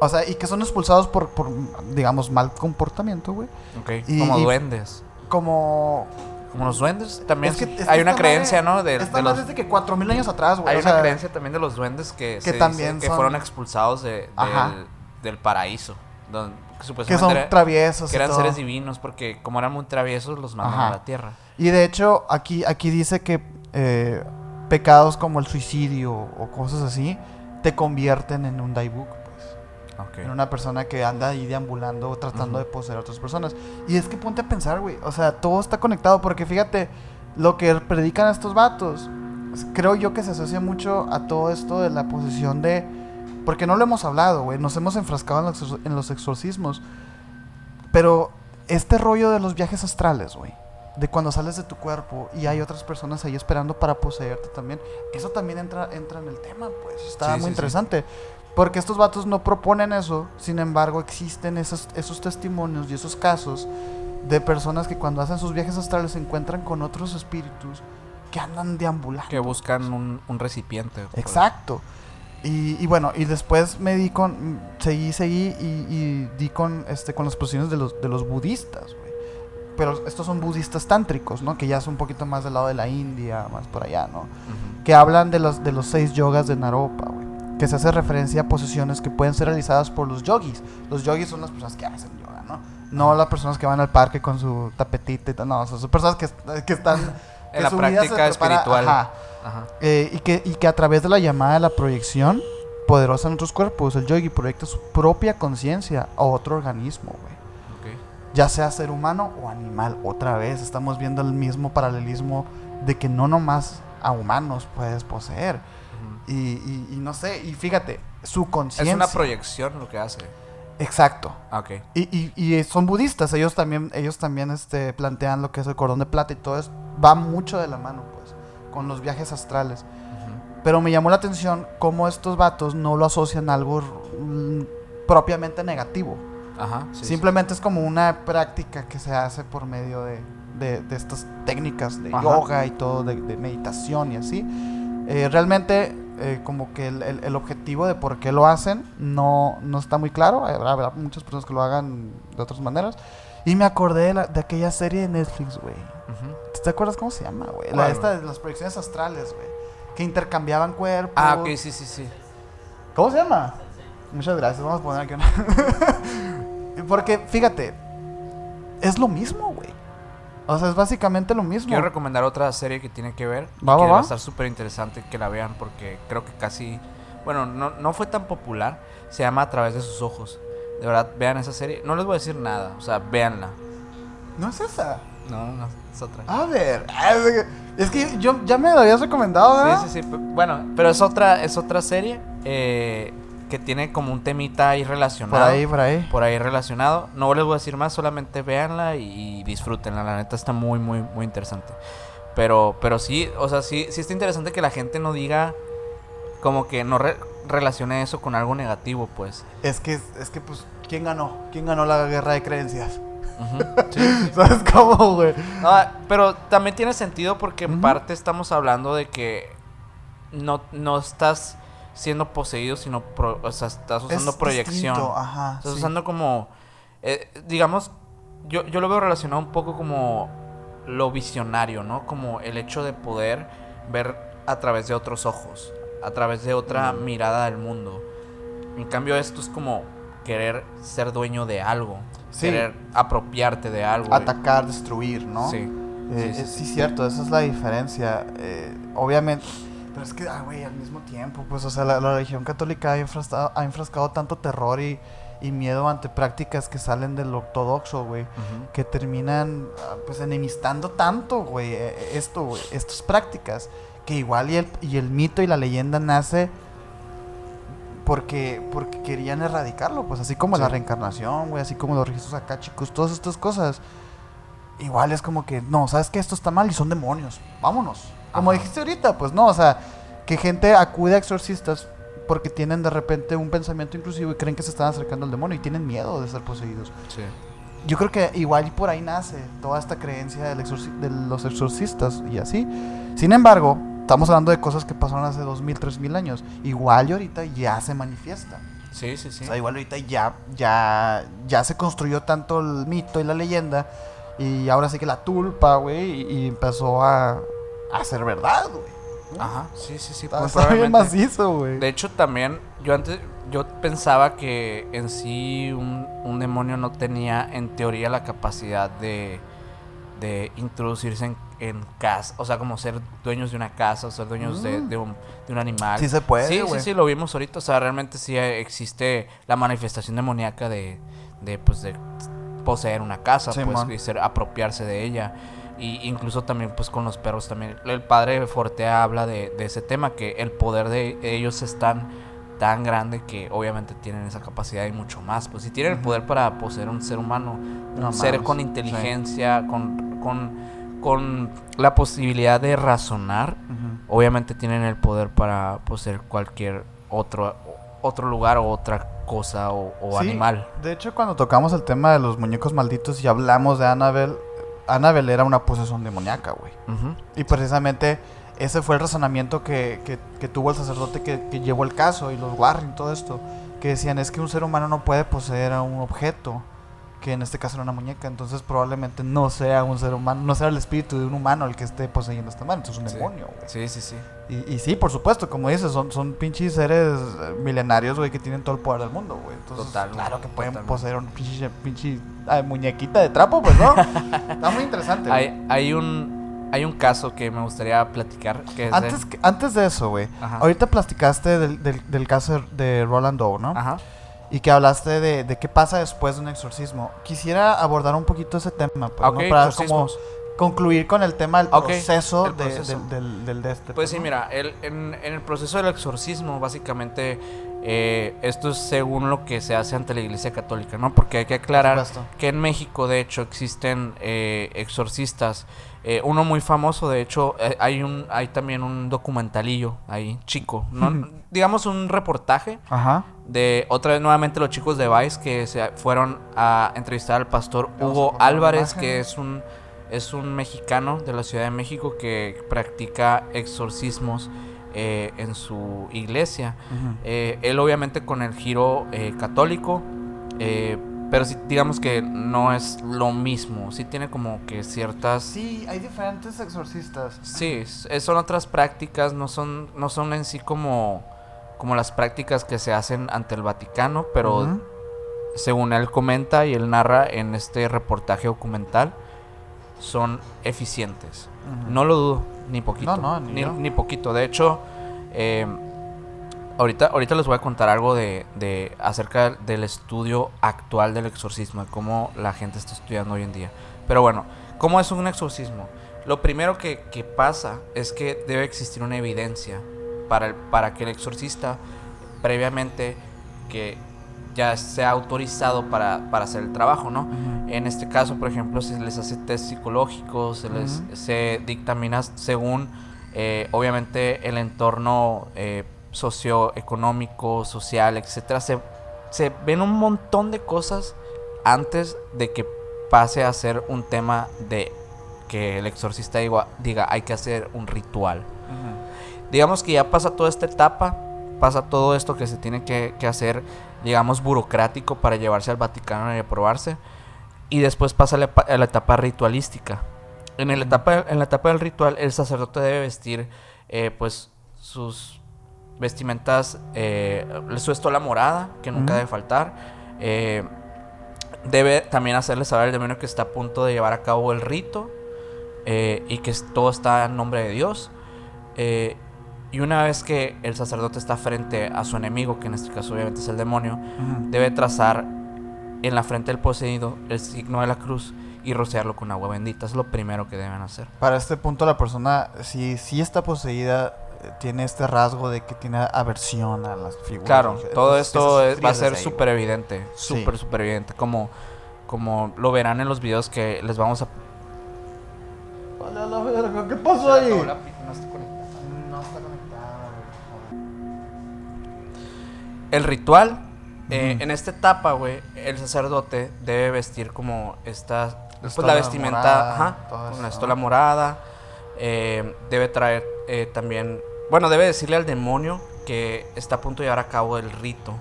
o sea, y que son expulsados por, por digamos, mal comportamiento, güey. Ok, Y- como y- duendes. Como... Como los duendes también. es que- es que hay una creencia, madre- ¿no? De, esta de los, es de que cuatro mil años atrás, güey. hay o una creencia también de los duendes que, que también que fueron expulsados de, del, del paraíso. Donde, Que son era- traviesos que y eran todo. seres divinos porque como eran muy traviesos los mandan Ajá. a la tierra. Y de hecho, aquí, aquí dice que eh, pecados como el suicidio o cosas así te convierten en un daibuk, pues. Ok. En una persona que anda ahí deambulando tratando Ujú. de poseer a otras personas. Y es que ponte a pensar, güey. O sea, todo está conectado porque fíjate, lo que predican estos vatos, creo yo que se asocia mucho a todo esto de la posesión de... Porque no lo hemos hablado, güey. Nos hemos enfrascado en los, en los exorcismos. Pero este rollo de los viajes astrales, güey. De cuando sales de tu cuerpo y hay otras personas ahí esperando para poseerte también. Eso también entra, entra en el tema, pues. Está Sí, muy sí, sí. Porque estos vatos no proponen eso. Sin embargo, existen esos, esos testimonios y esos casos de personas que cuando hacen sus viajes astrales se encuentran con otros espíritus que andan deambulando. Que buscan un, un recipiente. Exacto. Y, y bueno, y después me di con, seguí, seguí y, y di con, este, con las posiciones de los, de los budistas, güey. pero estos son budistas tántricos, ¿no? Que ya es un poquito más del lado de la India, más por allá, ¿no? Que hablan de los, de los seis yogas de Naropa, güey. Que se hace referencia a posesiones que pueden ser realizadas por los yogis. Los yogis son las personas que hacen yoga, ¿no? No las personas que van al parque con su tapetita y tal. No, son son personas que, que están... que En la práctica espiritual. ajá. Ajá. Eh, y, que, y que a través de la llamada de la proyección poderosa en otros cuerpos, el yogi proyecta su propia conciencia a otro organismo, güey. Ya sea ser humano o animal. Otra vez estamos viendo el mismo paralelismo de que no nomás a humanos puedes poseer. Y, y- y no sé, y fíjate, su conciencia. Es una proyección lo que hace. Exacto. Ah, Ok. Y, y- y, son budistas, ellos también, ellos también este, plantean lo que es el cordón de plata y todo eso. Va mucho de la mano, pues, con los viajes astrales. Pero me llamó la atención cómo estos vatos no lo asocian a algo propiamente negativo. Ajá. sí, sí. Simplemente es como una práctica que se hace por medio de, de- de estas técnicas de Ajá. yoga y todo, de, de meditación y así. Eh, realmente, eh, como que el, el- el objetivo de por qué lo hacen no, no está muy claro. Habrá, habrá muchas personas que lo hagan de otras maneras. Y me acordé de, la- de aquella serie de Netflix, güey. Ujú. ¿Te acuerdas cómo se llama, güey? La ¿Cuál, esta de las proyecciones astrales, güey. Que intercambiaban cuerpos. Ah, ok, sí, sí, sí. ¿Cómo se llama? Muchas gracias, vamos a poner aquí una. Porque, fíjate, es lo mismo, güey. O sea, es básicamente lo mismo. Quiero recomendar otra serie que tiene que ver. Va, que va. a estar súper interesante que la vean porque creo que casi. Bueno, no, no fue tan popular. Se llama A través de sus ojos. De verdad, vean esa serie. No les voy a decir nada. O sea, véanla. No es esa. No, no, es otra. A ver. Es que yo ya me lo habías recomendado, ¿verdad? Sí, sí, sí. Bueno, pero es otra, es otra serie eh, que tiene como un temita ahí relacionado. Por ahí, por ahí. por ahí relacionado. No les voy a decir más, solamente véanla y, y disfrútenla. La neta está muy, muy, muy interesante. Pero, pero sí, o sea, sí, sí está interesante que la gente no diga como que no re- relacione eso con algo negativo, pues. Es que, es que, pues, ¿quién ganó? ¿Quién ganó la guerra de creencias? Sí. ¿Sabes cómo, güey? No, pero también tiene sentido porque en parte estamos hablando de que no, no estás siendo poseído, sino, pro- o sea, estás usando Es proyección. distinto, Ajá. Estás sí. usando como, eh, digamos, yo, yo lo veo relacionado un poco como lo visionario, ¿no? Como el hecho de poder ver a través de otros ojos, a través de otra Mm. mirada del mundo. En cambio, esto es como querer ser dueño de algo, Sí. querer apropiarte de algo. Atacar, destruir, ¿no? Sí. Eh, Sí, sí, cierto, esa es la diferencia. eh, obviamente, pero es que, ah, güey, al mismo tiempo, pues, o sea, la, la religión católica ha enfrascado, ha enfrascado tanto terror y, y miedo ante prácticas que salen del ortodoxo, güey, Ujú. que terminan, ah, pues, enemistando tanto, güey, eh, esto, güey, estas prácticas, que igual y el, y el mito y la leyenda nace porque, porque querían erradicarlo, pues, así como Sí. la reencarnación, güey, así como los registros acá, chicos, todas estas cosas. Igual es como que, no, sabes que esto está mal y son demonios. Vámonos. Como dijiste ahorita, pues no, o sea, que gente acude a exorcistas porque tienen de repente un pensamiento inclusivo y creen que se están acercando al demonio y tienen miedo de ser poseídos. Sí. Yo creo que igual por ahí nace toda esta creencia del exorci- de los exorcistas y así. Sin embargo, estamos hablando de cosas que pasaron hace 2000, 3000 años. Igual y ahorita ya se manifiesta. Sí, sí, sí. O sea, igual ahorita ya, ya, ya se construyó tanto el mito y la leyenda. Y ahora sí que la tulpa, güey, y, y empezó a, a ser verdad, güey. Ajá, sí, sí, sí. Está, está bien macizo, güey. De hecho, también yo antes yo pensaba que en sí un, un demonio no tenía en teoría la capacidad de, de introducirse en, en casa, o sea, como ser dueños de una casa, o ser dueños de, de un, de un animal. Sí se puede, Sí, güey. sí, sí, lo vimos ahorita, o sea, realmente sí existe la manifestación demoníaca de, de pues, de poseer una casa, pues, y ser, apropiarse de ella. Y incluso también pues con los perros también. El padre Fortea habla de, de ese tema, que el poder de ellos es tan, tan grande que obviamente tienen esa capacidad y mucho más. Pues si tienen el poder para poseer un ser humano, un No ser con sí. inteligencia, con, con, con la posibilidad de razonar, obviamente tienen el poder para poseer cualquier otro, otro lugar o otra cosa o, o Sí, animal. De hecho, cuando tocamos el tema de los muñecos malditos y hablamos de Annabelle, Annabelle era una posesión demoníaca, güey. Y precisamente ese fue el razonamiento que, que- que tuvo el sacerdote que, que llevó el caso y los Warren, todo esto. Que decían, es que un ser humano no puede poseer a un objeto que en este caso era una muñeca. Entonces probablemente no sea un ser humano, no sea el espíritu de un humano el que esté poseyendo esta mano. Entonces es un Sí. demonio, güey. Sí, sí, sí. Y, y sí, por supuesto, como dices, son, son pinches seres eh, milenarios, güey, que tienen todo el poder del mundo, güey. Entonces, Total, claro que pueden totalmente. poseer un pinche, pinche muñequita de trapo, pues, ¿no? Está muy interesante. Hay, hay un hay un caso que me gustaría platicar que es de- Antes, que- antes de eso, güey, Ajá. ahorita platicaste del, del, del caso de Roland Doe, ¿no? Ajá. Y que hablaste de, de qué pasa después de un exorcismo. Quisiera abordar un poquito ese tema, pues, ¿no? Para como. Concluir con el tema del proceso, el de- proceso. del, del, del de este. Pues sí, mira, el- en, en el proceso del exorcismo, básicamente, eh, esto es según lo que se hace ante la Iglesia Católica, ¿no? Porque hay que aclarar que en México, de hecho, existen eh, exorcistas. Eh, uno muy famoso, de hecho, eh, hay un hay también un documentalillo ahí, chico, ¿no? digamos un reportaje Ajá. de otra vez nuevamente los chicos de Vice que se fueron a entrevistar al pastor Hugo Álvarez, que es un es un mexicano de la Ciudad de México que practica exorcismos eh, en su iglesia. Eh, él obviamente con el giro eh, católico, pero sí, digamos que no es lo mismo. Sí tiene como que ciertas... Sí, hay diferentes exorcistas. Sí, son otras prácticas, no son, no son en sí como, como las prácticas que se hacen ante el Vaticano, pero según él comenta y él narra en este reportaje documental, son eficientes. No lo dudo, ni poquito. No, no, ni ni, yo. ni poquito. De hecho, eh, ahorita, ahorita les voy a contar algo de, de acerca del estudio actual del exorcismo, de cómo la gente está estudiando hoy en día. Pero bueno, ¿cómo es un exorcismo? Lo primero que, que pasa es que debe existir una evidencia para, el- para que el exorcista previamente que ya sea autorizado para, para hacer el trabajo, ¿no? En este caso, por ejemplo, se les hace test psicológicos, se les se dictamina según, eh, obviamente, el entorno eh, socioeconómico, social, etcétera. Se, se ven un montón de cosas antes de que pase a ser un tema de que el exorcista diga, diga hay que hacer un ritual. Digamos que ya pasa toda esta etapa, pasa todo esto que se tiene que, que hacer, digamos, burocrático para llevarse al Vaticano y aprobarse. Y después pasa la, a la etapa ritualística. En, el etapa, en la etapa del ritual, el sacerdote debe vestir, eh, pues, sus vestimentas, eh, su estola morada, que nunca debe faltar. eh, debe también hacerle saber al demonio que está a punto de llevar a cabo el rito eh, y que todo está en nombre de Dios. Eh, y una vez que el sacerdote está frente a su enemigo, que en este caso obviamente es el demonio, debe trazar en la frente del poseído el signo de la cruz y rociarlo con agua bendita. Es lo primero que deben hacer. Para este punto la persona, si, si está poseída, eh, tiene este rasgo de que tiene aversión a las figuras. Claro, todo esto es- va a ser súper evidente, súper, súper evidente, como, como lo verán en los videos que les vamos a... ¿Qué pasó ahí? No está El ritual, eh, en esta etapa, güey, el sacerdote debe vestir como esta, pues la vestimenta, morada, ajá, con la estola morada. eh, debe traer eh, también, bueno, debe decirle al demonio que está a punto de llevar a cabo el rito.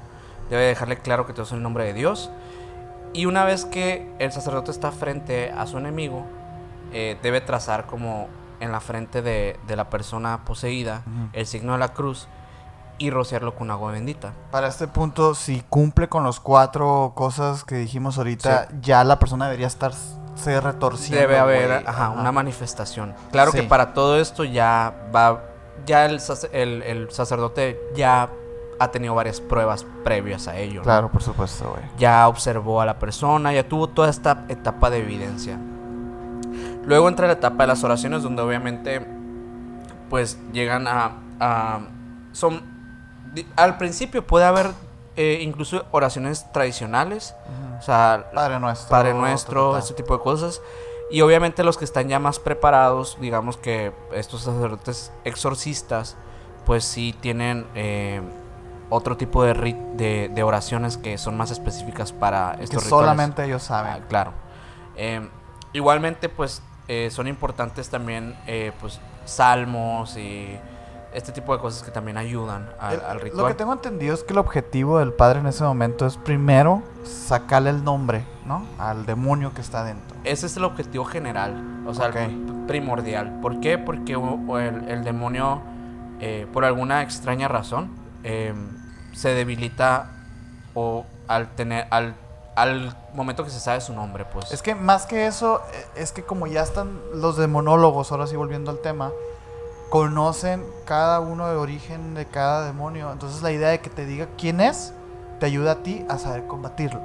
Debe dejarle claro que todo es el nombre de Dios. Y una vez que el sacerdote está frente a su enemigo, debe trazar como en la frente de, de la persona poseída el signo de la cruz y rociarlo con agua bendita. Para este punto, si cumple con los cuatro cosas que dijimos ahorita, ya la persona debería estar se retorciendo. Debe haber ajá, una manifestación. Claro que para todo esto ya va, ya el, sac- el, el sacerdote ya ha tenido varias pruebas previas a ello. ¿no? Claro, por supuesto, güey. Ya observó a la persona, ya tuvo toda esta etapa de evidencia. Luego entra la etapa de las oraciones donde obviamente pues llegan a... a- son Al principio puede haber eh, incluso oraciones tradicionales. O sea, Padre nuestro. Padre Nuestro, este tipo de cosas. Y obviamente los que están ya más preparados, digamos que estos sacerdotes exorcistas, pues sí tienen eh, otro tipo de, rit- de, de oraciones que son más específicas para Que estos rituales. solamente ellos Ah, saben. claro. Eh, igualmente, pues eh, son importantes también, pues, salmos y este tipo de cosas que también ayudan al, El- al Lo ritual. que tengo entendido es que el objetivo del padre en ese momento es primero sacarle el nombre, ¿no? Al demonio que está dentro. Ese es el objetivo general, o sea, el primordial. ¿Por qué? Porque el, el demonio, eh, por alguna extraña razón, eh, se debilita o al tener, al, al momento que se sabe su nombre, pues. Es que más que eso, eh, es que como ya están los demonólogos, ahora sí volviendo al tema, conocen cada uno de origen de cada demonio. Entonces la idea de que te diga quién es, te ayuda a ti a saber combatirlo.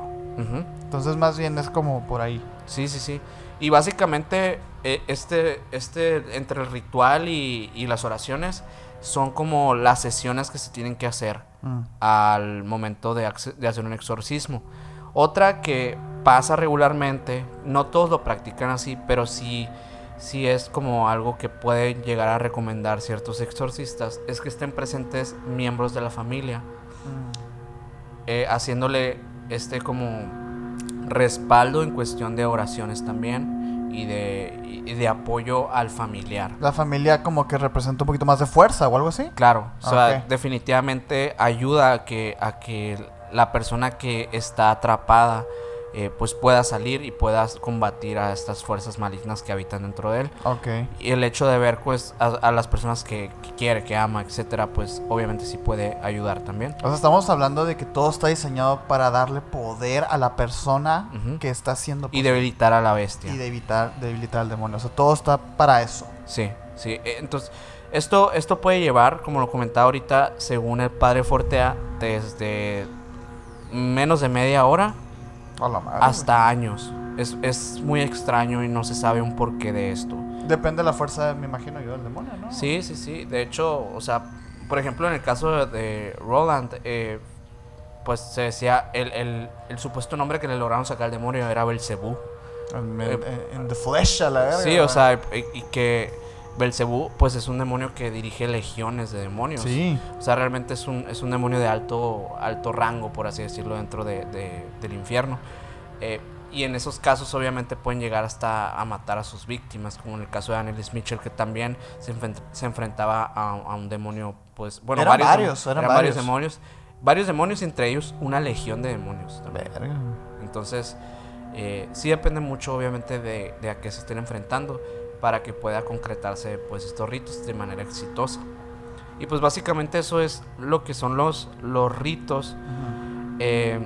Entonces más bien es como por ahí. Sí, sí, sí. Y básicamente eh, este, este, entre el ritual y, y las oraciones, son como las sesiones que se tienen que hacer Mm. al momento de hacer un exorcismo. Otra que pasa regularmente, no todos lo practican así, pero sí, sí es como algo que pueden llegar a recomendar ciertos exorcistas, es que estén presentes miembros de la familia, eh, haciéndole este como respaldo en cuestión de oraciones también y de, y de apoyo al familiar. La familia como que representa un poquito más de fuerza o algo así. Claro, o sea, Ok. definitivamente ayuda a que, a que la persona que está atrapada eh, pues pueda salir y pueda combatir a estas fuerzas malignas que habitan dentro de él. Ok. Y el hecho de ver pues a, a las personas que, que quiere, que ama, etcétera, pues obviamente sí puede ayudar también. O sea, estamos hablando de que todo está diseñado para darle poder a la persona que está haciendo Y debilitar a la bestia. y de evitar, debilitar al demonio. O sea, todo está para eso. Sí, sí. eh, Entonces, esto, esto puede llevar, como lo comentaba ahorita, según el padre Fortea, desde menos de media hora hasta años. Es, es muy extraño y no se sabe un porqué de esto. Depende de la fuerza, me imagino yo, del demonio, ¿no? Sí, sí, sí. De hecho, o sea, por ejemplo, en el caso de Roland, eh, pues se decía, el, el- el supuesto nombre que le lograron sacar al demonio era Belcebú. En, Eh, en- en the flesh, a la verga. Sí, o sea, y, y que Belcebú, pues es un demonio que dirige legiones de demonios. Sí. O sea, realmente es un, es un demonio de alto, alto rango, por así decirlo, dentro de, de- del infierno. Eh, y en esos casos, obviamente, pueden llegar hasta a matar a sus víctimas, como en el caso de Annelies Mitchell, que también se, enfrent- se enfrentaba a, a un demonio, pues, bueno, Eran varios, varios, eran varios varios. demonios. Varios demonios, entre ellos una legión de demonios también. Verga. Entonces, eh, sí depende mucho, obviamente, de, de a qué se estén enfrentando para que pueda concretarse, pues, estos ritos de manera exitosa. Y pues básicamente eso es lo que son los, los ritos. Eh,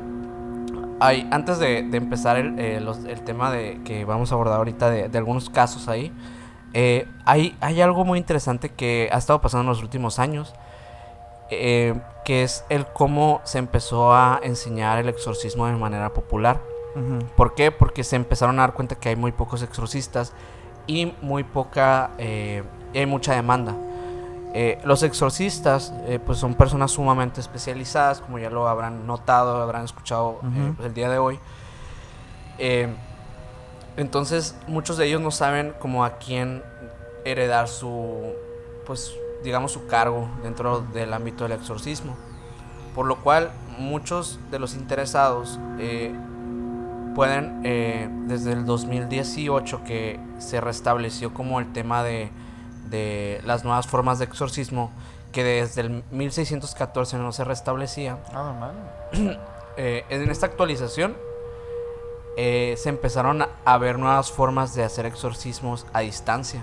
hay, antes de, de empezar el, eh, los- el tema de, que vamos a abordar ahorita de, de algunos casos ahí, eh, hay, hay algo muy interesante que ha estado pasando en los últimos años, que es el cómo se empezó a enseñar el exorcismo de manera popular. ¿Por qué? Porque se empezaron a dar cuenta que hay muy pocos exorcistas y muy poca, eh, hay mucha demanda. Eh, los exorcistas, eh, pues son personas sumamente especializadas, como ya lo habrán notado, habrán escuchado eh, Ujú. pues, el día de hoy. Eh, entonces, muchos de ellos no saben como a quién heredar su, pues, digamos, su cargo dentro del ámbito del exorcismo. Por lo cual, muchos de los interesados eh, pueden, eh, desde el 2018 que se restableció como el tema de, de las nuevas formas de exorcismo, que desde el 1614 no se restablecía, Ah, eh, en esta actualización eh, se empezaron a- ver nuevas formas de hacer exorcismos a distancia,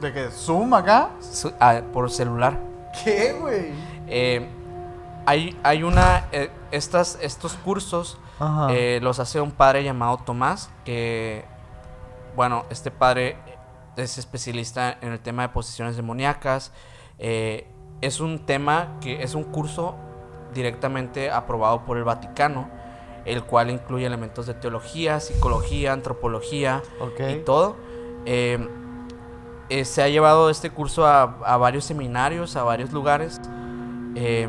¿De que Zoom acá? su- a- por celular. ¿Qué, güey? Eh, hay, hay una, estas, estos cursos. Eh, los hace un padre llamado Tomás, que, bueno, este padre es especialista en el tema de posiciones demoníacas. eh, es un tema que es un curso directamente aprobado por el Vaticano, el cual incluye elementos de teología, psicología, antropología y todo. Eh, eh, se ha llevado este curso a, a varios seminarios, a varios lugares, eh,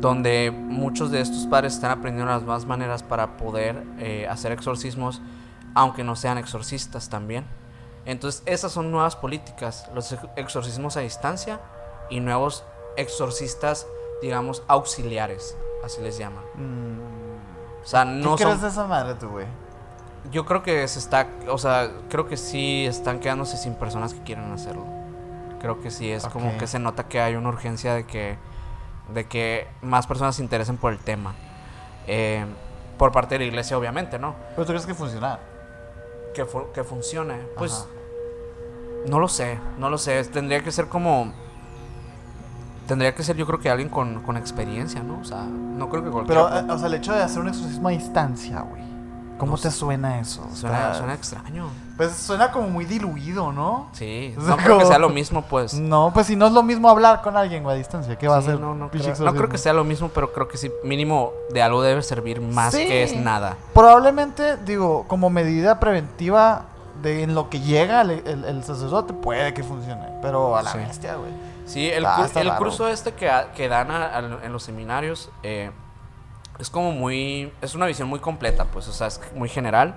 donde muchos de estos padres están aprendiendo las más maneras para poder eh, hacer exorcismos, aunque no sean exorcistas también. Entonces, esas son nuevas políticas, los ex- exorcismos a distancia y nuevos exorcistas, digamos, auxiliares, así les llaman. Mm, O sea, ¿Qué no crees son de esa madre tú, güey? yo creo que se está, o sea, creo que sí están quedándose sin personas que quieren hacerlo. Creo que sí, es como que se nota que hay una urgencia de que, de que más personas se interesen por el tema. Eh, por parte de la iglesia, obviamente, ¿no? ¿Pero tú crees que funciona? Que, fu- que funcione. Pues Ajá. no lo sé, no lo sé. Tendría que ser como... Tendría que ser yo creo que alguien con, con experiencia, ¿no? O sea, no creo que. Pero, eh, o sea, el hecho de hacer un exorcismo a distancia, güey. ¿Cómo No te suena eso? suena, extraño. Pues suena como muy diluido, ¿no? Sí, O sea, no creo que sea lo mismo, pues. No, pues si no es lo mismo hablar con alguien a distancia, ¿qué va a hacer? no, no, creo, no creo que sea lo mismo, pero creo que sí, mínimo de algo debe servir más Sí. que es nada. Probablemente, digo, como medida preventiva de en lo que llega el, el- el sacerdote, puede que funcione. Pero a la Sí. bestia, güey. Sí, el, Ah, cur- el curso este que, que dan a- a- en los seminarios eh, es como muy... Es una visión muy completa, pues, o sea, es muy general.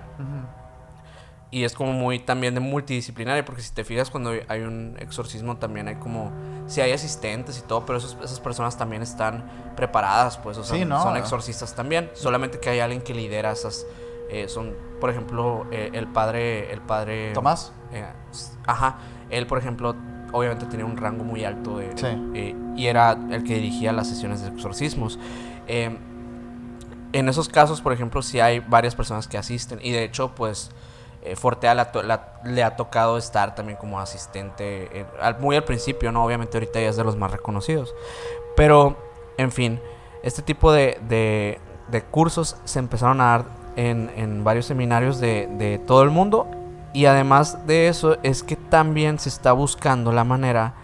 Y es como muy también de multidisciplinaria, porque si te fijas cuando hay un exorcismo también hay como... Sí hay asistentes y todo, pero esos- esas personas también están preparadas, pues, o sea, Sí, ¿no? son exorcistas también. Solamente que hay alguien que lidera esas... eh, son, por ejemplo, eh, el padre... El padre ¿Tomás? eh, ajá. Él, por ejemplo, obviamente tenía un rango muy alto de, Sí. eh, y era el que dirigía las sesiones de exorcismos. Eh, en esos casos, por ejemplo, sí hay varias personas que asisten y de hecho, pues eh, Fortea le ha tocado estar también como asistente eh, al- muy al principio, ¿no? Obviamente ahorita ya es de los más reconocidos. Pero, en fin, este tipo de, cursos se empezaron a dar en, en varios seminarios de, de todo el mundo. Y además de eso, es que también se está buscando la manera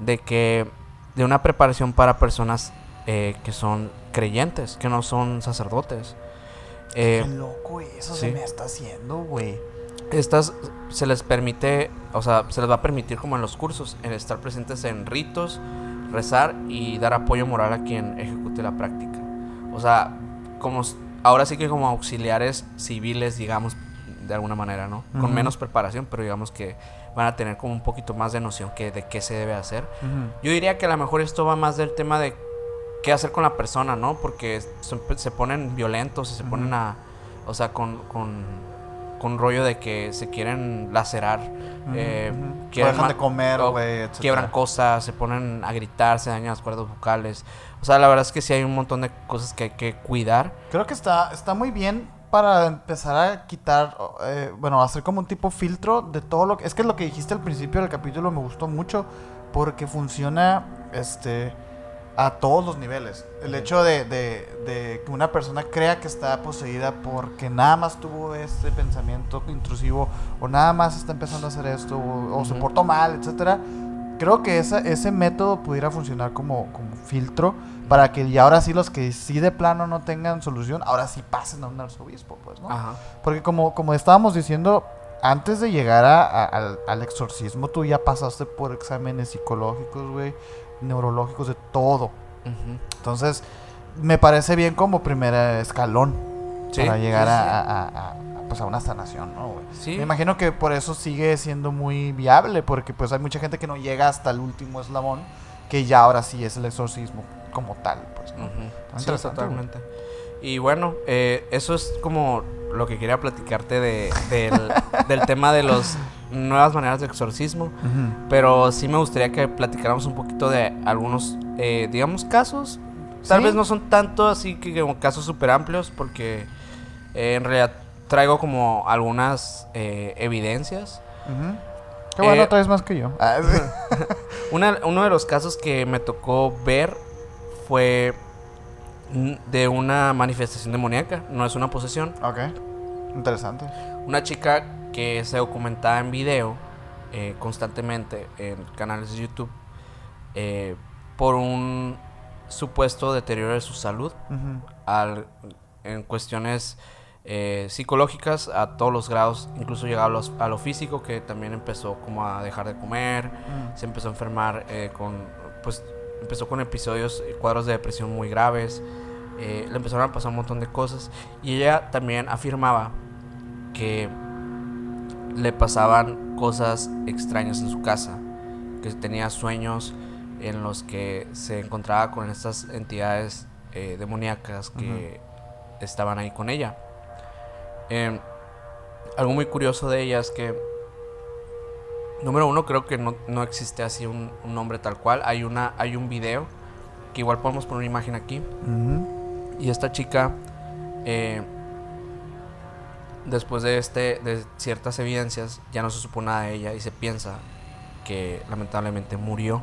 de que de una preparación para personas eh, que son creyentes, que no son sacerdotes. Eh, Qué loco eso sí. se me está haciendo, güey. estas se les permite, o sea, se les va a permitir como en los cursos, el estar presentes en ritos, rezar y dar apoyo moral a quien ejecute la práctica. O sea, como ahora sí que como auxiliares civiles, digamos, de alguna manera, ¿no? Con menos preparación, pero digamos que van a tener como un poquito más de noción que de qué se debe hacer. Yo diría que a lo mejor esto va más del tema de qué hacer con la persona, ¿no? Porque se, se ponen violentos y se ponen a, o sea, con, con, con rollo de que se quieren lacerar, eh, Ujú, ujú. O quieren dejan de comer, güey, quiebran cosas, se ponen a gritar, se dañan las cuerdas vocales. O sea, la verdad es que sí hay un montón de cosas que hay que cuidar. Creo que está, está muy bien para empezar a quitar, eh, bueno, hacer como un tipo filtro de todo lo que... Es que lo que dijiste al principio del capítulo me gustó mucho porque funciona este, a todos los niveles. El hecho de, de- de que una persona crea que está poseída porque nada más tuvo este pensamiento intrusivo o nada más está empezando a hacer esto o, o se portó mal, etcétera. Creo que esa- ese método pudiera funcionar como, como filtro para que ya ahora sí los que sí de plano no tengan solución, ahora sí pasen a un arzobispo, pues, ¿no? Ajá. Porque como, como estábamos diciendo, antes de llegar a- a- al, al exorcismo, tú ya pasaste por exámenes psicológicos, güey, neurológicos, de todo. Entonces, me parece bien como primer escalón Sí, para llegar sí, sí. A, a- pues a una sanación, ¿no, güey? Me imagino que por eso sigue siendo muy viable, porque pues hay mucha gente que no llega hasta el último eslabón, que ya ahora sí es el exorcismo como tal, pues, totalmente. Y bueno, eh, eso es como lo que quería platicarte de, del, del tema de las nuevas maneras de exorcismo. Pero sí me gustaría que platicáramos un poquito de algunos, eh, digamos, casos. Tal Sí. vez no son tanto así que como casos súper amplios, porque eh, en realidad traigo como algunas eh, evidencias. Ujú. Qué bueno, traes más que yo. Ah. Una- uno de los casos que me tocó ver fue de una manifestación demoníaca, no es una posesión. ok, interesante. Una chica que se documentaba en video eh, constantemente en canales de YouTube eh, por un supuesto deterioro de su salud Ujú. al- en cuestiones eh, psicológicas a todos los grados, incluso llegaba a, los- a lo físico que también empezó como a dejar de comer, Mm. se empezó a enfermar eh, con, pues empezó con episodios, cuadros de depresión muy graves, eh, le empezaron a pasar un montón de cosas y ella también afirmaba que le pasaban cosas extrañas en su casa, que tenía sueños en los que se encontraba con estas entidades eh, demoníacas que estaban ahí con ella. Em, algo muy curioso de ella es que Número uno, creo que no, no existe así un, un nombre tal cual. Hay, una, hay un video que igual podemos poner una imagen aquí. Y esta chica, eh, después de, este, de ciertas evidencias, ya no se supo nada de ella y se piensa que lamentablemente murió.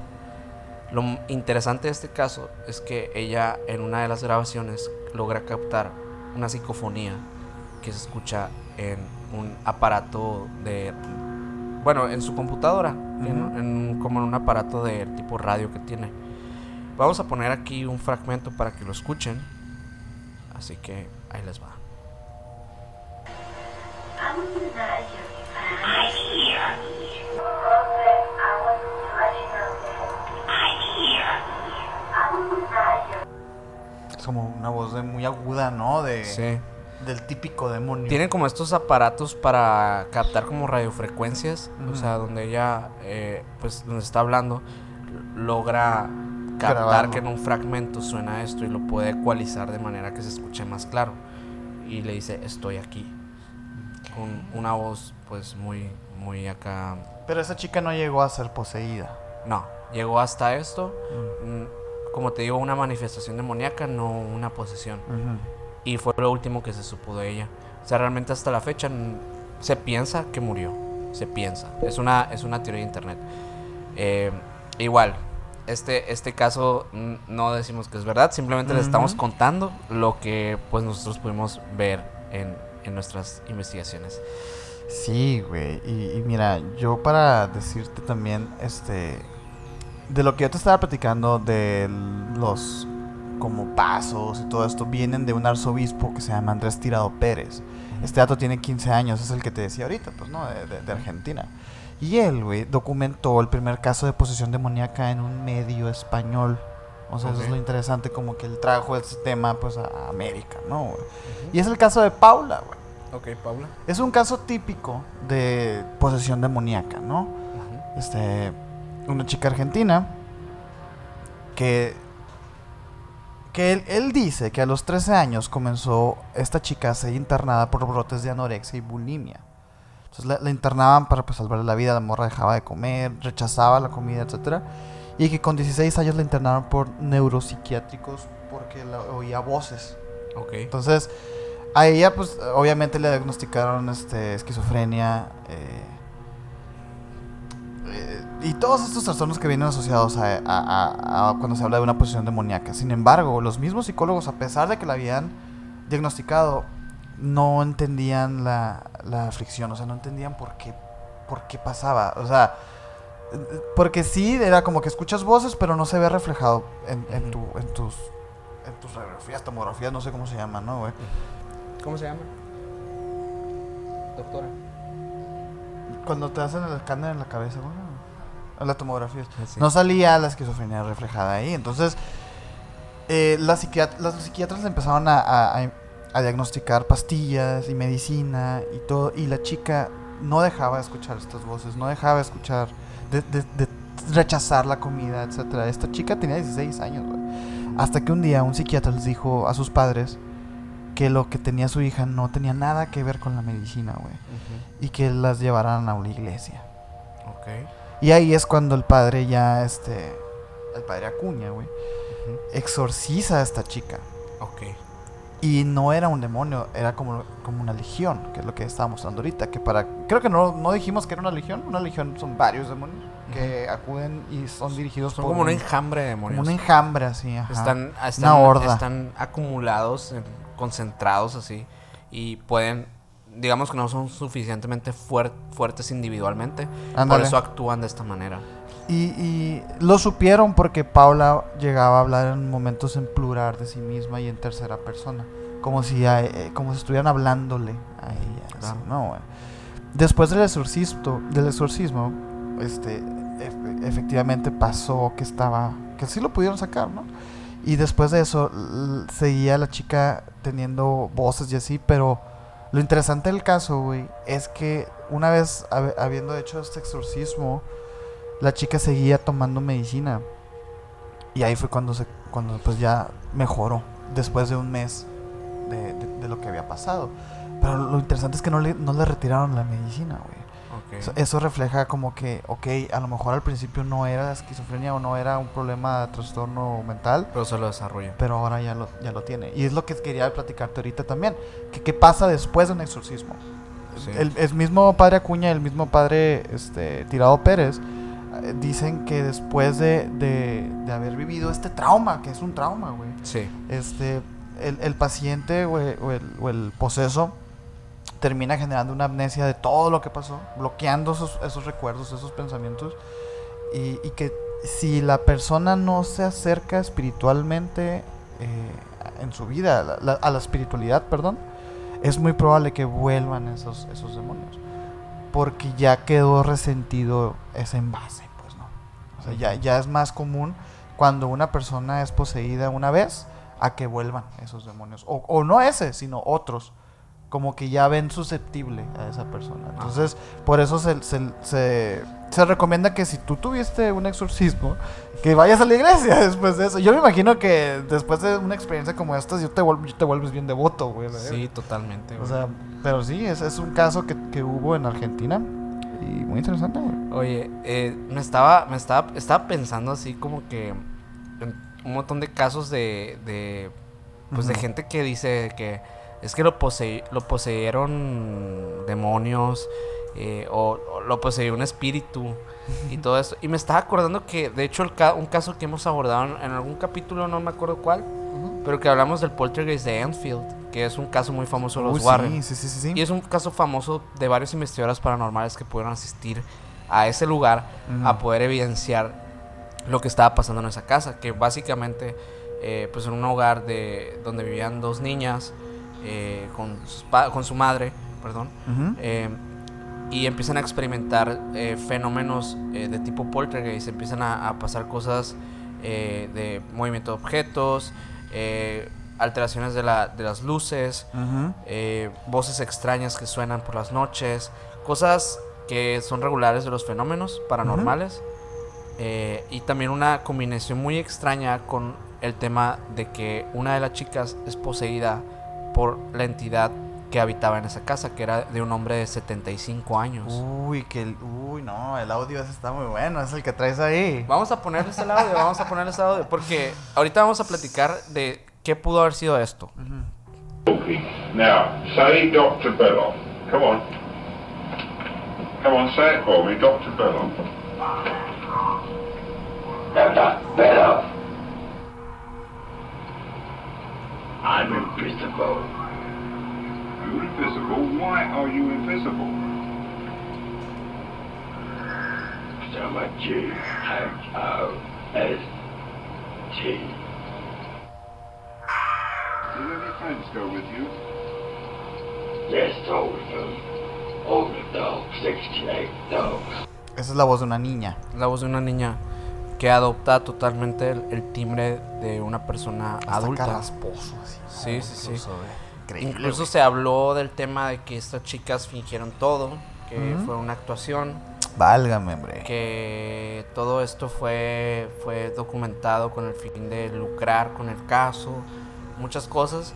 Lo interesante de este caso es que ella en una de las grabaciones logra captar una psicofonía que se escucha en un aparato de... Bueno, en su computadora, en- Ujú. en- como en un aparato de tipo radio que tiene. Vamos a poner aquí un fragmento para que lo escuchen. Así que ahí les va. Es como una voz de muy aguda, ¿no? De, Sí. Del típico demonio. Tienen como estos aparatos para captar como radiofrecuencias. O sea, donde ella, eh, pues, donde está hablando, logra captar Grabarlo. que en un fragmento suena esto y lo puede ecualizar de manera que se escuche más claro. Y le dice, estoy aquí. Con una voz, pues, muy, muy acá. Pero esa chica no llegó a ser poseída. No, llegó hasta esto. mm, Como te digo, una manifestación demoníaca, no una posesión. Ujú. Y fue lo último que se supo de ella. O sea, realmente hasta la fecha mm, se piensa que murió. Se piensa. Es una, es una teoría de internet. Eh, igual, este, este caso mm, no decimos que es verdad, simplemente les estamos contando lo que pues nosotros pudimos ver en, en nuestras investigaciones. Sí, güey. Y, y mira, yo para decirte también, este, de lo que yo te estaba platicando de los como pasos y todo esto, vienen de un arzobispo que se llama Andrés Tirado Pérez. Este dato tiene 15 años, es el que te decía ahorita, pues, ¿no? De, de- de Argentina. Y él, güey, documentó el primer caso de posesión demoníaca en un medio español. O sea, eso es lo interesante, como que él trajo ese tema, pues, a América, ¿no? Y es el caso de Paula, güey. Ok, Paula. Es un caso típico de posesión demoníaca, ¿no? Este, una chica argentina que que él, él dice que a los 13 años comenzó esta chica a ser internada por brotes de anorexia y bulimia. Entonces la, la internaban para pues, salvarle la vida, la morra dejaba de comer, rechazaba la comida, etcétera Y que con 16 años la internaron por neuropsiquiátricos porque la, oía voces. Ok. Entonces, a ella, pues, obviamente le diagnosticaron este, esquizofrenia eh, eh, y todos estos trastornos que vienen asociados a, a- a- a cuando se habla de una posición demoníaca. Sin embargo, los mismos psicólogos, a pesar de que la habían diagnosticado, no entendían la, la aflicción, o sea, no entendían por qué, por qué pasaba. O sea, porque sí, era como que escuchas voces, pero no se ve reflejado en, en tu, en tus en tus radiografías, tomografías, no sé cómo se llaman, ¿no, güey? ¿Cómo se llama? Doctora. Cuando te hacen el escáner en la cabeza, güey. En la tomografía. Sí. No salía la esquizofrenia reflejada ahí. Entonces, eh, las, psiquiat- las psiquiatras empezaron a- a diagnosticar pastillas y medicina y todo. Y la chica no dejaba de escuchar estas voces, no dejaba de escuchar, de, de- de rechazar la comida, etcétera. Esta chica tenía 16 años, güey. Hasta que un día un psiquiatra les dijo a sus padres que lo que tenía su hija no tenía nada que ver con la medicina, güey. Y que las llevaran a una iglesia. Ok. Y ahí es cuando el padre ya, este, el padre Acuña, güey, exorciza a esta chica. Ok. Y no era un demonio, era como, como una legión, que es lo que estaba mostrando ahorita. Que para, creo que no, no dijimos que era una legión. Una legión son varios demonios que acuden y son dirigidos Son por como un enjambre de demonios. como un enjambre así, ajá. Están, están, Una horda. están acumulados, en- concentrados así. Y pueden, digamos que no son suficientemente fuer- fuertes individualmente. Por eso actúan de esta manera. Y, y lo supieron porque Paula llegaba a hablar en momentos en plural de sí misma y en tercera persona. Como si, a- eh, como si estuvieran hablándole a ella. Después del exorcismo, del exorcismo este, ef- efectivamente pasó que estaba, que sí lo pudieron sacar, ¿no? Y después de eso seguía la chica teniendo voces y así, pero lo interesante del caso, güey, es que una vez hab- habiendo hecho este exorcismo, la chica seguía tomando medicina. Y ahí fue cuando se cuando pues ya mejoró después de un mes de, de- de lo que había pasado. Pero lo interesante es que no le, no le retiraron la medicina, güey. Eso, eso refleja como que, ok, a lo mejor al principio no era esquizofrenia o no era un problema de trastorno mental, Pero se lo desarrolla. pero ahora ya lo, ya lo tiene. Y es lo que quería platicarte ahorita también. que ¿Qué pasa después de un exorcismo? Sí. El, el mismo padre Acuña, el mismo padre este, Tirado Pérez, dicen que después de, de, de haber vivido este trauma, que es un trauma, güey, Sí. este, el, el paciente o el, o el- o el poseso termina generando una amnesia de todo lo que pasó, bloqueando esos, esos recuerdos, esos pensamientos, y, y que si la persona no se acerca espiritualmente eh, en su vida, a la- la- a la espiritualidad, perdón, es muy probable que vuelvan esos, esos demonios, porque ya quedó resentido ese envase, pues no. O sea, ya, ya es más común cuando una persona es poseída una vez a que vuelvan esos demonios. O, o no ese, sino otros. Como que ya ven susceptible a esa persona. Entonces, por eso se, se, se- se recomienda que si tú tuviste un exorcismo, que vayas a la iglesia después de eso. Yo me imagino que después de una experiencia como esta, yo te, vuel- te vuelves bien devoto, güey. Sí, totalmente. o güey. sea, pero sí, es, es un caso que, que hubo en Argentina. Y muy interesante, güey. Oye, eh, me estaba, me estaba, estaba pensando así como que en un montón de casos de, de pues de gente que dice que es que lo posee, lo poseyeron demonios eh, o, o lo poseyó un espíritu y todo eso. Y me estaba acordando que, de hecho, el ca- un caso que hemos abordado en, en algún capítulo, no me acuerdo cuál, pero que hablamos del poltergeist de Enfield, que es un caso muy famoso de los Uy, Warren. sí, sí, sí. Y es un caso famoso de varios investigadores paranormales que pudieron asistir a ese lugar Ujú. a poder evidenciar lo que estaba pasando en esa casa, que básicamente eh, pues en un hogar de donde vivían dos niñas eh, con, pa- con su madre, perdón, Ujú. eh, y empiezan a experimentar eh, fenómenos eh, de tipo poltergeist, empiezan a, a pasar cosas eh, de movimiento de objetos, alteraciones de, la- de las luces, voces extrañas que suenan por las noches, cosas que son regulares de los fenómenos paranormales. y también una combinación muy extraña con el tema de que una de las chicas es poseída por la entidad que habitaba en esa casa, que era de un hombre de 75 años. Uy, que el, uy, no, el audio ese está muy bueno, es el que traes ahí. Vamos a ponerles el audio, vamos a ponerles el audio, porque ahorita vamos a platicar de qué pudo haber sido esto. talking. Now, say Dr. Belloff. Come on. Come on, say it for me, Dr. Belloff. Dr. Bellow. I'm invisible. You're invisible. Why are you invisible? So much G H O S T. Did any friends go with you? Yes, all of them. All the dogs, 68 dogs. Esa es la voz de una niña. La voz de una niña que adopta totalmente el, el timbre de una persona Hasta adulta. carrasposo, así. Sí, sí, sí. Increíble, Incluso se habló del tema de que estas chicas fingieron todo, que fue una actuación, Válgame, hombre. que todo esto fue, fue documentado con el fin de lucrar con el caso, muchas cosas.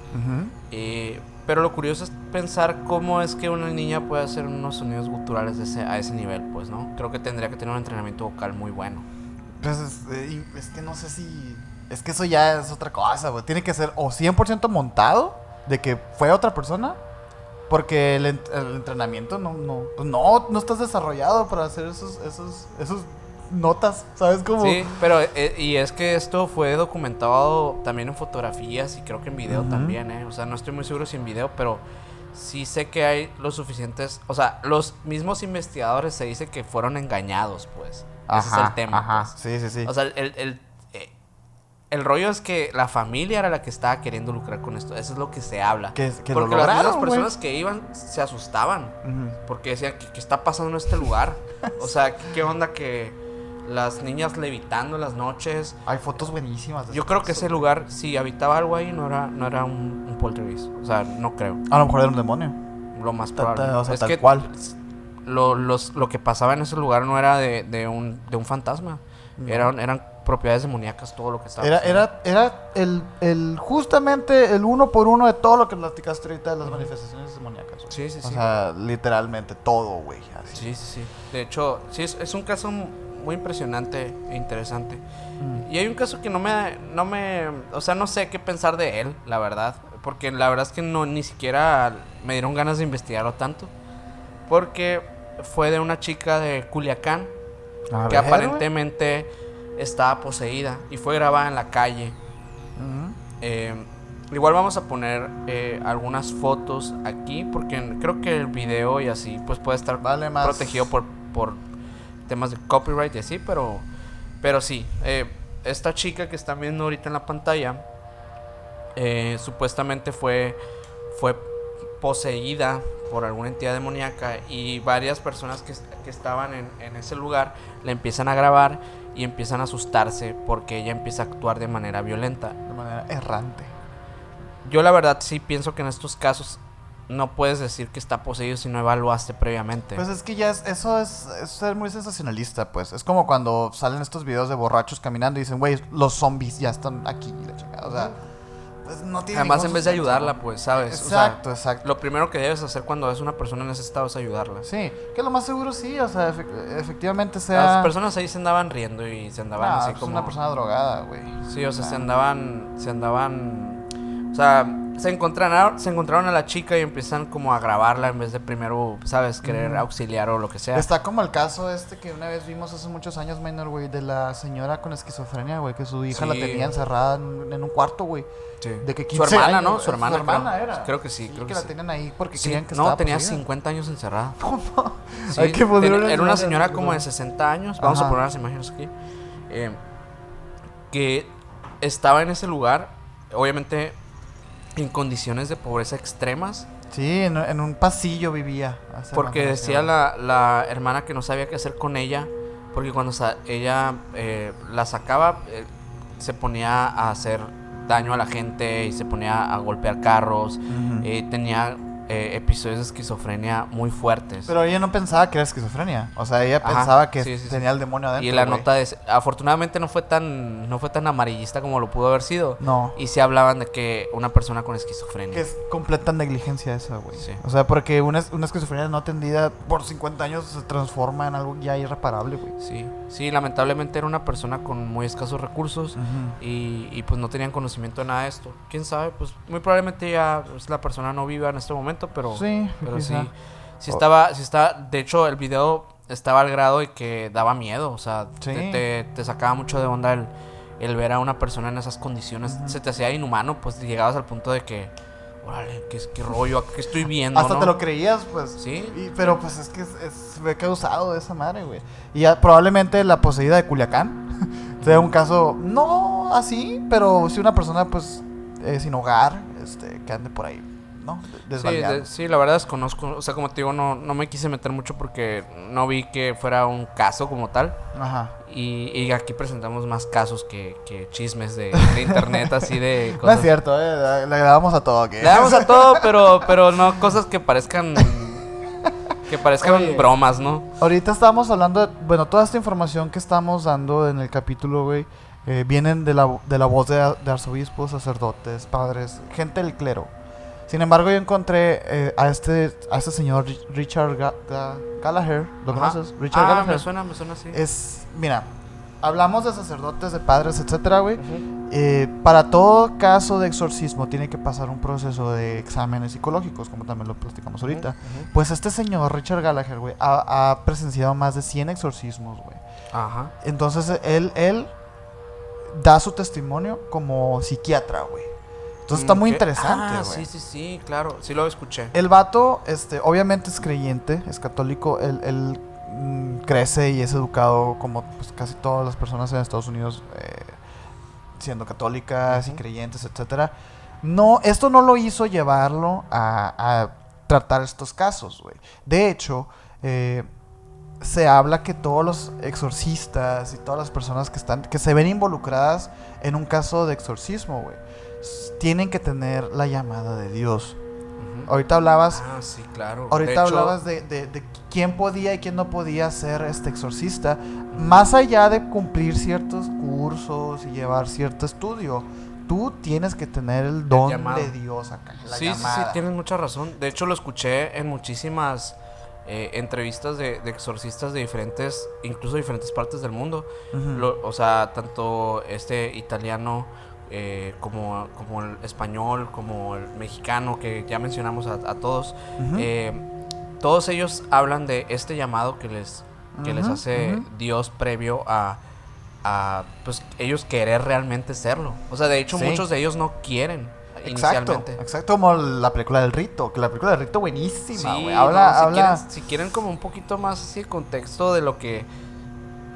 Eh, pero lo curioso es pensar cómo es que una niña puede hacer unos sonidos guturales de ese- a ese nivel, pues, ¿no? Creo que tendría que tener un entrenamiento vocal muy bueno. Pues es, eh, es que no sé si. Es que eso ya es otra cosa, güey. Tiene que ser o 100% montado de que fue otra persona. Porque el, ent- el entrenamiento no, no, pues no, no estás desarrollado para hacer esos, esos, esos notas, ¿sabes cómo? Sí, pero eh, y es que esto fue documentado también en fotografías y creo que en video también, ¿eh? O sea, no estoy muy seguro si en video, pero sí sé que hay los suficientes, o sea, los mismos investigadores se dice que fueron engañados, pues. Ese es el tema. Ajá, pues. sí, sí, sí. O sea, el, el, el rollo es que la familia era la que estaba queriendo lucrar con esto. Eso es lo que se habla. Que- Porque las lograron, personas que iban se asustaban. Porque decían, ¿qué, qué está pasando en este lugar? O sea, ¿qué, onda que las niñas levitando en las noches? Hay fotos buenísimas. de Yo creo que ese lugar, si habitaba algo ahí, no era, no era un, un poltergeist. O sea, no creo. A lo mejor era un demonio. Lo más Ta- ta- probable. o sea, es tal que cual. Lo, los- lo que pasaba en ese lugar no era de, de un, de un fantasma. Eran, eran propiedades demoníacas, todo lo que estaba Era, era, era el, el, justamente el uno por uno de todo lo que platicaste ahorita de las manifestaciones demoníacas. güey. Sí, sí, O sí. sea, literalmente todo, güey. así. Sí, sí, sí. De hecho, sí, es, es un caso muy impresionante e interesante. Mm. Y hay un caso que no me, no me, o sea, no sé qué pensar de él, la verdad. Porque la verdad es que no, ni siquiera me dieron ganas de investigarlo tanto. Porque fue de una chica de Culiacán A que ver, aparentemente estaba poseída y fue grabada en la calle. Eh, igual vamos a poner eh, algunas fotos aquí porque creo que el video y así pues puede estar Vale más. protegido por, por temas de copyright y así, pero, pero sí, eh, esta chica que están viendo ahorita en la pantalla eh, supuestamente fue, fue poseída por alguna entidad demoníaca y varias personas que, que estaban en, en ese lugar la empiezan a grabar y empiezan a asustarse porque ella empieza a actuar de manera violenta. De manera errante. Yo la verdad sí pienso que en estos casos no puedes decir que está poseído si no evaluaste previamente. Pues es que ya es- eso es, es ser muy sensacionalista, pues. Es como cuando salen estos videos de borrachos caminando y dicen, güey, los zombies ya están aquí, la chingada. O sea, pues no tiene Además, en vez de ayudarla, pues, ¿sabes? O sea, Exacto, exacto. lo primero que debes hacer cuando ves una persona en ese estado es ayudarla. Sí, que lo más seguro sí, o sea, efe- efectivamente sea... Las personas ahí se andaban riendo y se andaban Nah, así pues como... una persona drogada, güey. Sí, o sea, se Nah. andaban... Se andaban... O sea, se encontraron, se encontraron a la chica y empiezan como a grabarla en vez de primero, ¿sabes? Querer auxiliar o lo que sea. Está como el caso este que una vez vimos hace muchos años, Minor, güey, de la señora con esquizofrenia, güey, que su hija la tenía encerrada en, en un cuarto, güey. Sí. De que Su 15 hermana, años, ¿no? Su hermana, Su hermana creo. era. Creo que sí, creo que, que la tenían ahí porque querían que no, tenía poseída. 50 años encerrada. ¿Cómo? Sí, Hay que poner ten- unas era una señora como de favor. 60 años, vamos Ajá. a poner las imágenes aquí, eh, que estaba en ese lugar, obviamente en condiciones de pobreza extremas, Sí, en, en un pasillo vivía. porque decía la, la hermana que no sabía qué hacer con ella, porque cuando sa- ella eh, la sacaba, eh, se ponía a hacer daño a la gente y se ponía a golpear carros, eh, tenía eh, episodios de esquizofrenia muy fuertes. Pero ella no pensaba que era esquizofrenia. O sea, ella Ajá, pensaba que sí, sí, sí. tenía el demonio adentro. Y la güey. nota de, afortunadamente no fue tan no fue tan amarillista como lo pudo haber sido. No. Y se hablaban de que una persona con esquizofrenia. Que es completa negligencia esa, güey. Sí. O sea, porque una, es- una esquizofrenia no atendida por 50 años se transforma en algo ya irreparable, güey. Sí, sí, lamentablemente era una persona con muy escasos recursos y, y, pues no tenían conocimiento de nada de esto. Quién sabe, pues muy probablemente ya pues, la persona no viva en este momento, pero Sí, pero sí, quizá. sí estaba, sí estaba, de hecho el video estaba al grado de que daba miedo, o sea, Sí. te, te- te sacaba mucho de onda el, el ver a una persona en esas condiciones, se te hacía inhumano, pues llegabas al punto de que, órale, qué, qué rollo, qué estoy viendo, Hasta ¿no? te lo creías, pues. Sí. Y- pero pues es que es, es- fue causado de esa madre, güey. Y ya probablemente la poseída de Culiacán sea un caso, no así, pero sí una persona, pues, eh, sin hogar, este, que ande por ahí, ¿no? Sí, Desvaliado. de- sí, la verdad desconozco, o sea, como te digo, no, no me quise meter mucho porque no vi que fuera un caso como tal. Ajá. Y, y aquí presentamos más casos que, que chismes de, de internet, así de No cosas. es cierto, eh, le, le damos a todo, ¿qué? Le damos a todo, pero, pero no cosas que parezcan. que parezcan Oye. bromas, ¿no? Ahorita estamos hablando de, bueno, toda esta información que estamos dando en el capítulo, güey, eh, vienen de la, de la voz de, de arzobispos, sacerdotes, padres, gente del clero. Sin embargo, yo encontré eh, a este a este señor Ri- Richard Ga- Ga- Gallagher, ¿lo Ajá. conoces? Richard ah, Gallagher. me suena, me suena así. Es, mira, hablamos de sacerdotes, de padres, etcétera, güey. Eh, para todo caso de exorcismo tiene que pasar un proceso de exámenes psicológicos, como también lo platicamos ahorita. Pues este señor, Richard Gallagher, güey, ha, ha presenciado más de 100 exorcismos, güey. Ajá. Entonces él, él da su testimonio como psiquiatra, güey. Entonces está Mm, muy ¿qué? interesante, Ah, sí, sí, sí, claro. Sí lo escuché. El vato, este, obviamente es creyente, es católico, él, él, mm, crece y es educado como pues, casi todas las personas en Estados Unidos, eh, siendo católicas y creyentes, etcétera. No, esto no lo hizo llevarlo a, a tratar estos casos, güey. De hecho, eh, se habla que todos los exorcistas y todas las personas que están, que se ven involucradas en un caso de exorcismo, güey, tienen que tener la llamada de Dios. Ahorita hablabas, Ah, sí, claro. ahorita De hecho, hablabas de, de- de quién podía y quién no podía ser este exorcista, más allá de cumplir ciertos cursos y llevar cierto estudio. Tú tienes que tener el don de Dios acá. la Sí, sí, sí, tienes mucha razón. De hecho, lo escuché en muchísimas eh, entrevistas de, de exorcistas de diferentes, incluso diferentes partes del mundo. Lo- o sea, tanto este italiano eh, como, como el español, como el mexicano, que ya mencionamos a, a todos. Eh, todos ellos hablan de este llamado que les, que les hace. Dios previo a, a, pues ellos querer realmente serlo. O sea, de hecho Sí. muchos de ellos no quieren Exacto, exacto como la película del rito, que la película del rito buenísima, Sí, no, si, habla. quieren, si quieren como un poquito más así el contexto de lo que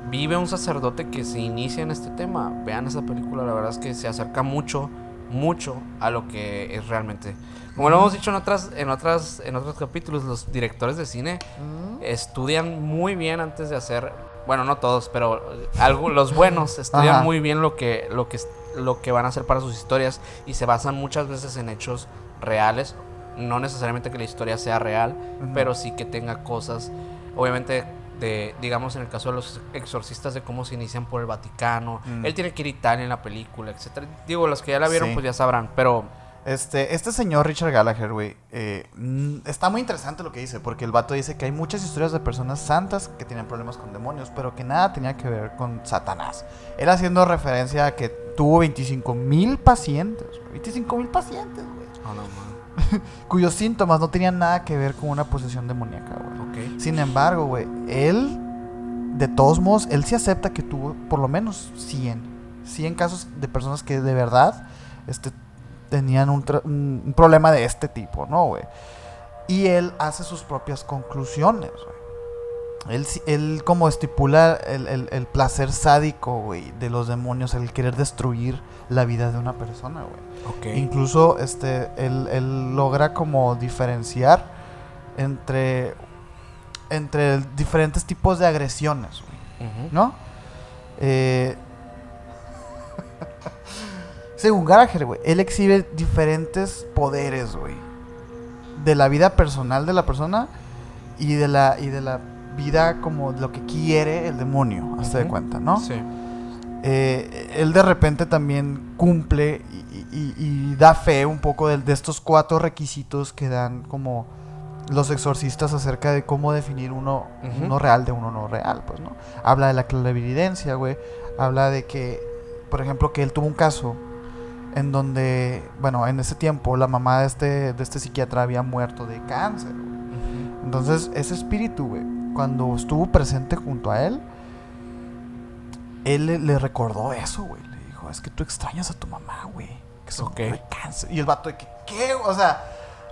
vive un sacerdote que se inicia en este tema, vean esa película, la verdad es que se acerca mucho, mucho a lo que es realmente. Como lo hemos dicho en otras, en otras, en otros capítulos, los directores de cine Mm, estudian muy bien antes de hacer, bueno, no todos, pero algo, los buenos estudian Ajá. muy bien lo que, lo que, lo que van a hacer para sus historias y se basan muchas veces en hechos reales. No necesariamente que la historia sea real, pero sí que tenga cosas, obviamente, de, digamos, en el caso de los exorcistas, de cómo se inician por el Vaticano. Mm. Él tiene que ir a Italia en la película, etcétera. Digo, los que ya la vieron, Sí. pues ya sabrán, pero Este, este señor Richard Gallagher, güey, eh, está muy interesante lo que dice, porque el vato dice que hay muchas historias de personas santas que tienen problemas con demonios, pero que nada tenía que ver con Satanás. Él haciendo referencia a que tuvo 25 mil pacientes, 25 mil pacientes, güey, Oh, no, man. cuyos síntomas no tenían nada que ver con una posesión demoníaca, güey. Sin embargo, güey, él, de todos modos, él sí acepta que tuvo por lo menos 100. 100 casos de personas que de verdad este, tenían un, tra- un- un problema de este tipo, ¿no, güey? Y él hace sus propias conclusiones, güey. Él, él como estipula el, el- el placer sádico, güey, de los demonios, el querer destruir la vida de una persona, güey. Ok. Incluso este, él, él logra como diferenciar entre, entre diferentes tipos de agresiones, güey. ¿no? Eh, según Gallagher, güey, él exhibe diferentes poderes, güey, de la vida personal de la persona y de la, y de la vida como lo que quiere el demonio, hasta de cuenta, ¿no? Sí. Eh, él de repente también cumple y, y- y da fe un poco de, de estos cuatro requisitos que dan como los exorcistas acerca de cómo definir uno, Ujú. uno real de uno no real, pues, ¿no? Habla de la clarividencia, güey. Habla de que, por ejemplo, que él tuvo un caso en donde, bueno, en ese tiempo la mamá de este, de este psiquiatra había muerto de cáncer, güey. Entonces, ese espíritu, güey, cuando estuvo presente junto a él, él le, le recordó eso, güey. Le dijo, es que tú extrañas a tu mamá, güey. Que se Ok. murió de cáncer. Y el vato de que, ¿qué? O sea,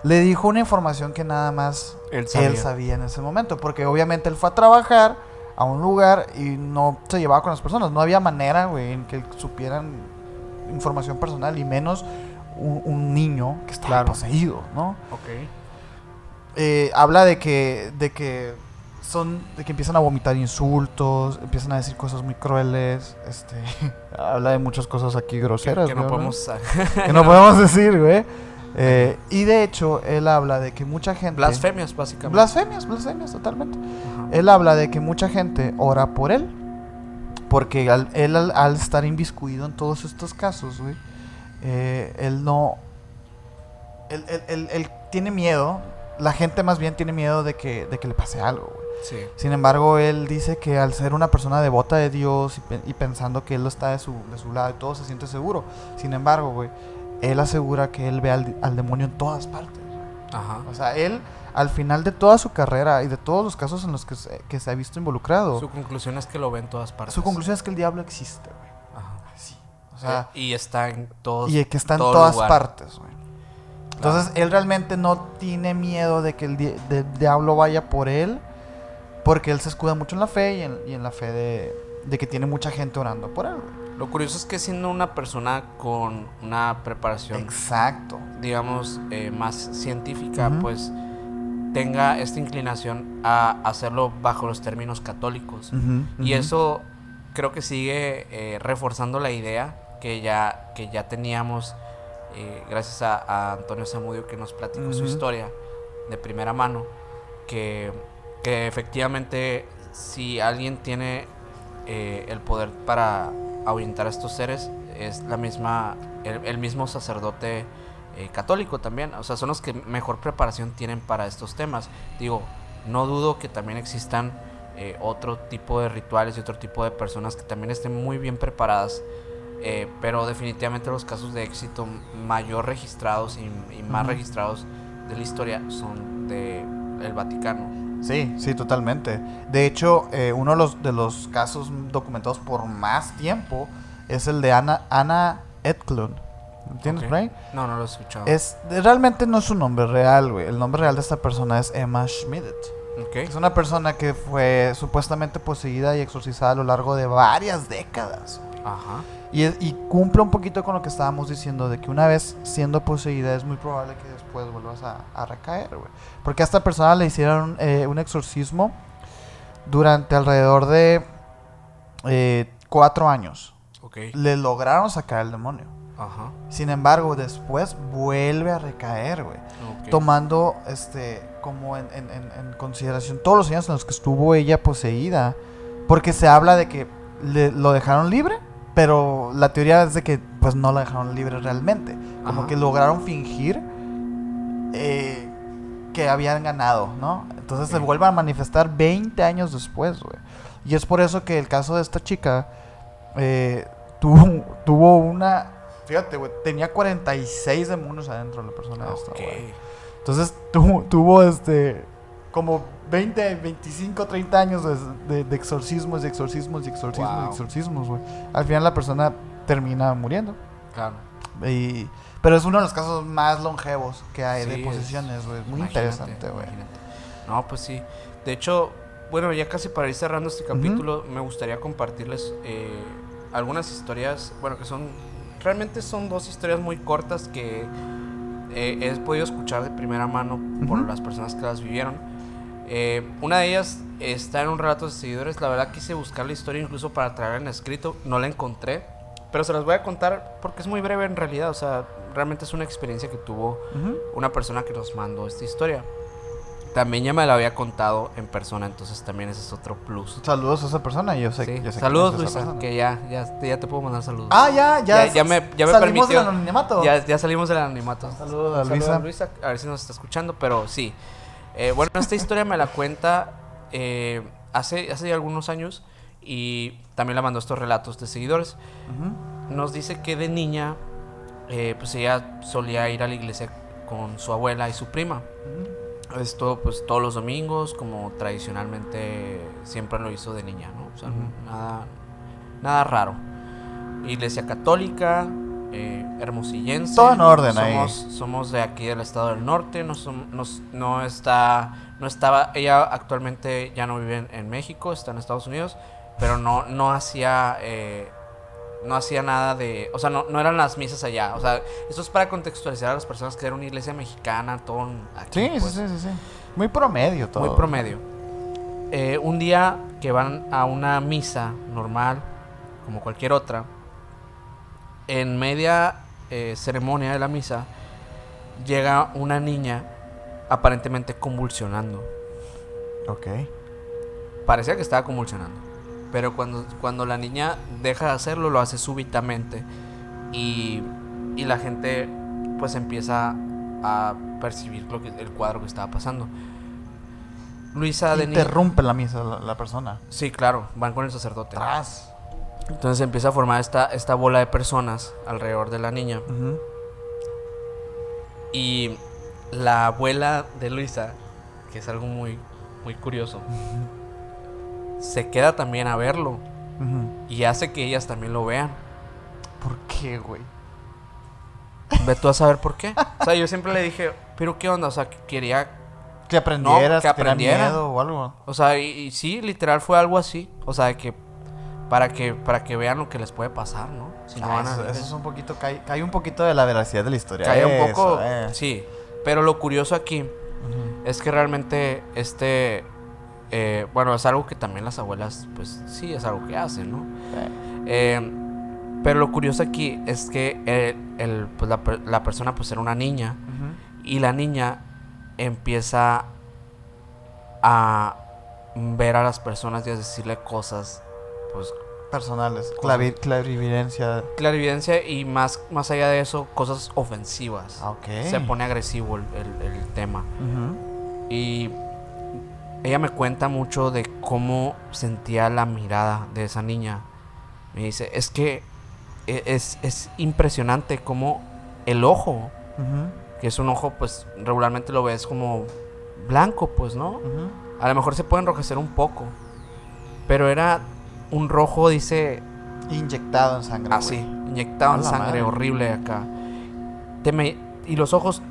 le dijo una información que nada más Él él sabía. sabía en ese momento. Porque obviamente él fue a trabajar a un lugar y no se llevaba con las personas. No había manera, güey, en que supieran información personal y menos un, un niño que estaba Claro. poseído, ¿no? Ok. eh, habla de que, de que son, de que empiezan a vomitar insultos, empiezan a decir cosas muy crueles, este, habla de muchas cosas aquí Que, groseras, que no güey, podemos. que no podemos decir, güey. Eh, y de hecho, él habla de que mucha gente... Blasfemias, básicamente. Blasfemias, blasfemias, totalmente. Ajá. Él habla de que mucha gente ora por él. Porque al- él al, al estar inviscuido en todos estos casos, güey, eh, él no... Él, él- él- él tiene miedo, la gente más bien tiene miedo de que, de que le pase algo, güey. Sí. Sin embargo, él dice que al ser una persona devota de Dios y, pe- y pensando que él está de su, de su lado y todo se siente seguro. Sin embargo, güey, él asegura que él ve al, al demonio en todas partes. Ajá. O sea, él, al final de toda su carrera y de todos los casos en los que se, que se ha visto involucrado, Su su, conclusión es que lo ve en todas partes. conclusión es que el diablo existe, güey. Ajá. Sí. O sea, y está en todos. y que está en todas lugar. partes, güey. Entonces, él realmente no tiene miedo de que el, di- diablo vaya por él, porque él se escuda mucho en la fe y en, y en la fe de, de que tiene mucha gente orando por él, güey. Lo curioso es que siendo una persona con una preparación, Exacto. digamos, eh, más científica, Ujú. pues tenga esta inclinación a hacerlo bajo los términos católicos. Y ujú. eso creo que sigue eh, reforzando la idea que ya, que ya teníamos eh, gracias a, a Antonio Zamudio que nos platicó su Ujú. historia de primera mano, que, que efectivamente si alguien tiene eh, el poder para ahuyentar a estos seres, es la misma, el, el mismo sacerdote eh, católico también, o sea, son los que mejor preparación tienen para estos temas. Digo, no dudo que también existan eh, otro tipo de rituales y otro tipo de personas que también estén muy bien preparadas, eh, pero definitivamente los casos de éxito mayor registrados y, y más registrados de la historia son de el Vaticano. Sí, sí, totalmente. De hecho, eh, uno de los, de los casos documentados por más tiempo es el de Ana, Ana Edklund. ¿Entiendes, Ok. por ahí? No, no lo he escuchado. Es, realmente no es su nombre real, güey. El nombre real de esta persona es Emma Schmidt. Ok. Es una persona que fue supuestamente poseída y exorcizada a lo largo de varias décadas. Ajá. Y, y cumple un poquito con lo que estábamos diciendo, de que una vez siendo poseída es muy probable que después vuelvas a, a recaer, güey. Porque a esta persona le hicieron eh, un exorcismo durante alrededor de eh, cuatro años. Ok. Le lograron sacar el demonio. Ajá. Sin embargo, después vuelve a recaer, güey. Tomando este como en, en- en- en consideración todos los años en los que estuvo ella poseída. Porque se habla de que le- lo dejaron libre, pero la teoría es de que pues no la dejaron libre realmente. Como Ajá. que lograron fingir eh, que habían ganado, ¿no? Entonces se vuelve a manifestar 20 años después, güey. Y es por eso que el caso de esta chica eh, tuvo, tuvo una... Fíjate, güey, tenía 46 demonios adentro de la persona esta, Ok. güey. Entonces tuvo, tuvo este como 20, 25, 30 años de, de- de exorcismos y exorcismos y exorcismos y Wow. exorcismos, güey. Al final la persona termina muriendo. Claro. Y, pero es uno de los casos más longevos que hay Sí, de es- posesiones, güey. Muy interesante, güey. No, pues sí. De hecho, bueno, ya casi para ir cerrando este capítulo, me gustaría compartirles eh, algunas historias, bueno, que son, realmente son dos historias muy cortas que eh, he podido escuchar de primera mano por Ujú. las personas que las vivieron. Eh, una de ellas está en un relato de seguidores. La verdad quise buscar la historia incluso para traerla en escrito. No la encontré. Pero se las voy a contar porque es muy breve en realidad. O sea, realmente es una experiencia que tuvo una persona que nos mandó esta historia. También ya me la había contado en persona, entonces también ese es otro plus. Saludos a esa persona. Yo sé, Sí. yo sé Saludos, esa Luisa, que ya, ya, ya te puedo mandar saludos. Ah, ya, ya. Ya- ya me- ya me salimos permitió. del anonimato. Ya, ya salimos del anonimato. Saludos a Luisa. a Luisa, a ver si nos está escuchando, pero sí. Eh, bueno, esta historia me la cuenta eh, hace, hace ya algunos años y también la mandó estos relatos de seguidores. Ujú. Nos dice que de niña, eh, pues ella solía ir a la iglesia con su abuela y su prima. Esto pues todos los domingos, como tradicionalmente siempre lo hizo de niña, ¿no? O sea, Ujú. nada, nada raro. Iglesia católica, eh, hermosillense. Todo en orden ahí. somos, Somos de aquí del estado del norte, no, som- nos- no está, no estaba, ella actualmente ya no vive en, en México, está en Estados Unidos, pero no, no hacía, eh, no hacía nada de, o sea, no, no eran las misas allá, o sea, esto es para contextualizar a las personas que era una iglesia mexicana, todo aquí, Sí, pues, sí, sí, sí, sí. Muy promedio todo. muy promedio. Eh, un día que van a una misa normal, como cualquier otra, en media eh, ceremonia de la misa, llega una niña aparentemente convulsionando. Ok. Parecía que estaba convulsionando. Pero cuando, cuando la niña deja de hacerlo, lo hace súbitamente. Y, y la gente pues empieza a percibir lo que, el cuadro que estaba pasando. Luisa de niña... Interrumpe la misa la, la persona. Sí, claro, van con el sacerdote. Tras. Entonces empieza a formar esta, esta bola de personas alrededor de la niña. Y la abuela de Luisa, que es algo muy, muy curioso, se queda también a verlo. Y hace que ellas también lo vean. ¿Por qué, güey? Ve tú a saber por qué. O sea, yo siempre le dije, pero qué onda, o sea, que quería... Que aprendieras, que que, aprendiera. miedo o algo. O sea, y, y sí, literal fue algo así. O sea, de que para que para que vean lo que les puede pasar, ¿no? Si no Ah, van a eso, es un poquito, cae, cae un poquito de la veracidad de la historia. Cae un Eso, poco, eh. sí. Pero lo curioso aquí es que realmente este, eh, bueno, es algo que también las abuelas, pues sí, es algo que hacen, ¿no? Eh, Eh, Pero lo curioso aquí es que el, el, pues, la, la persona pues era una niña y la niña empieza a ver a las personas y a decirle cosas, pues Personales. Clavi- clarividencia. clarividencia y más, más allá de eso, cosas ofensivas. Ah. Se pone agresivo el, el- tema. Y ella me cuenta mucho de cómo sentía la mirada de esa niña. Me dice, es que e- es, es impresionante cómo el ojo, que es un ojo, pues regularmente lo ves como blanco, pues, ¿no? A lo mejor se puede enrojecer un poco. Pero era un rojo, dice, Inyectado en sangre. así, güey. inyectado A en sangre, madre. horrible acá. Te me- y los ojos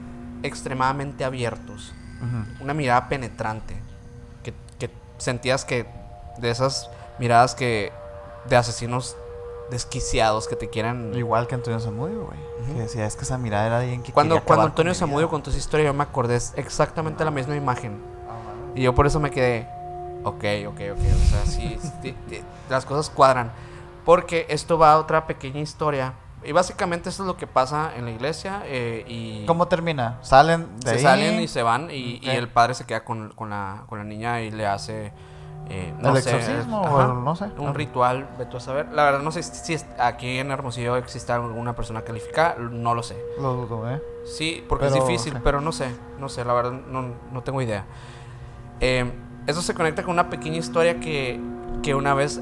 extremadamente abiertos. Una mirada penetrante. Sentías que de esas miradas que de asesinos desquiciados que te quieran. Igual que Antonio Zamudio, güey. Que decía, es que esa mirada era alguien que Cuando, cuando con Antonio mi Zamudio contó esa historia, yo me acordé exactamente la misma imagen. Y yo por eso me quedé. Ok, ok, ok. O sea, sí, sí, sí, las cosas cuadran. Porque esto va a otra pequeña historia. Y básicamente esto es lo que pasa en la iglesia. eh, y ¿Cómo termina? Salen de se ahí. salen y se van y, y el padre se queda con, con la, con la niña y le hace eh, no ¿El sé, exorcismo o el- no sé? un ritual ve tú a saber la verdad no sé si aquí en Hermosillo existe alguna persona calificada no lo sé Lo dudo, ¿eh? sí porque Pero, es difícil pero no sé no sé la verdad no, no tengo idea Eh, eso se conecta con una pequeña historia que, que una vez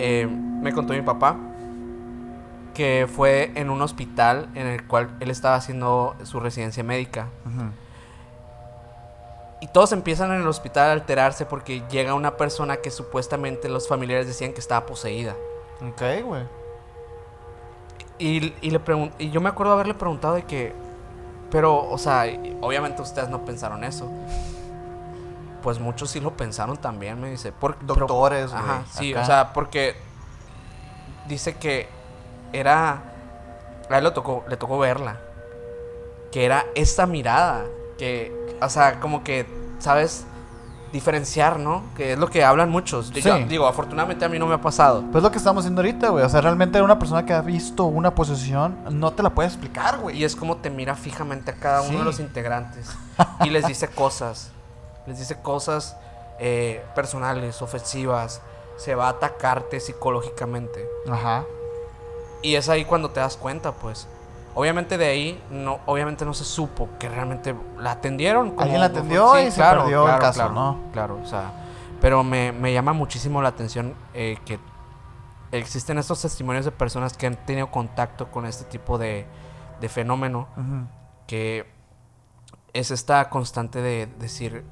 eh, me contó mi papá que fue en un hospital en el cual él estaba haciendo su residencia médica y todos empiezan en el hospital a alterarse porque llega una persona que supuestamente los familiares decían que estaba poseída. Ok, güey. Y, y le pregun- y yo me acuerdo haberle preguntado de que, pero, o sea, obviamente ustedes no pensaron eso. Pues muchos sí lo pensaron también, me dice. Por, Doctores, güey. Ajá, sí, acá. o sea, porque dice que era, a él le tocó, le tocó verla. Que era esta mirada, que, o sea, como que, ¿sabes? Diferenciar, ¿no? Que es lo que hablan muchos. Yo- Sí. digo, afortunadamente a mí no me ha pasado. Pues lo que estamos haciendo ahorita, güey. O sea, realmente una persona que ha visto una posesión no te la puede explicar, güey. Y es como te mira fijamente a cada uno de los integrantes. y les dice cosas. Les dice cosas eh, personales, ofensivas. Se va a atacarte psicológicamente. Ajá. Y es ahí cuando te das cuenta, pues. Obviamente de ahí, no, obviamente no se supo que realmente la atendieron. como- Alguien la atendió y se perdió el caso, claro, ¿no? Claro, o sea. Pero me, me llama muchísimo la atención eh, que existen estos testimonios de personas que han tenido contacto con este tipo de, de fenómeno. Que es esta constante de decir,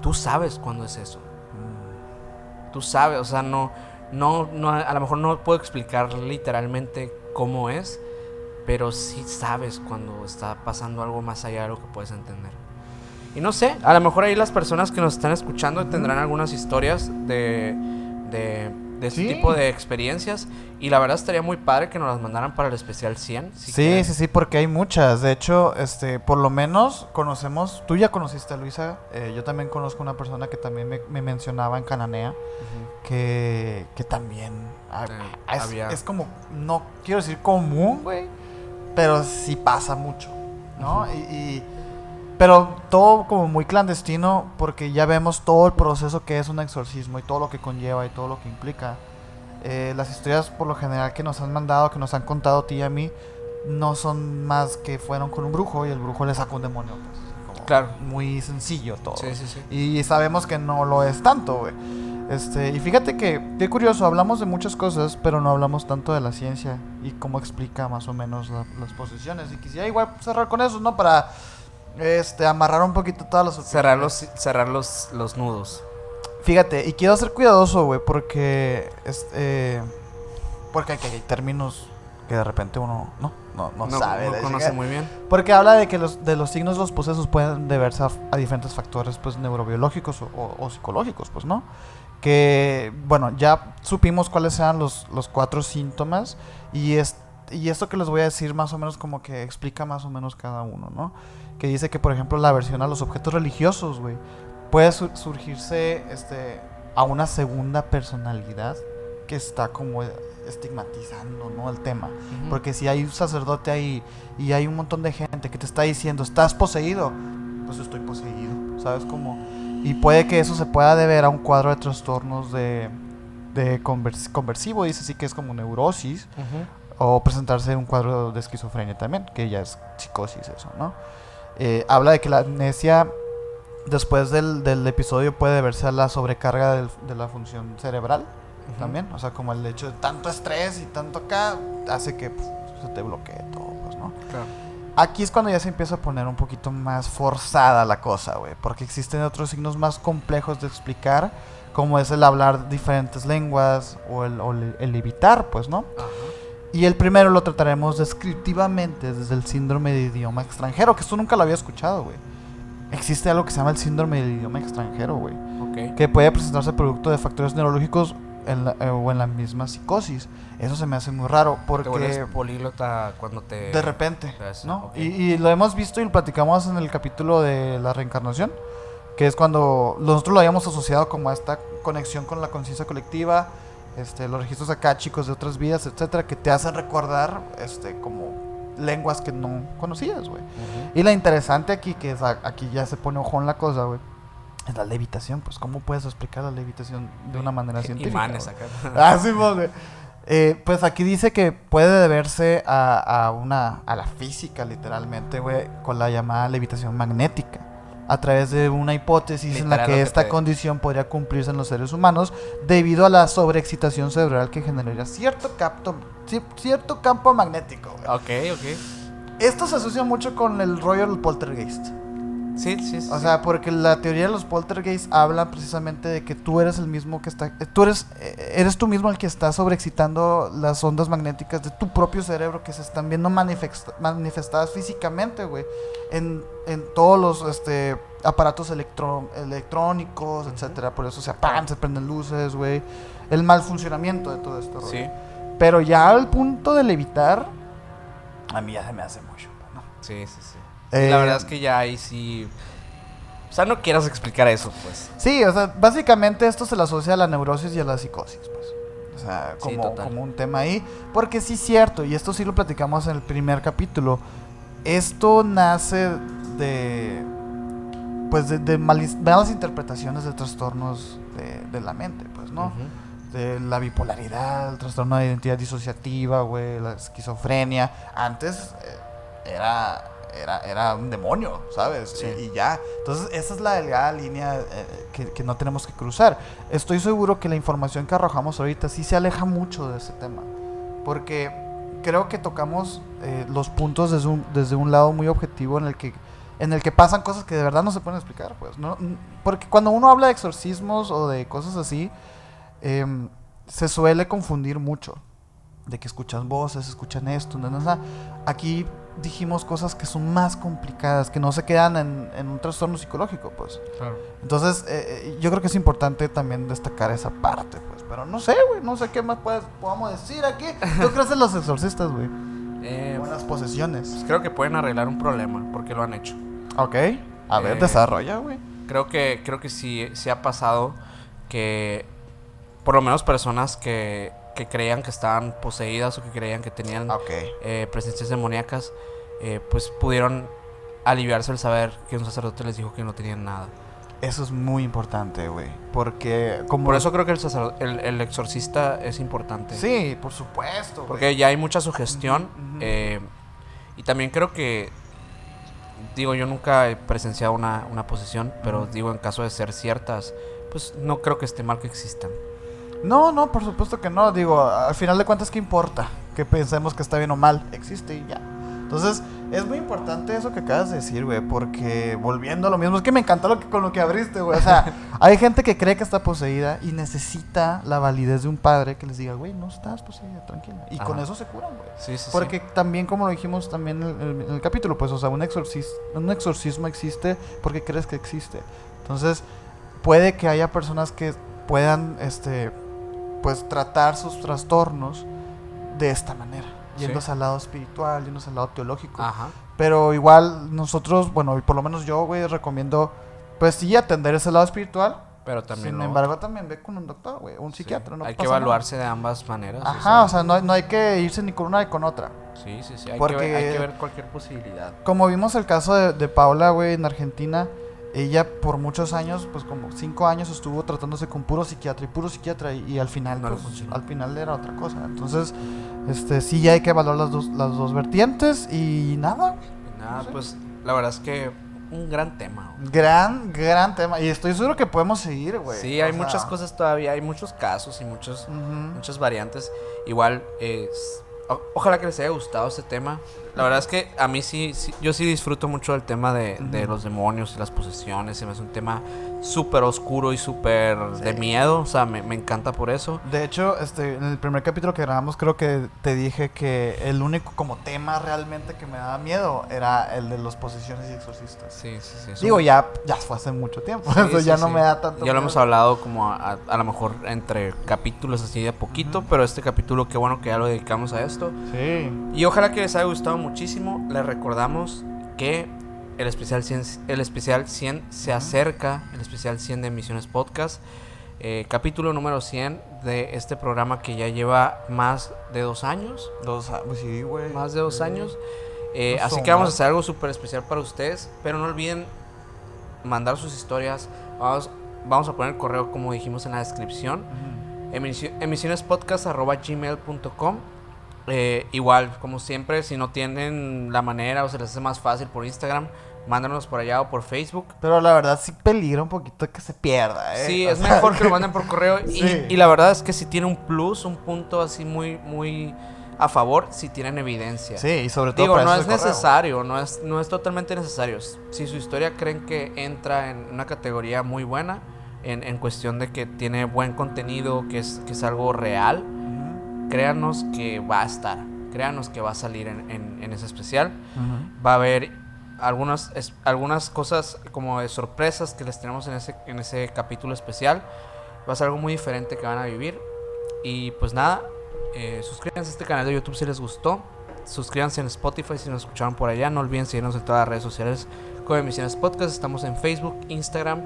tú sabes cuándo es eso. Tú sabes, o sea, no, no, no, a lo mejor no puedo explicar literalmente cómo es, pero sí sabes cuando está pasando algo más allá de lo que puedes entender. Y no sé, a lo mejor ahí las personas que nos están escuchando tendrán algunas historias de, de, de Sí. tipo de experiencias. Y la verdad estaría muy padre que nos las mandaran para el especial 100. si Sí, quieren. sí, sí, porque hay muchas. De hecho, este, por lo menos conocemos. Tú ya conociste a Luisa. eh, yo también conozco una persona que también me, me mencionaba en Cananea. Que, que también. ah, Eh, es, había- es como. No quiero decir común, güey. Pero sí pasa mucho. ¿no? Y- Pero todo como muy clandestino. Porque ya vemos todo el proceso que es un exorcismo. Y todo lo que conlleva y todo lo que implica. Eh, las historias por lo general que nos han mandado, que nos han contado a ti y a mí, no son más que fueron con un brujo y el brujo le sacó un demonio. pues, como Claro. Muy sencillo todo. Sí, sí, sí. Y sabemos que no lo es tanto, güey. Este, y fíjate que, qué curioso, hablamos de muchas cosas, pero no hablamos tanto de la ciencia y cómo explica más o menos la- las posiciones. Y quisiera igual cerrar con eso, ¿no? Para este, amarrar un poquito todas las Cerrar los, cerrar los, los nudos. Fíjate, y quiero ser cuidadoso, güey, porque este, porque aquí hay términos que de repente uno no, no, no, No, sabe. no conoce muy bien. Porque habla de que los, de los signos los posesos pueden deberse a, a diferentes factores, pues, neurobiológicos o, o- o psicológicos, pues, ¿no? Que, bueno, ya supimos cuáles eran los, los cuatro síntomas y, es, y esto que les voy a decir más o menos como que explica más o menos cada uno, ¿no? Que dice que, por ejemplo, la aversión a los objetos religiosos, güey, puede sur- surgirse, este, a una segunda personalidad que está como estigmatizando, ¿no? El tema. Porque si hay un sacerdote ahí y hay un montón de gente que te está diciendo, estás poseído, pues estoy poseído, ¿sabes cómo? Y puede que eso se pueda deber a un cuadro de trastornos de, de convers- conversivo, dice sí que es como neurosis, o presentarse un cuadro de esquizofrenia también, que ya es psicosis eso, ¿no? Eh, habla de que la amnesia después del, del episodio puede deberse a la sobrecarga del- de la función cerebral también, o sea, como el hecho de tanto estrés y tanto acá hace que pf, se te bloquee todo, pues, ¿no? Claro. Aquí es cuando ya se empieza a poner un poquito más forzada la cosa, güey. Porque existen otros signos más complejos de explicar, como es el hablar diferentes lenguas o el, o el- el evitar, pues, ¿no? Ajá. Y el primero lo trataremos descriptivamente desde el síndrome de idioma extranjero, que esto nunca lo había escuchado, güey. Existe algo que se llama el síndrome del idioma extranjero, güey. Ok. Que puede presentarse producto de factores neurológicos en la- eh, o en la misma psicosis. Eso se me hace muy raro Te porque políglota cuando te... de repente, ¿no? Y, y lo hemos visto y lo platicamos en el capítulo de la reencarnación, que es cuando nosotros lo habíamos asociado como a esta conexión con la conciencia colectiva, este, los registros acá chicos de otras vidas, etcétera, que te hacen recordar este, como lenguas que no conocías, güey. Y la interesante aquí, que es a- aquí ya se pone ojón la cosa, güey, es la levitación. Pues, ¿cómo puedes explicar la levitación de una manera científica? Imanes acá. Ah, sí, pues. Eh, pues aquí dice que puede deberse a, a una a la física literalmente, güey, con la llamada levitación magnética, a través de una hipótesis en la que esta condición podría cumplirse en los seres humanos debido a la sobreexcitación cerebral que generaría cierto capto, cierto campo magnético. güey. ok, ok. Esto se asocia mucho con el rollo del poltergeist. Sí, sí, sí. O sea, porque la teoría de los poltergeist habla precisamente de que tú eres el mismo que está, eh, tú eres, eh, eres tú mismo el que está sobreexcitando las ondas magnéticas de tu propio cerebro que se están viendo manifest- manifestadas físicamente, güey, en, en todos los este, aparatos electro- electrónicos, etcétera. Por eso se apagan, se prenden luces, güey. El mal funcionamiento de todo esto, Sí, Pero ya al punto de levitar, a mí ya se me hace mucho, ¿no? sí, sí, sí. Eh, la verdad es que ya ahí sí... O sea, no quieras explicar eso, pues. Sí, o sea, básicamente esto se le asocia a la neurosis y a la psicosis, pues. O sea, como, como un tema ahí. Porque sí es cierto, y esto sí lo platicamos en el primer capítulo. Esto nace de. Pues de, de malis- malas interpretaciones de trastornos de, de la mente, pues, ¿no? De la bipolaridad, el trastorno de identidad disociativa, güey, la esquizofrenia. Antes eh, era, era, era un demonio, ¿sabes? Sí. Y, y ya. Entonces, esa es la delgada línea eh, que, que no tenemos que cruzar. Estoy seguro que la información que arrojamos ahorita sí se aleja mucho de ese tema. Porque creo que tocamos eh, los puntos desde un, desde un lado muy objetivo en el que en el que pasan cosas que de verdad no se pueden explicar, pues, ¿no? N- Porque cuando uno habla de exorcismos o de cosas así, em, se suele confundir mucho. De que escuchan voces, escuchan esto, no, no, no. Aquí dijimos cosas que son más complicadas, que no se quedan en, en un trastorno psicológico, pues. Claro. Entonces, eh, eh, yo creo que es importante también destacar esa parte, pues. Pero no sé, güey, no sé qué más puedes, podamos decir aquí. ¿Tú crees en los exorcistas, güey? Eh, O en las posesiones. pues creo que pueden arreglar un problema, porque lo han hecho. Ok. A ver, Eh, desarrolla, güey. Creo que, creo que sí, sí ha pasado que por lo menos personas que, que creían que estaban poseídas o que creían que tenían Ok. eh, presencias demoníacas, eh, pues pudieron aliviarse al saber que un sacerdote les dijo que no tenían nada. Eso es muy importante, güey. Porque como... Por eso creo que el, el, el exorcista es importante. Sí, por supuesto. Porque ya hay mucha sugestión. Eh, y también creo que. Digo, yo nunca he presenciado una, una posesión, pero digo, en caso de ser ciertas, pues no creo que esté mal que existan. No, no, por supuesto que no. Digo, al final de cuentas, ¿qué importa? Que pensemos que está bien o mal. Existe y ya. Entonces, es muy importante eso que acabas de decir, güey. Porque volviendo a lo mismo, es que me encantó lo que, con lo que abriste, güey. O sea, hay gente que cree que está poseída y necesita la validez de un padre que les diga, güey, no estás poseída, tranquila. Y con eso se curan, güey. Sí, sí, Porque también, como lo dijimos también en el, en el capítulo, pues, o sea, un, exorcis- un exorcismo existe porque crees que existe. Entonces, puede que haya personas que puedan, este, pues, tratar sus trastornos de esta manera. Sí. Yéndose al lado espiritual, yéndose al lado teológico. sí. Ajá. Pero igual nosotros, bueno, y por lo menos yo, güey, recomiendo, pues sí, atender ese lado espiritual, Pero también Sin embargo, también ve con un doctor, güey, un sí, psiquiatra. No hay que pasa nada. evaluarse de ambas maneras. Ajá, o sea, no, no hay que irse ni con una ni con otra. Sí, sí, sí. Hay, Porque- que ver, hay que ver cualquier posibilidad. Como vimos el caso de, de Paula, güey, en Argentina, ella por muchos años, pues como cinco años estuvo tratándose con puro psiquiatra y puro psiquiatra y, y al final, No pues, al final era otra cosa. Entonces, este, sí ya hay que evaluar las dos, las dos vertientes y nada, Nada, pues la verdad es que un gran tema. güey. gran, gran tema. Y estoy seguro que podemos seguir, güey. Sí, hay sea, muchas cosas todavía, hay muchos casos y muchos, muchas variantes. Igual, eh, ojalá que les haya gustado este tema. La verdad es que a mí sí, sí- yo sí disfruto mucho del tema de, de los demonios y las posesiones. Se me hace un tema súper oscuro y súper de miedo. O sea, me, me encanta por eso. De hecho, este, en el primer capítulo que grabamos creo que te dije que el único como tema realmente que me daba miedo era el de los posesiones y exorcistas. Sí, sí, sí. Digo, un- ya, ya fue hace mucho tiempo, Sí, eso sí, ya no me da tanto Ya lo hemos hablado como a, a- a lo mejor entre capítulos así de poquito, pero este capítulo qué bueno que ya lo dedicamos a esto. Sí. Y ojalá que les haya gustado muchísimo. Les recordamos que el especial 100, el especial 100 se acerca, el especial 100 de Emisiones Podcast. eh, capítulo número 100 de este programa que ya lleva más de dos años. Dos, pues sí, güey. Más de dos años. Eh, Pues así que vamos a hacer algo súper especial para ustedes. Pero no olviden mandar sus historias. Vamos, vamos a poner el correo como dijimos en la descripción. Emisio- emisionespodcast.gmail.com eh, Igual, como siempre, si no tienen la manera o se les hace más fácil por Instagram, mándanos por allá o por Facebook. Pero la verdad sí peligra un poquito que se pierda, ¿eh? Sí, O es sea, mejor que lo manden por correo. Y, Sí. y la verdad es que si tiene un plus, un punto así muy, muy a favor, si tienen evidencia. Sí, y sobre todo Digo, para no eso es necesario, no es, no es totalmente necesario. Si su historia creen que entra en una categoría muy buena, en, en cuestión de que tiene buen contenido, que es, que es algo real, créanos que va a estar, créanos que va a salir en, en- en ese especial. Va a haber algunas, es- algunas cosas como de sorpresas que les tenemos en ese, en ese capítulo especial. Va a ser algo muy diferente que van a vivir. Y pues nada, eh, suscríbanse a este canal de YouTube si les gustó. Suscríbanse en Spotify si nos escucharon por allá. No olviden seguirnos en todas las redes sociales con Emisiones Podcast. Estamos en Facebook, Instagram,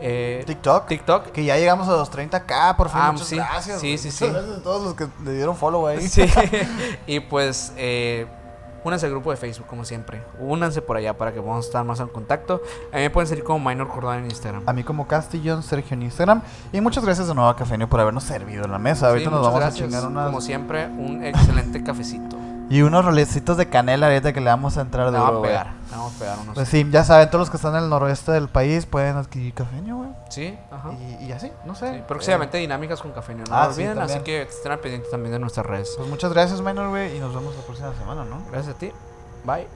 eh, TikTok. TikTok. Que ya llegamos a los 30k, por fin. Ah, muchas sí, gracias. sí, sí, Muchas sí. gracias a todos los que le dieron follow ahí. Sí. y pues, eh, únanse al grupo de Facebook, como siempre. Únanse por allá para que podamos estar más en contacto. A mí me pueden seguir como Minor Cordón en Instagram. A mí como Castillón, Sergio en Instagram. Y muchas gracias de nuevo a Cafenio por habernos servido en la mesa. Ahorita Sí, nos muchas vamos gracias. a chingar unas... Como siempre, un excelente cafecito. Y unos rolecitos de canela ahorita que le vamos a entrar de vamos a oro, güey. pegar. Le vamos a pegar unos. Pues sí, ya saben, todos los que están en el noroeste del país pueden adquirir cafeño, güey. sí, ajá. Y, y así, no sé. Sí, próximamente dinámicas con café, no Ah, lo sí, olviden, así que estén al pendiente también de nuestras redes. Pues muchas gracias, Minor, güey. Y nos vemos la próxima semana, ¿no? Gracias a ti. Bye.